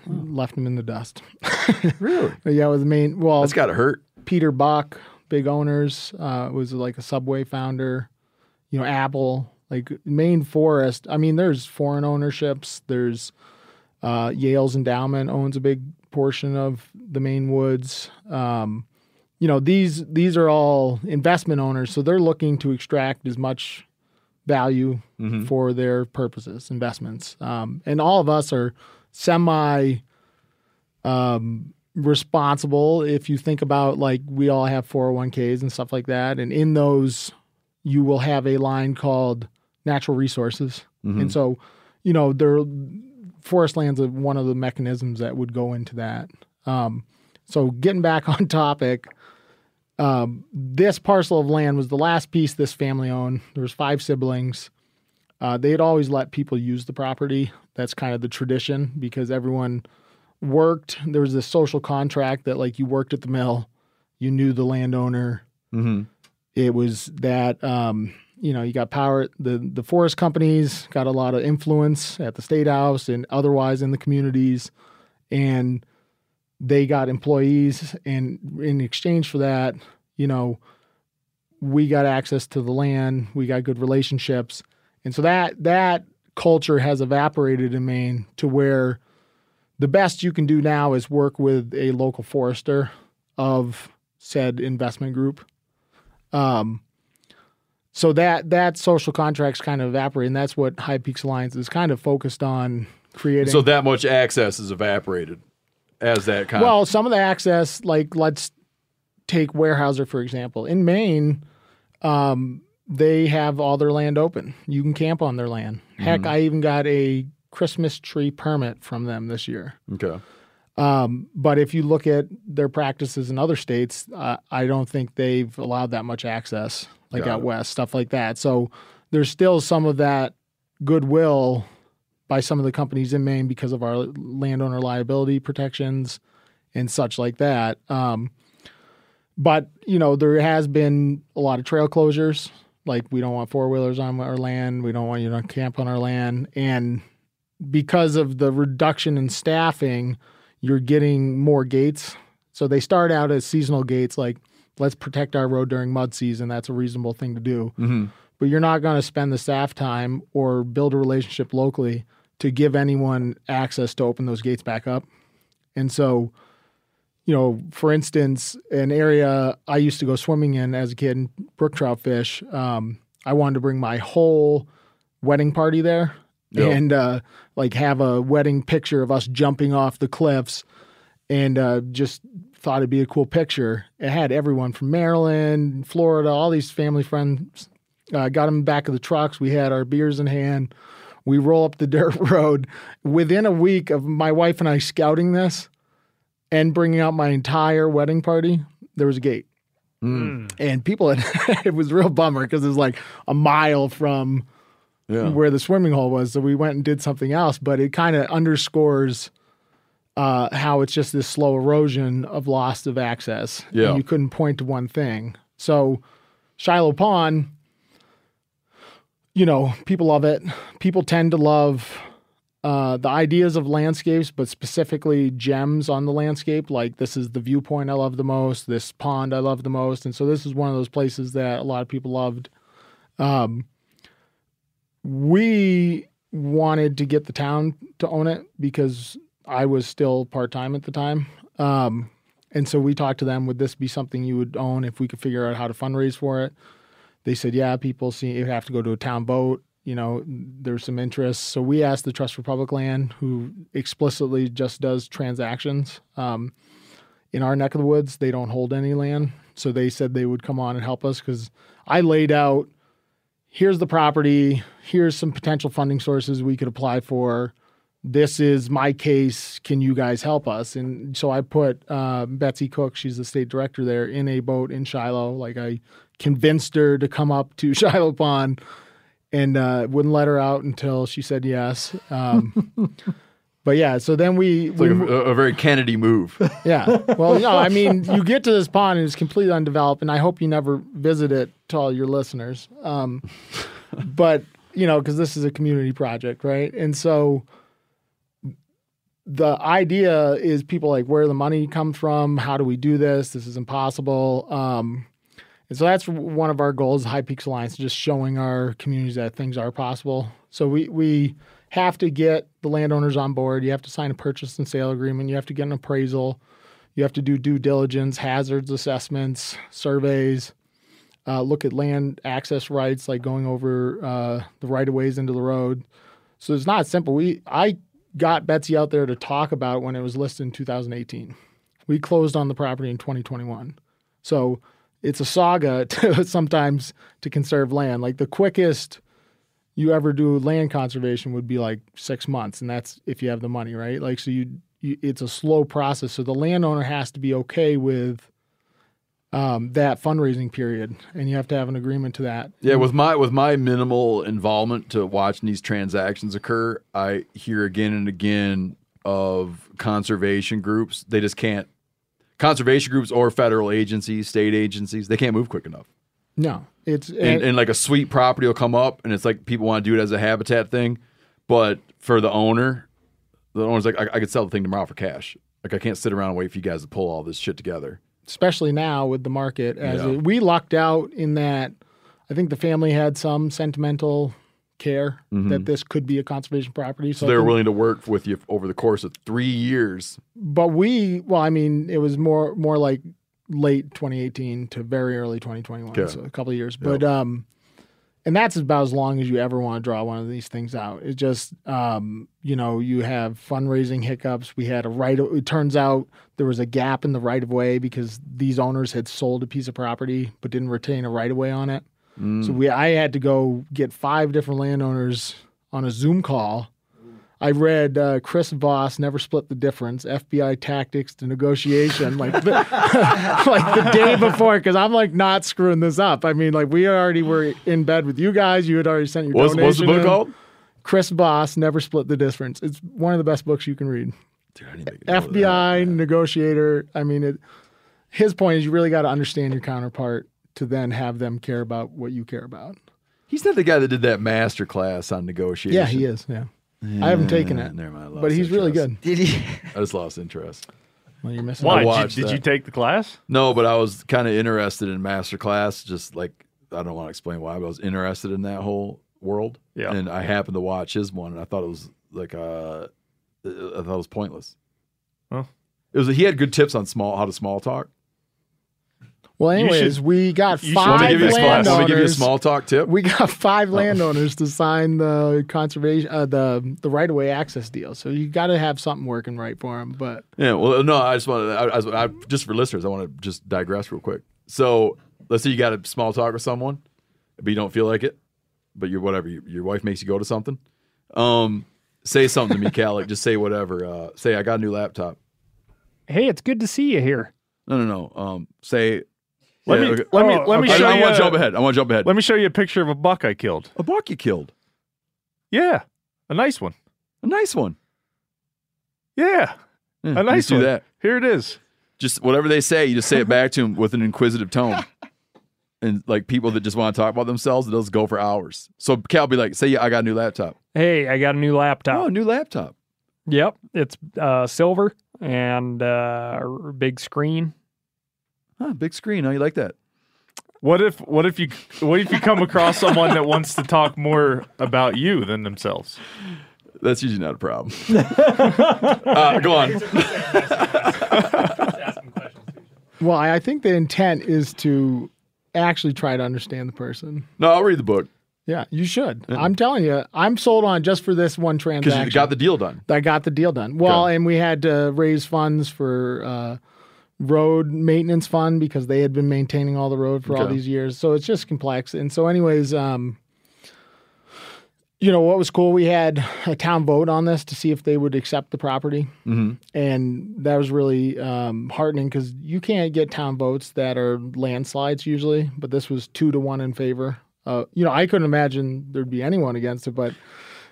Left him in the dust. really? yeah, it was the main. Well, That's gotta hurt. Peter Buck, big owners, uh, was like a Subway founder. You know, Apple, like Maine Forest. I mean, there's foreign ownerships. There's uh, Yale's endowment owns a big portion of the Maine Woods. Um, you know, these these are all investment owners, so they're looking to extract as much value Mhm. for their purposes, investments. Um, and all of us are semi um, responsible if you think about like we all have 401ks and stuff like that. And in those you will have a line called natural resources. Mhm. and so you know there forest lands are one of the mechanisms that would go into that. Um, so getting back on topic um, this parcel of land was the last piece this family owned. There was five siblings uh, they'd always let people use the property. That's kind of the tradition because everyone worked. There was this social contract that like you worked at the mill you knew the landowner. Mm-hmm. it was that um, you know you got power the the forest companies got a lot of influence at the state house and otherwise in the communities. And they got employees and in exchange for that you know we got access to the land. We got good relationships and so that that culture has evaporated in Maine to where the best you can do now is work with a local forester of said investment group um, so that that social contracts kind of evaporate, and that's what High Peaks Alliance is kind of focused on creating. So that much access is evaporated as that kind well, some of the access, like let's take Weyerhaeuser for example. In Maine, um, they have all their land open. You can camp on their land. Heck, Mhm. I even got a Christmas tree permit from them this year. Okay. Um, but if you look at their practices in other states, uh, I don't think they've allowed that much access, like Got out it. west, stuff like that. So there's still some of that goodwill by some of the companies in Maine because of our landowner liability protections and such like that. Um, but you know, there has been a lot of trail closures. Like we don't want four wheelers on our land. We don't want you to camp on our land. And because of the reduction in staffing, you're getting more gates. So they start out as seasonal gates, like let's protect our road during mud season. That's a reasonable thing to do. Mm-hmm. But you're not going to spend the staff time or build a relationship locally to give anyone access to open those gates back up. And so, you know, for instance, an area I used to go swimming in as a kid, brook trout fish. Um, I wanted to bring my whole wedding party there Yeah. and uh, like have a wedding picture of us jumping off the cliffs, and uh, just thought it'd be a cool picture. It had everyone from Maryland, Florida, all these family friends. Uh, got them back of the trucks. We had our beers in hand. We roll up the dirt road. Within a week of my wife and I scouting this and bringing out my entire wedding party, there was a gate. And people had, it was real bummer because it was like a mile from Yeah. where the swimming hole was. So we went and did something else, but it kind of underscores uh, how it's just this slow erosion of loss of access. And Yeah. you couldn't point to one thing. So Shiloh Pond, you know, people love it. People tend to love uh, the ideas of landscapes, but specifically gems on the landscape. Like this is the viewpoint I love the most. This pond I love the most, and so this is one of those places that a lot of people loved. Um, we wanted to get the town to own it because I was still part time at the time. Um, and so we talked to them, would this be something you would own if we could figure out how to fundraise for it? They said, yeah, people see you have to go to a town boat. You know, there's some interest. So we asked the Trust for Public Land, who explicitly just does transactions. Um, in our neck of the woods, they don't hold any land. So they said they would come on and help us because I laid out here's the property, here's some potential funding sources we could apply for. This is my case. Can you guys help us? And so I put uh, Betsy Cook, she's the state director there, in a boat in Shiloh. Like I convinced her to come up to Shiloh Pond and uh, wouldn't let her out until she said yes. Um, but yeah, so then we, It's like a, a very Kennedy move. yeah. Well, no, I mean, you get to this pond and it's completely undeveloped, and I hope you never visit it to all your listeners. Um, but, you know, because this is a community project, right? And so the idea is people like, where the money come from? How do we do this? This is impossible. Um, and so that's one of our goals, High Peaks Alliance, just showing our communities that things are possible. So we, we have to get the landowners on board. You have to sign a purchase and sale agreement. You have to get an appraisal. You have to do due diligence, hazards assessments, surveys, uh, look at land access rights, like going over uh, the right of ways into the road. So it's not simple. We I got Betsy out there to talk about when it was listed in 2018. We closed on the property in 2021. So it's a saga to sometimes to conserve land. Like the quickest you ever do land conservation would be like six months, and that's if you have the money, right? Like so you, you it's a slow process. So the landowner has to be okay with um, that fundraising period, and you have to have an agreement to that. Yeah, with my with my minimal involvement to watching these transactions occur, I hear again and again of conservation groups. They just can't conservation groups or federal agencies, state agencies, they can't move quick enough. No, it's And, and like a sweet property will come up and it's like people want to do it as a habitat thing, but for the owner, the owner's like, I, I could sell the thing tomorrow for cash. Like I can't sit around and wait for you guys to pull all this shit together. especially now with the market as Yeah. it, we lucked out in that I think the family had some sentimental care Mhm. that this could be a conservation property. So I they're willing to work with you over the course of three years. but we well, I mean, it was more more like late 2018 to very early 2021, Okay. so a couple of years. But um, and that's about as long as you ever want to draw one of these things out. It just um, you know, you have fundraising hiccups. We had a right. It turns out there was a gap in the right of way because these owners had sold a piece of property but didn't retain a right of way on it. Mm. So we, I had to go get five different landowners on a Zoom call. I read uh, Chris Voss never split the difference. FBI tactics to negotiation, like the, like the day before, because I'm like not screwing this up. I mean, like we already were in bed with you guys. You had already sent your What's, donation. what's the book in. called? Chris Voss never split the difference. It's one of the best books you can read. FBI negotiator. I mean, it. His point is you really got to understand your counterpart to then have them care about what you care about. He's not the guy that did that master class on negotiation. Yeah, he is. Yeah, I haven't taken it, Never mind. I but lost he's really good. Did he? I just lost interest. Well, you're missing. Why? Did you, did you take the class? No, but I was kind of interested in master class. Just like I don't want to explain why, but I was interested in that whole world. Yeah. And I happened to watch his one, and I thought it was like uh, I thought it was pointless. Huh. It was he had good tips on small how to small talk. Well, anyways, should- we got you should- Want me to five give you a want me to give you a landowners. small talk tip? We got five landowners to sign the conservation, uh, the the right of way access deal. So you got to have something working right for them. But Yeah, well, no, I just want to, I, I, I, just for listeners, I want to just digress real quick. So let's say you got a small talk with someone, but you don't feel like it, but you're whatever, you, your wife makes you go to something. Um, say something to me, Calic. just say whatever. Uh, say, I got a new laptop. Hey, it's good to see you here. No, no, no. Um, say, Let yeah, me okay. let me Oh, let me I, show I you. want a- to jump ahead. I want to jump ahead. Let me show you a picture of a buck I killed. a buck you killed. Yeah, a nice one. A nice one. Yeah, Yeah, a you nice do one. that. Here it is. Just whatever they say, you just say it back to them with an inquisitive tone. And like people that just want to talk about themselves, they'll just go for hours. So Cal be like, say, yeah, I got a new laptop. Hey, I got a new laptop. Oh, a new laptop. Yep, it's uh, silver and uh, a big screen. Huh, big screen. How you like that? What if what if you what if you come across someone that wants to talk more about you than themselves? That's usually not a problem. uh, go on. well, I I think the intent is to actually try to understand the person. No, I'll read the book. Yeah, you should. I'm telling you, I'm sold on just for this one transaction. Because transaction. you got the deal done. I got the deal done. Well, Okay. and we had to raise funds for uh, road maintenance fund because they had been maintaining all the road for all these years. So it's just complex. And so, anyways, um, you know what was cool? We had a town vote on this to see if they would accept the property, Mm-hmm. and that was really um, heartening because you can't get town votes that are landslides usually, but this was two to one in favor. Uh, you know, I couldn't imagine there'd be anyone against it, but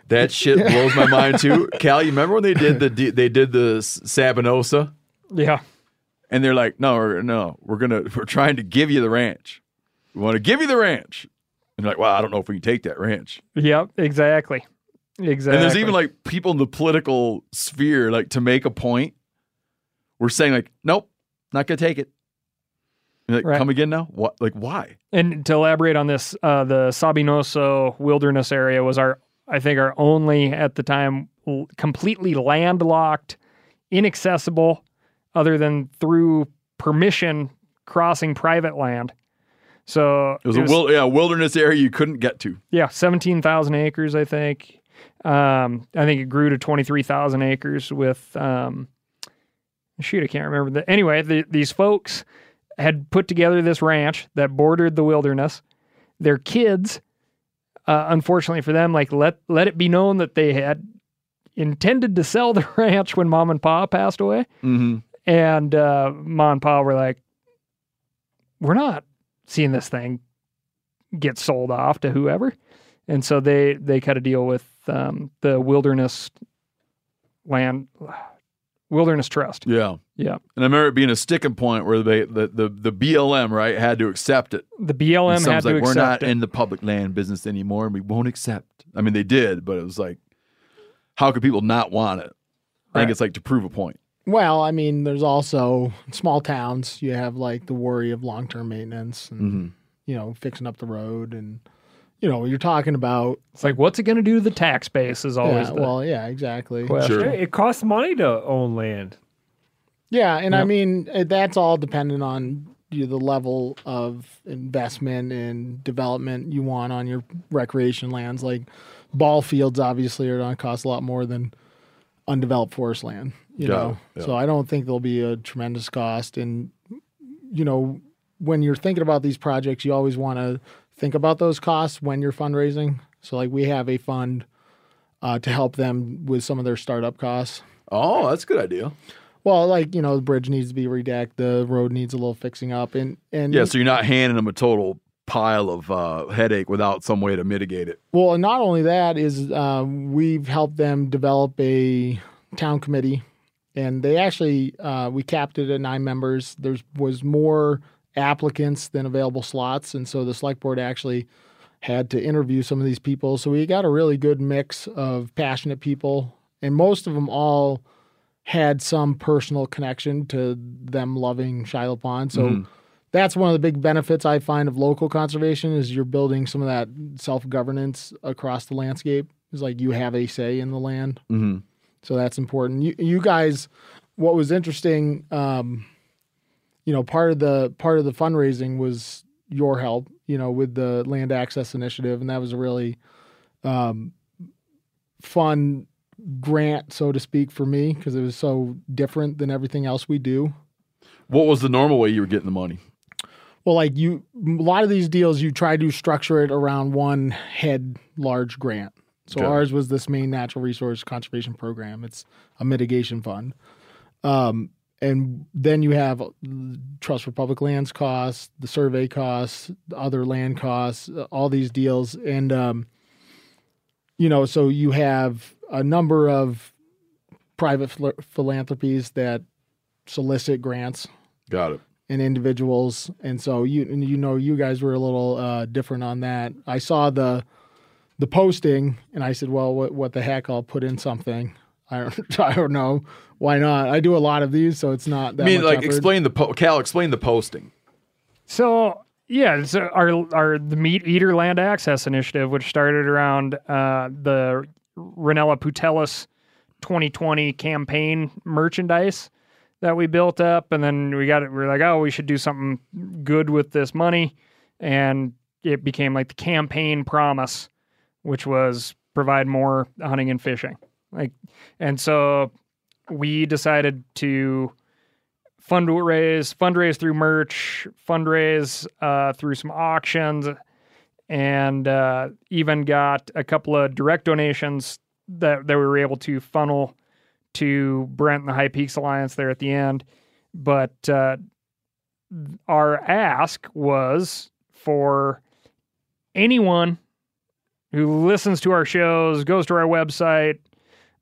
That shit blows my mind too. Cal, you remember when they did the they did the S- Sabinoso, Yeah. And they're like, no, we're, no, we're gonna we're trying to give you the ranch. We want to give you the ranch. And they're like, well, I don't know if we can take that ranch. Yep. Exactly. Exactly. And there's even like people in the political sphere, like to make a point, we're saying like, nope, not gonna take it. Like, Right. come again now? What? Like, why? And to elaborate on this, uh, the Sabinoso Wilderness area was our, I think, our only at the time completely landlocked, inaccessible, other than through permission crossing private land. So It was a wil- yeah, wilderness area you couldn't get to. yeah, seventeen thousand acres, I think. Um, I think it grew to twenty three thousand acres with. Um, shoot, I can't remember the. Anyway, the, these folks had put together this ranch that bordered the wilderness. Their kids, uh, unfortunately for them, like let let it be known that they had intended to sell the ranch when mom and pa passed away, Mm-hmm. And uh, mom and pa were like, "We're not seeing this thing get sold off to whoever," and so they they cut a deal with um, the wilderness land wilderness trust. Yeah. Yeah, And I remember it being a sticking point where they the, the, the BLM, right, had to accept it. the BLM had someone's to like, we're not it. in the public land business anymore and we won't accept. I mean, they did, but it was like, how could people not want it? I think it's like to prove a point. Well, I mean, there's also small towns. You have like the worry of long term maintenance and, Mm-hmm. you know, fixing up the road. And, you know, you're talking about. It's like, what's it going to do to the tax base? Is always yeah, the well, yeah, exactly. question. Hey, It costs money to own land. Yeah. And I mean, eh, that's all dependent on you know, the level of investment and development you want on your recreation lands. Like ball fields, obviously, are going to cost a lot more than undeveloped forest land. You Got know, yeah. so I don't think there'll be a tremendous cost. And you know, when you're thinking about these projects, you always want to think about those costs when you're fundraising. So, like, we have a fund uh, to help them with some of their startup costs. Oh, that's a good idea. Well, like you know, the bridge needs to be redecked, the road needs a little fixing up, and and Yeah, so you're not handing them a total pile of uh, headache without some way to mitigate it. Well, and not only that is uh, we've helped them develop a town committee, and they actually uh, we capped it at nine members. There was more applicants than available slots, and so the select board actually had to interview some of these people. So we got a really good mix of passionate people, and most of them all had some personal connection to them loving Shiloh Pond. So Mhm. that's one of the big benefits I find of local conservation is you're building some of that self governance across the landscape. It's like you have a say in the land. Mm-hmm. So that's important. You, you guys, what was interesting, um, you know, part of the part of the fundraising was your help, you know, with the land access initiative, and that was a really um, fun grant, so to speak, for me because it was so different than everything else we do. What was the normal way you were getting the money? Well, like you, a lot of these deals, you try to structure it around one head large grant. So Okay. ours was this main natural resource conservation program. It's a mitigation fund. Um, and then you have uh, trust for public lands costs, the survey costs, the other land costs, uh, all these deals. And, um, you know, so you have a number of private phil- philanthropies that solicit grants Got it. and individuals and so you and you know you guys were a little uh, different on that i saw the the posting and i said well what, what the heck i'll put in something i don't i don't know why not i do a lot of these so it's not that I mean, much like, effort. explain the po- Cal. Explain the posting. So yeah, so our our the MeatEater Land Access Initiative, which started around uh, the Rinella Putelis 2020 campaign merchandise that we built up, and then we got it. We are like, oh, we should do something good with this money, and it became like the campaign promise, which was provide more hunting and fishing. Like, and so we decided to fundraise fundraise through merch, fundraise uh, through some auctions, and uh, even got a couple of direct donations that, that we were able to funnel to Brent and the High Peaks Alliance there at the end. But uh, our ask was for anyone who listens to our shows, goes to our website,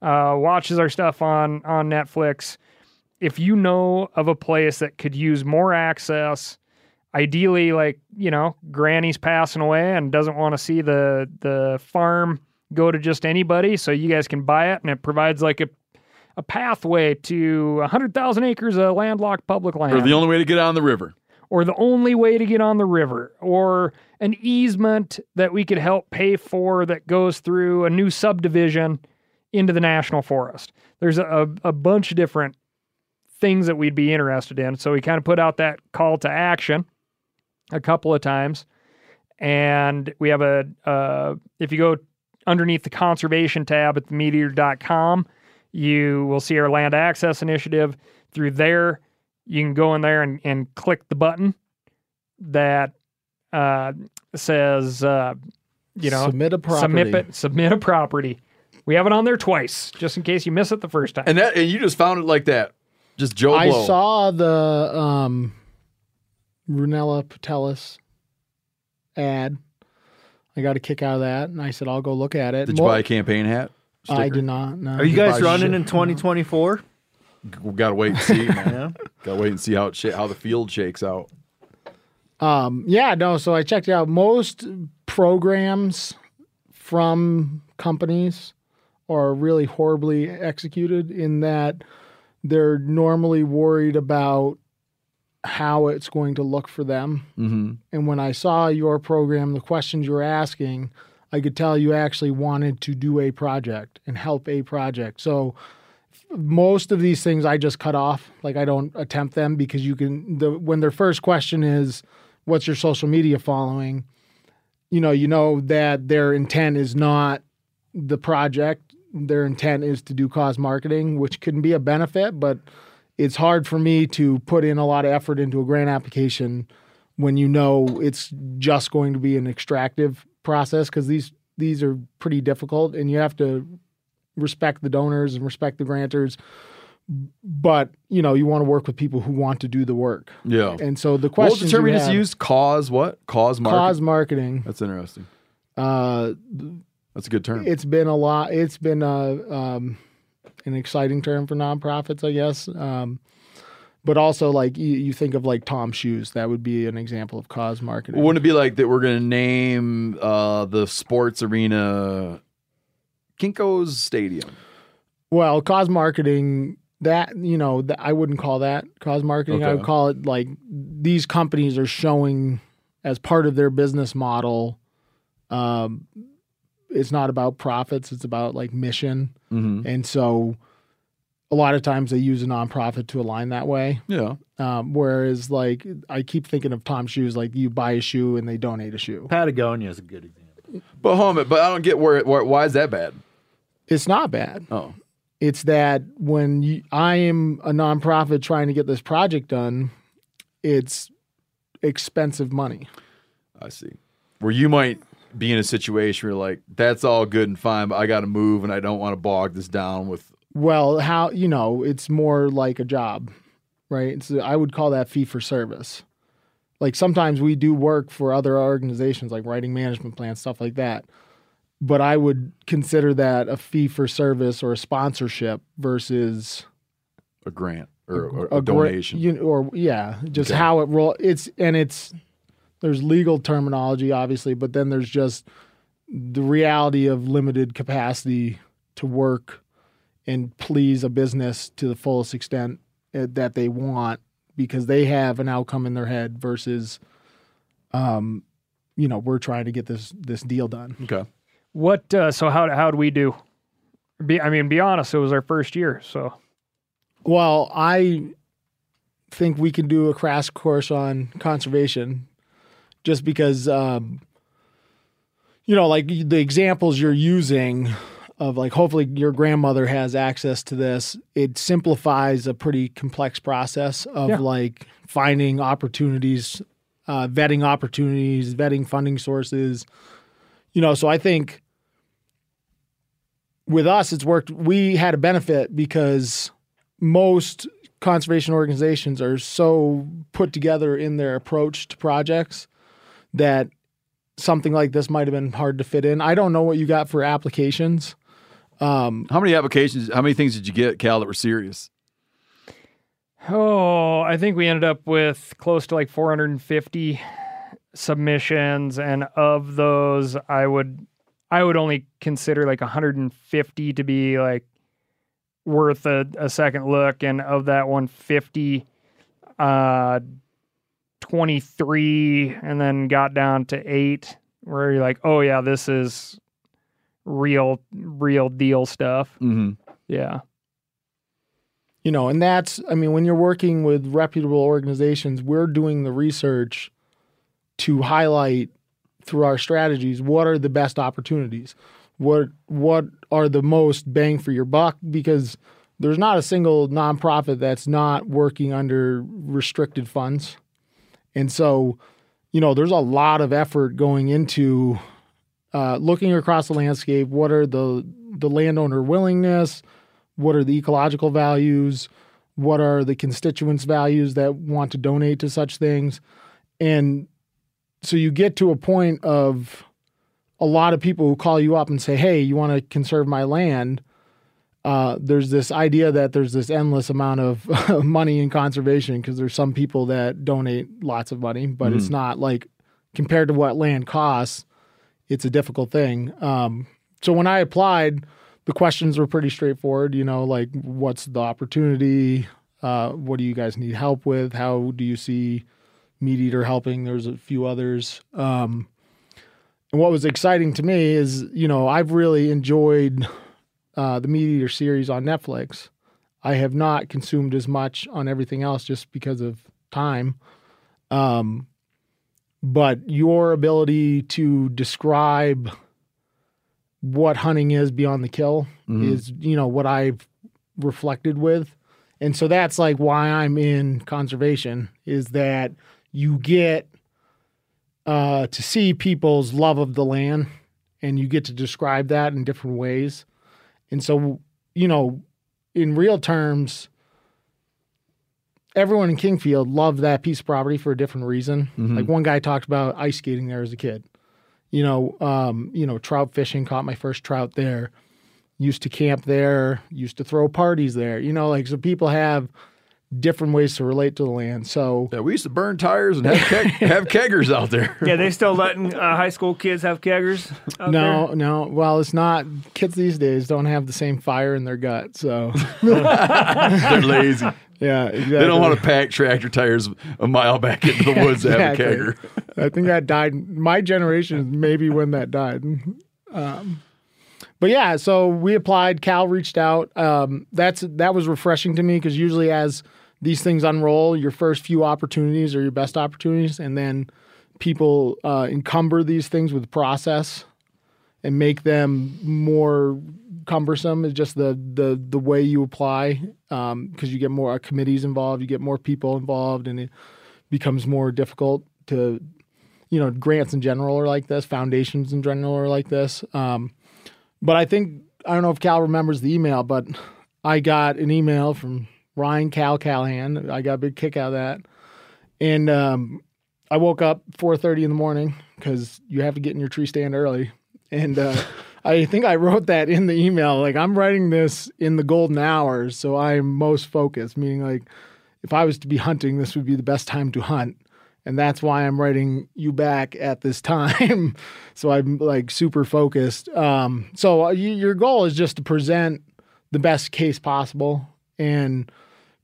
uh, watches our stuff on on Netflix. If you know of a place that could use more access, ideally, like you know, Granny's passing away and doesn't want to see the the farm go to just anybody, so you guys can buy it, and it provides like a a pathway to hundred thousand acres of landlocked public land Or the only way to get on the river. Or the only way to get on the river, or an easement that we could help pay for that goes through a new subdivision into the national forest. There's a, a bunch of different things that we'd be interested in. So we kind of put out that call to action a couple of times. And we have a, uh, if you go underneath the conservation tab at themeateater.com, you will see our land access initiative. Through there, you can go in there and, and click the button that uh, says, uh, you know, Submit a property. Submit, property. it- submit a property. We have it on there twice, just in case you miss it the first time. And that and you just found it like that. Just Joe I Blow. saw the um, Rinella Putelis ad. I got a kick out of that, and I said I'll go look at it. Did you buy a campaign hat? I did not. No. Are you guys running shit. in 2024? We gotta wait and see, man. Gotta wait and see how it sh- how the field shakes out. Um, yeah, no. So I checked it out. Most programs from companies are really horribly executed in that they're normally worried about how it's going to look for them. Mm-hmm. And when I saw your program, the questions you were asking, I could tell you actually wanted to do a project and help a project. So most of these things I just cut off. Like I don't attempt them because you can the when their first question is what's your social media following? You know, you know that their intent is not the project. Their intent is to do cause marketing, which can be a benefit, but it's hard for me to put in a lot of effort into a grant application when you know it's just going to be an extractive process because these these are pretty difficult and you have to respect the donors and respect the grantors, but you know you want to work with people who want to do the work. Yeah. And so the What was the term you just used? Cause what? Cause marketing. Cause marketing. That's interesting. Uh, That's a good term. it's been a lot. It's been a um, an exciting term for nonprofits, I guess. Um, but also, like you, you think of like Tom Shoes, that would be an example of cause marketing. Wouldn't it be like that? We're going to name uh, the sports arena Kinko's Stadium. Well, cause marketing that you know that I wouldn't call that cause marketing. I would call it like these companies are showing as part of their business model. Um, it's not about profits; it's about like mission, Mhm. and so a lot of times they use a nonprofit to align that way. Yeah. Um, whereas like I keep thinking of Tom Shoes, like you buy a shoe and they donate a shoe. Patagonia is a good example. But home, but I don't get where, where. Why is that bad? It's not bad. Oh, It's that when you, I am a nonprofit trying to get this project done, it's expensive money. I see. Where you might be in a situation where like that's all good and fine, but I got to move and I don't want to bog this down with. Well, how you know it's more like a job, right? So I would call that fee for service. Like sometimes we do work for other organizations, like writing management plans, stuff like that. But I would consider that a fee for service or a sponsorship versus a grant or, or a, gra- donation. you, or yeah, just Okay. how it roll. It's and it's there's legal terminology, obviously, but then there's just the reality of limited capacity to work and please a business to the fullest extent uh, that they want because they have an outcome in their head versus, um, you know, we're trying to get this this deal done. Okay. What? Uh, so how how do we do? Be, I mean, be honest. It was our first year, so Well, I think we can do a crash course on conservation just because, um, you know, like the examples you're using of like, hopefully your grandmother has access to this. It simplifies a pretty complex process of Yeah. like finding opportunities, uh, vetting opportunities, vetting funding sources. You know, so I think with us, it's worked. We had a benefit because most conservation organizations are so put together in their approach to projects that something like this might have been hard to fit in. I don't know what you got for applications. Um, How many applications? How many things did you get, Cal, that were serious? Oh, I think we ended up with close to like 450 submissions, and of those, I would I would only consider like 150 to be like worth a, a second look, and of that 150, uh, 23, and then got down to eight, where you're like, oh yeah, this is real real deal stuff. Mm-hmm. Yeah. you know, and that's, I mean, when you're working with reputable organizations, we're doing the research to highlight through our strategies what are the best opportunities, what what are the most bang for your buck, because there's not a single nonprofit that's not working under restricted funds, and so, you know, there's a lot of effort going into uh, looking across the landscape. What are the the landowner willingness? What are the ecological values? What are the constituents' values that want to donate to such things? And so you get to a point of a lot of people who call you up and say, "Hey, you want to conserve my land?" Uh, there's this idea that there's this endless amount of money in conservation because there's some people that donate lots of money, but it's Mhm. not like compared to what land costs, it's a difficult thing. Um, so when I applied, the questions were pretty straightforward. You know, like what's the opportunity? Uh, what do you guys need help with? How do you see MeatEater helping? There's a few others. Um, and what was exciting to me is, you know, I've really enjoyed uh, the MeatEater series on Netflix. I have not consumed as much on everything else just because of time. Um, but your ability to describe what hunting is beyond the kill Mhm. is, you know, what I've reflected with. And so that's like why I'm in conservation is that you get uh, to see people's love of the land and you get to describe that in different ways. And so, you know, in real terms, everyone in Kingfield loved that piece of property for a different reason. Mhm. Like one guy talked about ice skating there as a kid. You know, um, you know, trout fishing, caught my first trout there. Used to camp there, used to throw parties there. You know, like so people have different ways to relate to the land. So yeah, we used to burn tires and have keg- have keggers out there. Yeah, they still letting uh, high school kids have keggers. out no, there? no. Well, it's not. Kids these days don't have the same fire in their gut, so They're lazy. Yeah, exactly. They don't want to pack tractor tires a mile back into the woods to have a kegger. I think that died. My generation is maybe when that died. Um, but yeah, so we applied. Cal reached out. Um, that's that was refreshing to me because usually as these things unroll, your first few opportunities are your best opportunities, and then people uh, encumber these things with process and make them more cumbersome. Is just the the the way you apply because you get more uh, committees involved, you get more people involved, and it becomes more difficult to you know grants in general are like this foundations in general are like this um, but i think i don't know if cal remembers the email but i got an email from ryan cal Callaghan i got a big kick out of that and um, i woke up 4.30 in the morning because you have to get in your tree stand early and uh, i think i wrote that in the email like i'm writing this in the golden hours so i'm most focused meaning like if i was to be hunting this would be the best time to hunt and that's why I'm writing you back at this time. so I'm like super focused. Um, so uh, you, your goal is just to present the best case possible. And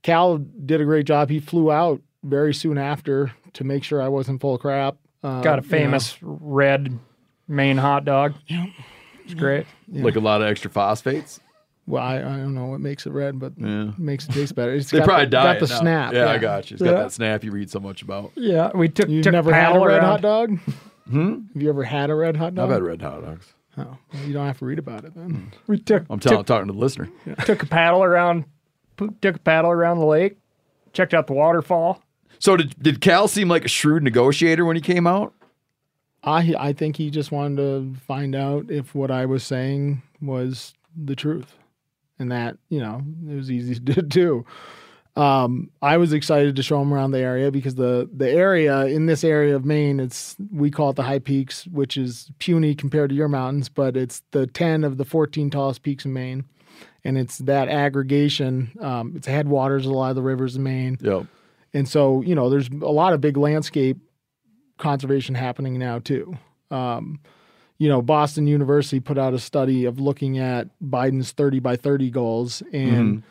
Cal did a great job. He flew out very soon after to make sure I wasn't full of crap. Uh, Got a you know. famous red Maine hot dog. Yeah. It's great. Like a lot of extra phosphates. Well, I, I don't know what makes it red, but Yeah. makes it taste better. It's They got probably the, got the snap. Yeah, I got you. It's got that snap you read so much about. Yeah, we took You've took never had a red around. hot dog? Hmm? Have you ever had a red hot dog? I've had red hot dogs. Oh, well, you don't have to read about it then. We took I'm tell- took, talking to the listener. took a paddle around took a paddle around the lake, checked out the waterfall. So did did Cal seem like a shrewd negotiator when he came out? I I think he just wanted to find out if what I was saying was the truth, and that you know it was easy to do. Um, I was excited to show him around the area because the the area in this area of Maine, it's we call it the High Peaks, which is puny compared to your mountains, but it's the ten of the fourteen tallest peaks in Maine, and it's that aggregation. Um, it's headwaters of a lot of the rivers in Maine. Yep. And so, you know, there's a lot of big landscape conservation happening now too. Um, you know, Boston University put out a study of looking at Biden's 30 by 30 goals. And Mhm.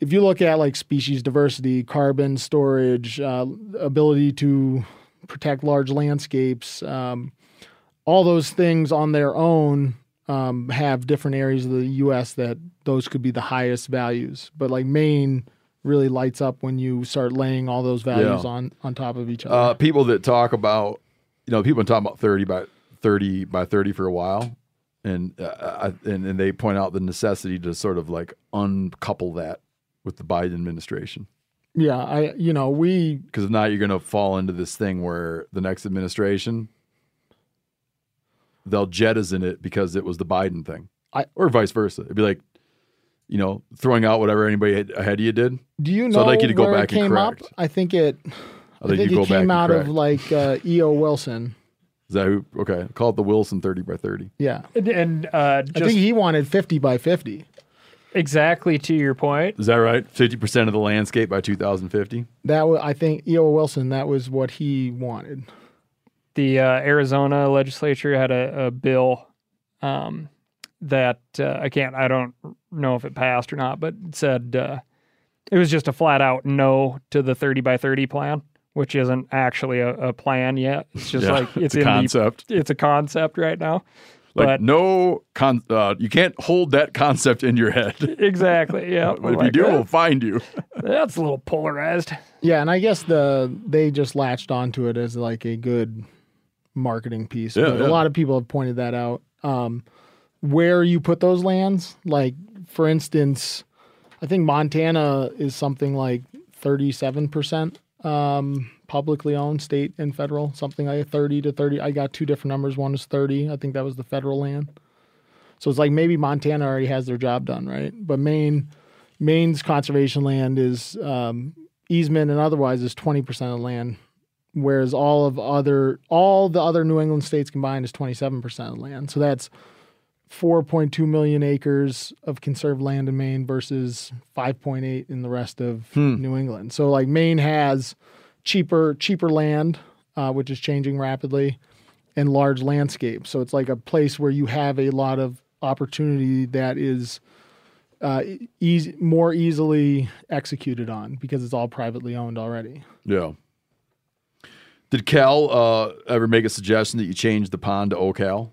if you look at like species diversity, carbon storage, uh, ability to protect large landscapes, um, all those things on their own um, have different areas of the U.S. that those could be the highest values. But like Maine really lights up when you start laying all those values Yeah. on on top of each other. Uh, people that talk about, you know, people have been talking about thirty by thirty by thirty for a while, and uh, I, and and they point out the necessity to sort of like uncouple that with the Biden administration yeah, I you know we because if not, you're going to fall into this thing where the next administration they'll jettison it because it was the Biden thing, I- or vice versa. It'd be like, you know, throwing out whatever anybody had- ahead of you did. do you know? So know I'd like you to go where back it and came correct. up? I think it. I I think think you it go came and out of like uh, E.O. Wilson. Is that who? Okay, call it the Wilson thirty by thirty. Yeah, And, and uh, I think he wanted 50 by 50. exactly to your point. Is that right? Fifty percent of the landscape by two thousand fifty. That was, I think E.O. Wilson. That was what he wanted. The uh, Arizona legislature had a, a bill um, that uh, I can't, I don't know if it passed or not, but it said uh, it was just a flat out no to the 30 by 30 plan, which isn't actually a, a plan yet. It's just Yeah, like it's it's, a in concept. The, it's a concept right now. Like but no con, uh, you can't hold that concept in your head. exactly, yeah. but if you do, we'll find you. that's a little polarized. Yeah, and I guess the they just latched onto it as like a good marketing piece. Yeah, yeah. A lot of people have pointed that out. Um, where you put those lands, like for instance, I think Montana is something like thirty-seven percent um, publicly owned, state and federal, something like thirty to thirty. I got two different numbers. One is thirty. I think that was the federal land. So it's like maybe Montana already has their job done, right? But Maine, Maine's conservation land is um, easement and otherwise is twenty percent of land, whereas all of other all the other New England states combined is twenty seven percent of land. So that's 4.2 million acres of conserved land in Maine versus 5.8 in the rest of Hmm. New England. So like Maine has cheaper cheaper land, uh, which is changing rapidly, and large landscapes. So it's like a place where you have a lot of opportunity that is uh, easy, more easily executed on because it's all privately owned already. Yeah. Did Cal uh, ever make a suggestion that you change the pond to Ocal?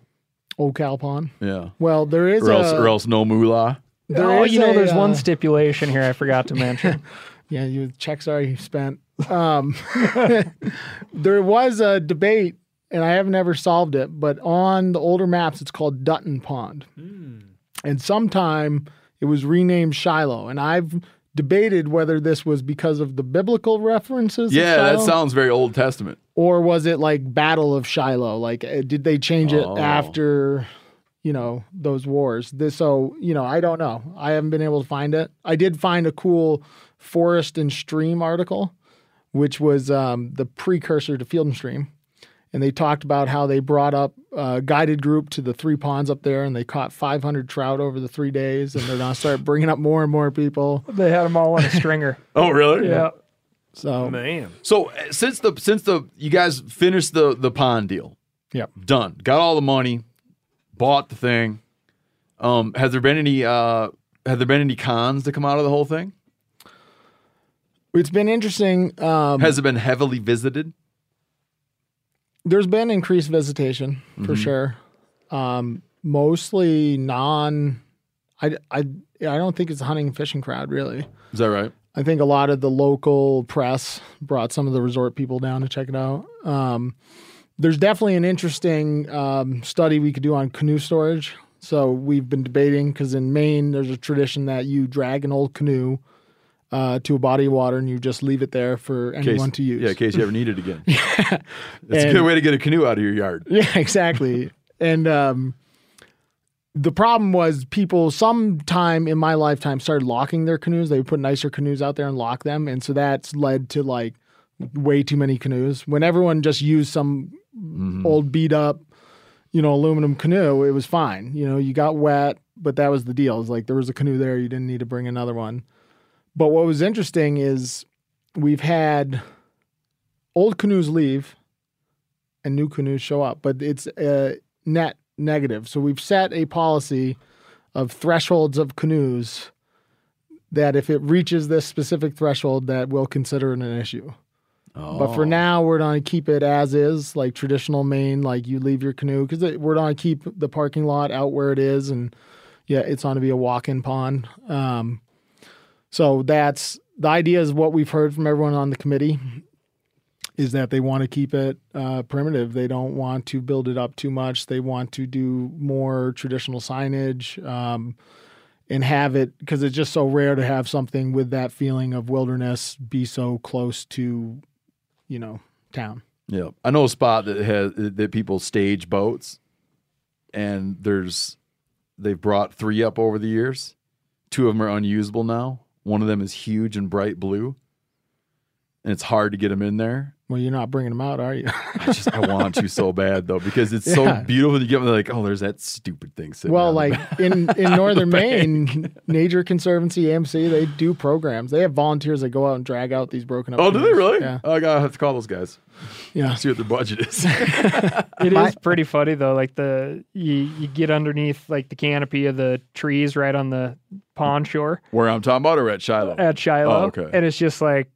Ocal Pond. Yeah. Well, there is Or else, a, or else no moolah. There oh, you know, a, there's one uh, stipulation here I forgot to mention. Yeah, you checks already spent. Um, there was a debate, and I have never solved it, but on the older maps, it's called Dutton Pond. And sometime it was renamed Shiloh. And I've debated whether this was because of the biblical references. Yeah, that sounds very Old Testament. Or was it like Battle of Shiloh? Like, uh, did they change it Oh. after, you know, those wars? This, so, you know, I don't know. I haven't been able to find it. I did find a cool Forest and Stream article, which was um, the precursor to Field and Stream. And they talked about how they brought up a guided group to the three ponds up there and they caught 500 trout over the three days. And they're going to start bringing up more and more people. They had them all on a stringer. Oh, really? Yeah. So, Man. So uh, since the since the you guys finished the the pond deal, Yep. done, got all the money, bought the thing. Um, has there been any uh, have there been any cons to come out of the whole thing? it's been interesting. Um, Has it been heavily visited? There's been increased visitation for Mhm. sure. Um, mostly non. I, I, I don't think it's a hunting and fishing crowd really. Is that right? I think a lot of the local press brought some of the resort people down to check it out. Um, there's definitely an interesting um, study we could do on canoe storage. So we've been debating because in Maine there's a tradition that you drag an old canoe uh, to a body of water and you just leave it there for In case- anyone to use. Yeah, in case you ever need it again. That's a good way to get a canoe out of your yard. Yeah, exactly. and um, the problem was people sometime in my lifetime started locking their canoes. They would put nicer canoes out there and lock them, and so that's led to like way too many canoes. When everyone just used some old beat up, you know, aluminum canoe, it was fine. You know, you got wet, but that was the deal. It was like there was a canoe there, you didn't need to bring another one. But what was interesting is we've had old canoes leave and new canoes show up, but it's a net negative. So we've set a policy of thresholds of canoes that if it reaches this specific threshold, that we'll consider it an issue. But Oh. for now, we're going to keep it as is, like traditional Maine, like you leave your canoe because we're going to keep the parking lot out where it is, and yeah, it's going to be a walk-in pond. Um, so that's the idea. Is what we've heard from everyone on the committee is that they want to keep it uh, primitive. They don't want to build it up too much. They want to do more traditional signage um, and have it because it's just so rare to have something with that feeling of wilderness be so close to, you know, town. Yeah, I know a spot that has that people stage boats, and there's they've brought three up over the years. Two of them are unusable now. One of them is huge and bright blue, and it's hard to get them in there. Well, you're not bringing them out, are you? I just I want to so bad though because it's so beautiful. You get them like, oh, there's that stupid thing sitting. well, on the like in in northern. Maine, Nature Conservancy, AMC, they do programs. They have volunteers that go out and drag out these broken up. Oh, do they really? Yeah. Oh, god, I gotta have to call those guys. Yeah. See what their budget is. It is pretty funny though. Like the you you get underneath like the canopy of the trees right on the pond shore Where I'm talking about, or at Shiloh? at Shiloh, Oh, okay. and it's just like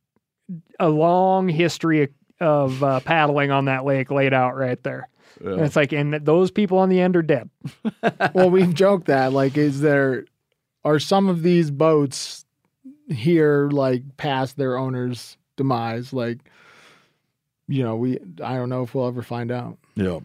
a long history of, of uh, paddling on that lake laid out right there. And it's like, and those people on the end are dead. well, we've joked that like, is there are some of these boats here like past their owner's demise? Like, you know, we I don't know if we'll ever find out. Yeah.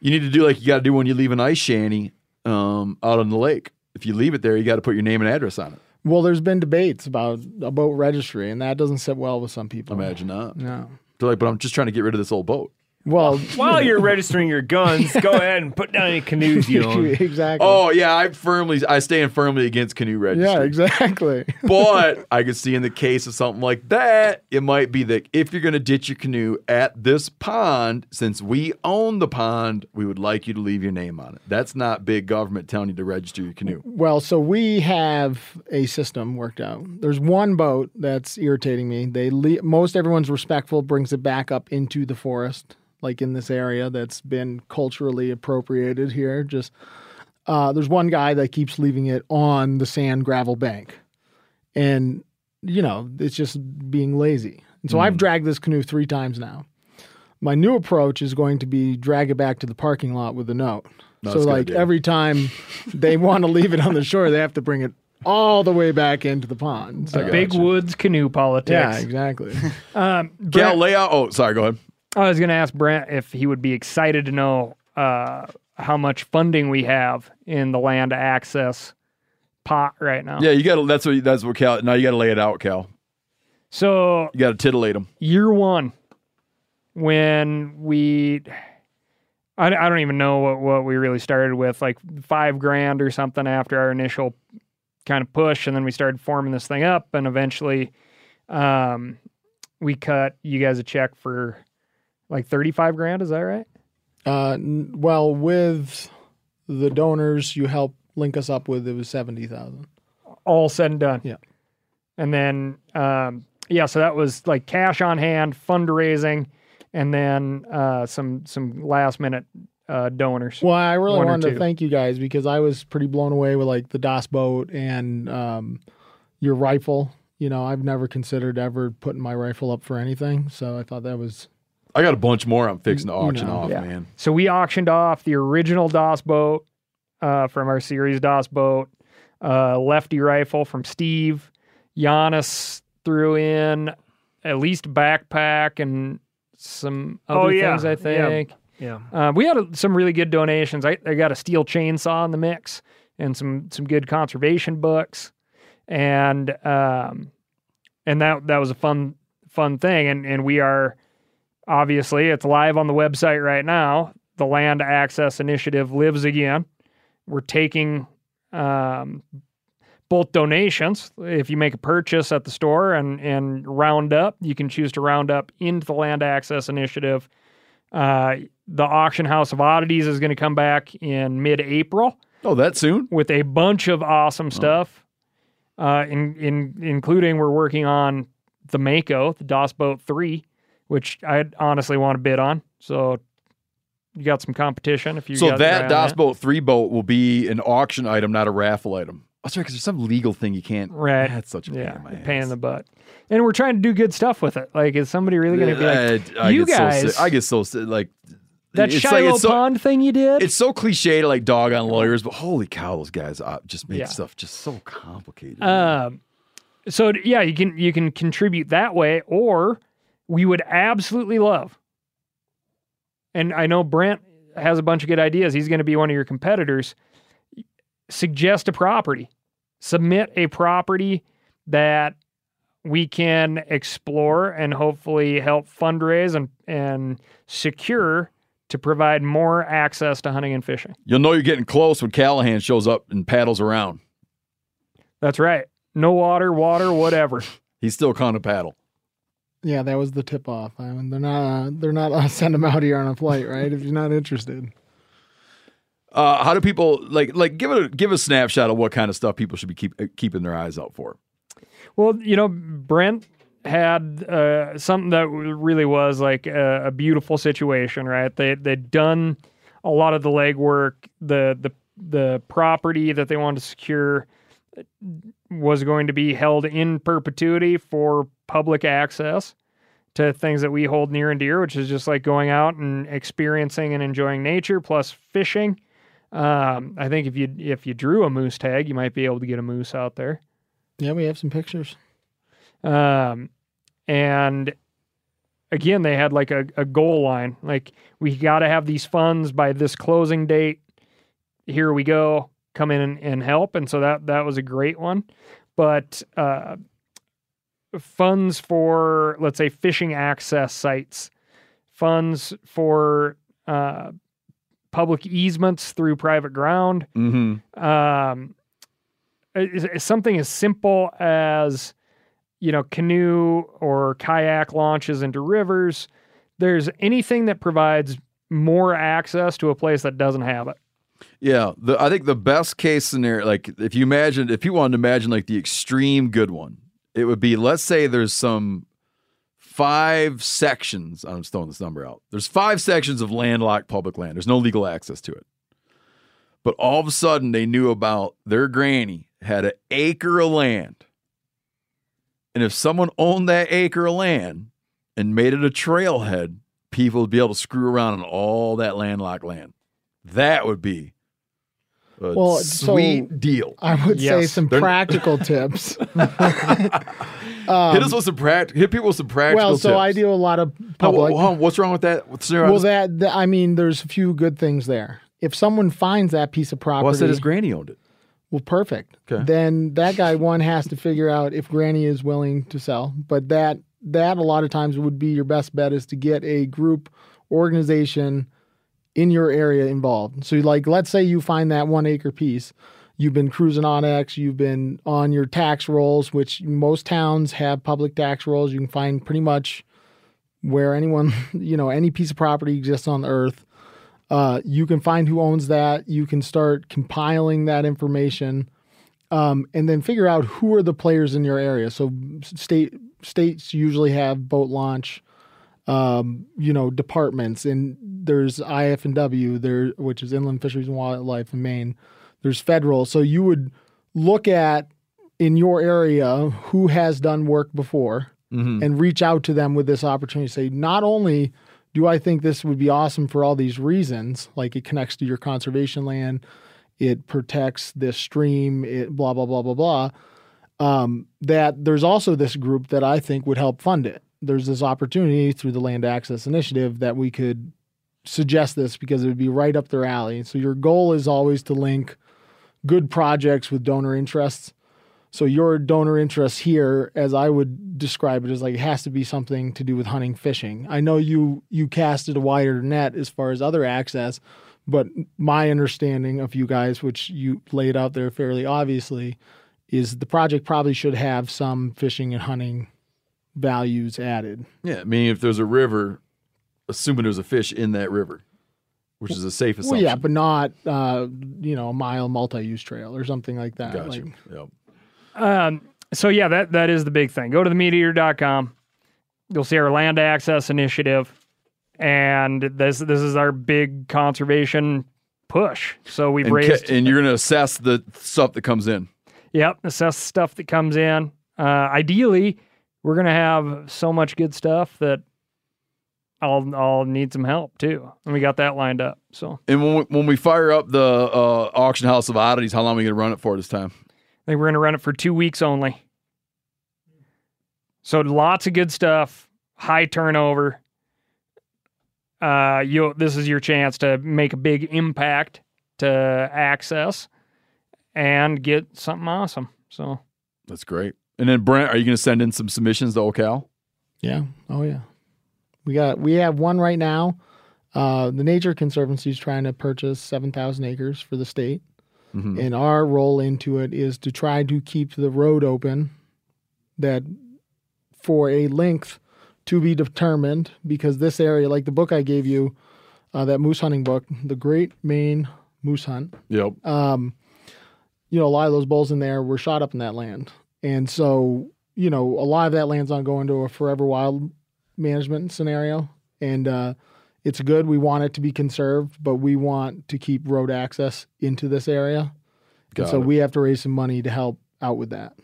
You need to do like you got to do when you leave an ice shanty um, out on the lake. If you leave it there, you got to put your name and address on it. Well, there's been debates about a boat registry, and that doesn't sit well with some people. Imagine not. No. They're like, but I'm just trying to get rid of this old boat. Well, While you're registering your guns, go ahead and put down any canoes you own. exactly. Oh yeah, I firmly I stand firmly against canoe registry. yeah, exactly. but I could see in the case of something like that, it might be that if you're going to ditch your canoe at this pond, since we own the pond, we would like you to leave your name on it. That's not big government telling you to register your canoe. Well, so we have a system worked out. There's one boat that's irritating me. They le- most everyone's respectful, brings it back up into the forest, like in this area that's been culturally appropriated here. Just uh, there's one guy that keeps leaving it on the sand gravel bank, and you know it's just being lazy. And so I've dragged this canoe three times now. My new approach is going to be drag it back to the parking lot with a note. No, so that's a good like every time they want to leave it on the shore, they have to bring it all the way back into the pond. So- Big Woods canoe politics. yeah, exactly. Um, Cal, Brent, lay out. Oh, sorry. Go ahead. I was going to ask Brent if he would be excited to know uh, how much funding we have in the land access pot right now. Yeah, you got to. That's what. That's what Cal. Now you got to lay it out, Cal. So You got to titillate them. year one, when we, I, I don't even know what, what we really started with, like five grand or something after our initial kind of push. And then we started forming this thing up. And eventually um, we cut you guys a check for like 35 grand. Is that right? Uh, n- well, with the donors you help link us up with, it was seventy thousand. all said and done. Yeah. And then, um, yeah, so that was like cash on hand, fundraising, and then uh, some some last minute uh, donors. Well, I really wanted to thank you guys because I was pretty blown away with like the DOS boat and um, your rifle. You know, I've never considered ever putting my rifle up for anything, so I thought that was I got a bunch more. I'm fixing to auction know. off, Yeah. man. So we auctioned off the original DOS boat uh, from our series DOS boat, uh, lefty rifle from Steve. Janis threw in at least backpack and some other Oh, yeah. things, I Yeah. think. Yeah. Uh, we had a, some really good donations. I, I got a Stihl chainsaw in the mix and some some good conservation books, and um, and that that was a fun fun thing. And and we are obviously it's live on the website right now. The Land Access Initiative lives again. We're taking um, both donations. If you make a purchase at the store and and round up, you can choose to round up into the Land Access Initiative. Uh, the Auction House of Oddities is going to come back in mid-April Oh, that soon? with a bunch of awesome stuff. Uh, in in including we're working on the Mako, the DOS Boat Three, which I honestly want to bid on. So you got some competition if you. So that DOS Boat three boat will be an auction item, not a raffle item. That's right, because there's some legal thing you can't. Right. That's such a pain Yeah, in my pain in the butt. And we're trying to do good stuff with it. Like, is somebody really going to be like, I- I you get so guys, I get so sick, like that it's Shiloh like so, Pond thing you did? It's so cliche to like dog on lawyers, but holy cow, those guys uh, just make Yeah. stuff just so complicated. Um, so yeah, you can you can contribute that way, or we would absolutely love. And I know Brent has a bunch of good ideas. He's going to be one of your competitors. Suggest a property, submit a property that we can explore and hopefully help fundraise and and secure to provide more access to hunting and fishing. You'll know you're getting close when Callaghan shows up and paddles around. That's right. No water, water, whatever. He's still kind of paddle. Yeah, that was the tip off. I mean, they're not uh, they're not uh, send them out here on a flight, right? if you're not interested. Uh, how do people like like give it a, give a snapshot of what kind of stuff people should be keep, uh, keeping their eyes out for? Well, you know, Brent had uh, something that really was like a, a beautiful situation, right? They they'd done a lot of the legwork. The the the property that they wanted to secure was going to be held in perpetuity for public access to things that we hold near and dear, which is just like going out and experiencing and enjoying nature plus fishing. Um, I think if you if you drew a moose tag, you might be able to get a moose out there. Yeah, we have some pictures. Um, and again, they had like a, a goal line. Like, we got to have these funds by this closing date. Here we go. Come in and, and help. And so that, that was a great one. But uh, funds for, let's say, fishing access sites, funds for uh, public easements through private ground. Mm-hmm. Um, something as simple as you know canoe or kayak launches into rivers. There's anything that provides more access to a place that doesn't have it. Yeah, the, I think the best case scenario, like if you imagine, if you wanted to imagine like the extreme good one, it would be let's say there's some five sections. I'm just throwing this number out. There's five sections of landlocked public land. There's no legal access to it. But all of a sudden, they knew about their granny had an acre of land. And if someone owned that acre of land and made it a trailhead, people would be able to screw around on all that landlocked land. That would be a Well, so sweet deal. I would say some They're- practical tips. Um, hit us with some pract- hit people with some practical well, so tips. I do a lot of How- public. how- what's wrong with that? What's there- well, that, that I mean, there's a few good things there. If someone finds that piece of property, Well, I said his granny owned it. Well, perfect. Okay. Then that guy one has to figure out if Granny is willing to sell. But that that a lot of times would be your best bet is to get a group organization in your area involved. So like let's say you find that one acre piece. You've been cruising on X, you've been on your tax rolls, which most towns have public tax rolls. You can find pretty much where anyone, you know, any piece of property exists on the earth. Uh, you can find who owns that. You can start compiling that information, um, and then figure out who are the players in your area. So state states usually have boat launch, um, you know, departments, and there's IF and W there, which is Inland Fisheries and Wildlife in Maine. There's federal. So you would look at in your area who has done work before Mhm. and reach out to them with this opportunity. Say, not only do I think this would be awesome for all these reasons, like it connects to your conservation land, it protects this stream, it blah blah blah blah blah. Um, that there's also this group that I think would help fund it. There's this opportunity through the Land Access Initiative that we could suggest this because it would be right up their alley. So your goal is always to link good projects with donor interests. So your donor interest here, as I would describe it, is like it has to be something to do with hunting, fishing. I know you you casted a wider net as far as other access, but my understanding of you guys, which you laid out there fairly obviously, is the project probably should have some fishing and hunting values added. Yeah, I mean, if there's a river, assuming there's a fish in that river, which is a safe Well, assumption. yeah, but not uh, you know a mile multi-use trail or something like that. Gotcha. Like, Yep. Um, so yeah, that that is the big thing. Go to the meateater.com. You'll see our land access initiative, and this this is our big conservation push. So we've and, ca- raised, and you're going to assess the stuff that comes in. yep, assess stuff that comes in. Uh, ideally, we're gonna have so much good stuff that I'll I'll need some help too, and we got that lined up. So And when we, when we fire up the uh, auction house of oddities, how long are we going to run it for this time? I think we're going to run it for two weeks only. So lots of good stuff, high turnover. Uh, you this is your chance to make a big impact to access and get something awesome. So That's great. And then Brent, are you going to send in some submissions to OCal? Yeah. Oh yeah. We got we have one right now. Uh, the Nature Conservancy is trying to purchase seven thousand acres for the state, Mhm. and our role into it is to try to keep the road open. That for a length to be determined, because this area, like the book I gave you, uh, that moose hunting book, the Great Maine Moose Hunt. Yep. Um, you know, a lot of those bulls in there were shot up in that land. And so, you know, a lot of that land's on going to a forever wild management scenario. And uh, it's good. We want it to be conserved, but we want to keep road access into this area. Got and so it. we have to raise some money to help out with that.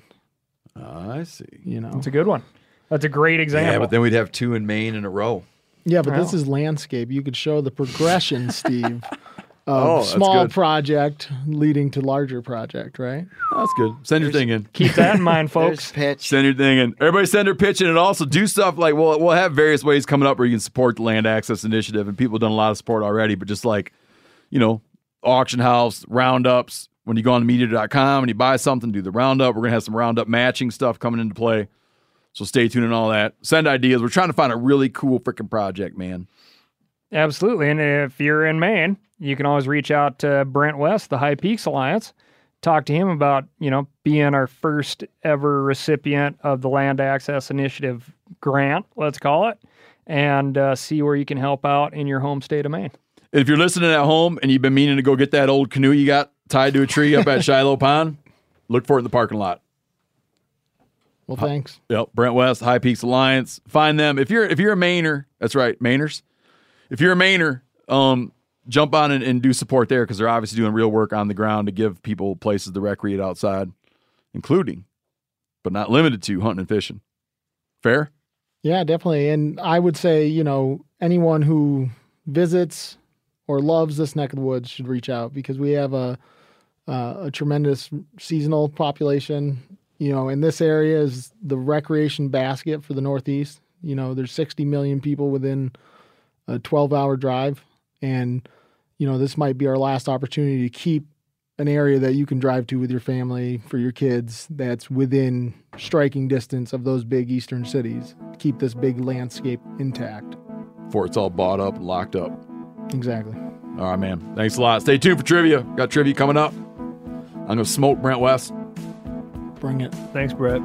I see. You know, it's a good one. That's a great example. Yeah, but then we'd have two in Maine in a row. Yeah, but this is landscape. You could show the progression, Steve, of Oh, small good. project leading to larger project, right? Oh, that's good. Send your thing in. Keep that in mind, folks. pitch. Send your thing in. Everybody send their pitch in and also do stuff like we'll we'll have various ways coming up where you can support the land access initiative and people have done a lot of support already, but just like, you know, auction house, roundups. When you go on meateater.com and you buy something, do the roundup. We're gonna have some roundup matching stuff coming into play. So stay tuned and all that. Send ideas. We're trying to find a really cool freaking project, man. Absolutely. And if you're in Maine, you can always reach out to Brent West, the High Peaks Alliance, talk to him about, you know, being our first ever recipient of the Land Access Initiative grant, let's call it, and uh, see where you can help out in your home state of Maine. If you're listening at home and you've been meaning to go get that old canoe you got tied to a tree up at Shiloh Pond, look for it in the parking lot. Well, thanks. Yep, Brent West, High Peaks Alliance. Find them if you're if you're a Mainer. That's right, Mainers. If you're a Mainer, um, jump on and, and do support there because they're obviously doing real work on the ground to give people places to recreate outside, including, but not limited to, hunting and fishing. Fair. Yeah, definitely. And I would say, you know, anyone who visits or loves this neck of the woods should reach out because we have a uh, a tremendous seasonal population. You know, in this area is the recreation basket for the Northeast. You know, there's 60 million people within a 12 hour drive. And, you know, this might be our last opportunity to keep an area that you can drive to with your family for your kids that's within striking distance of those big eastern cities. Keep this big landscape intact. Before it's all bought up and locked up. Exactly. All right, man. Thanks a lot. Stay tuned for trivia. Got trivia coming up. I'm going to smoke Brent West. Bring it. Thanks, Brett.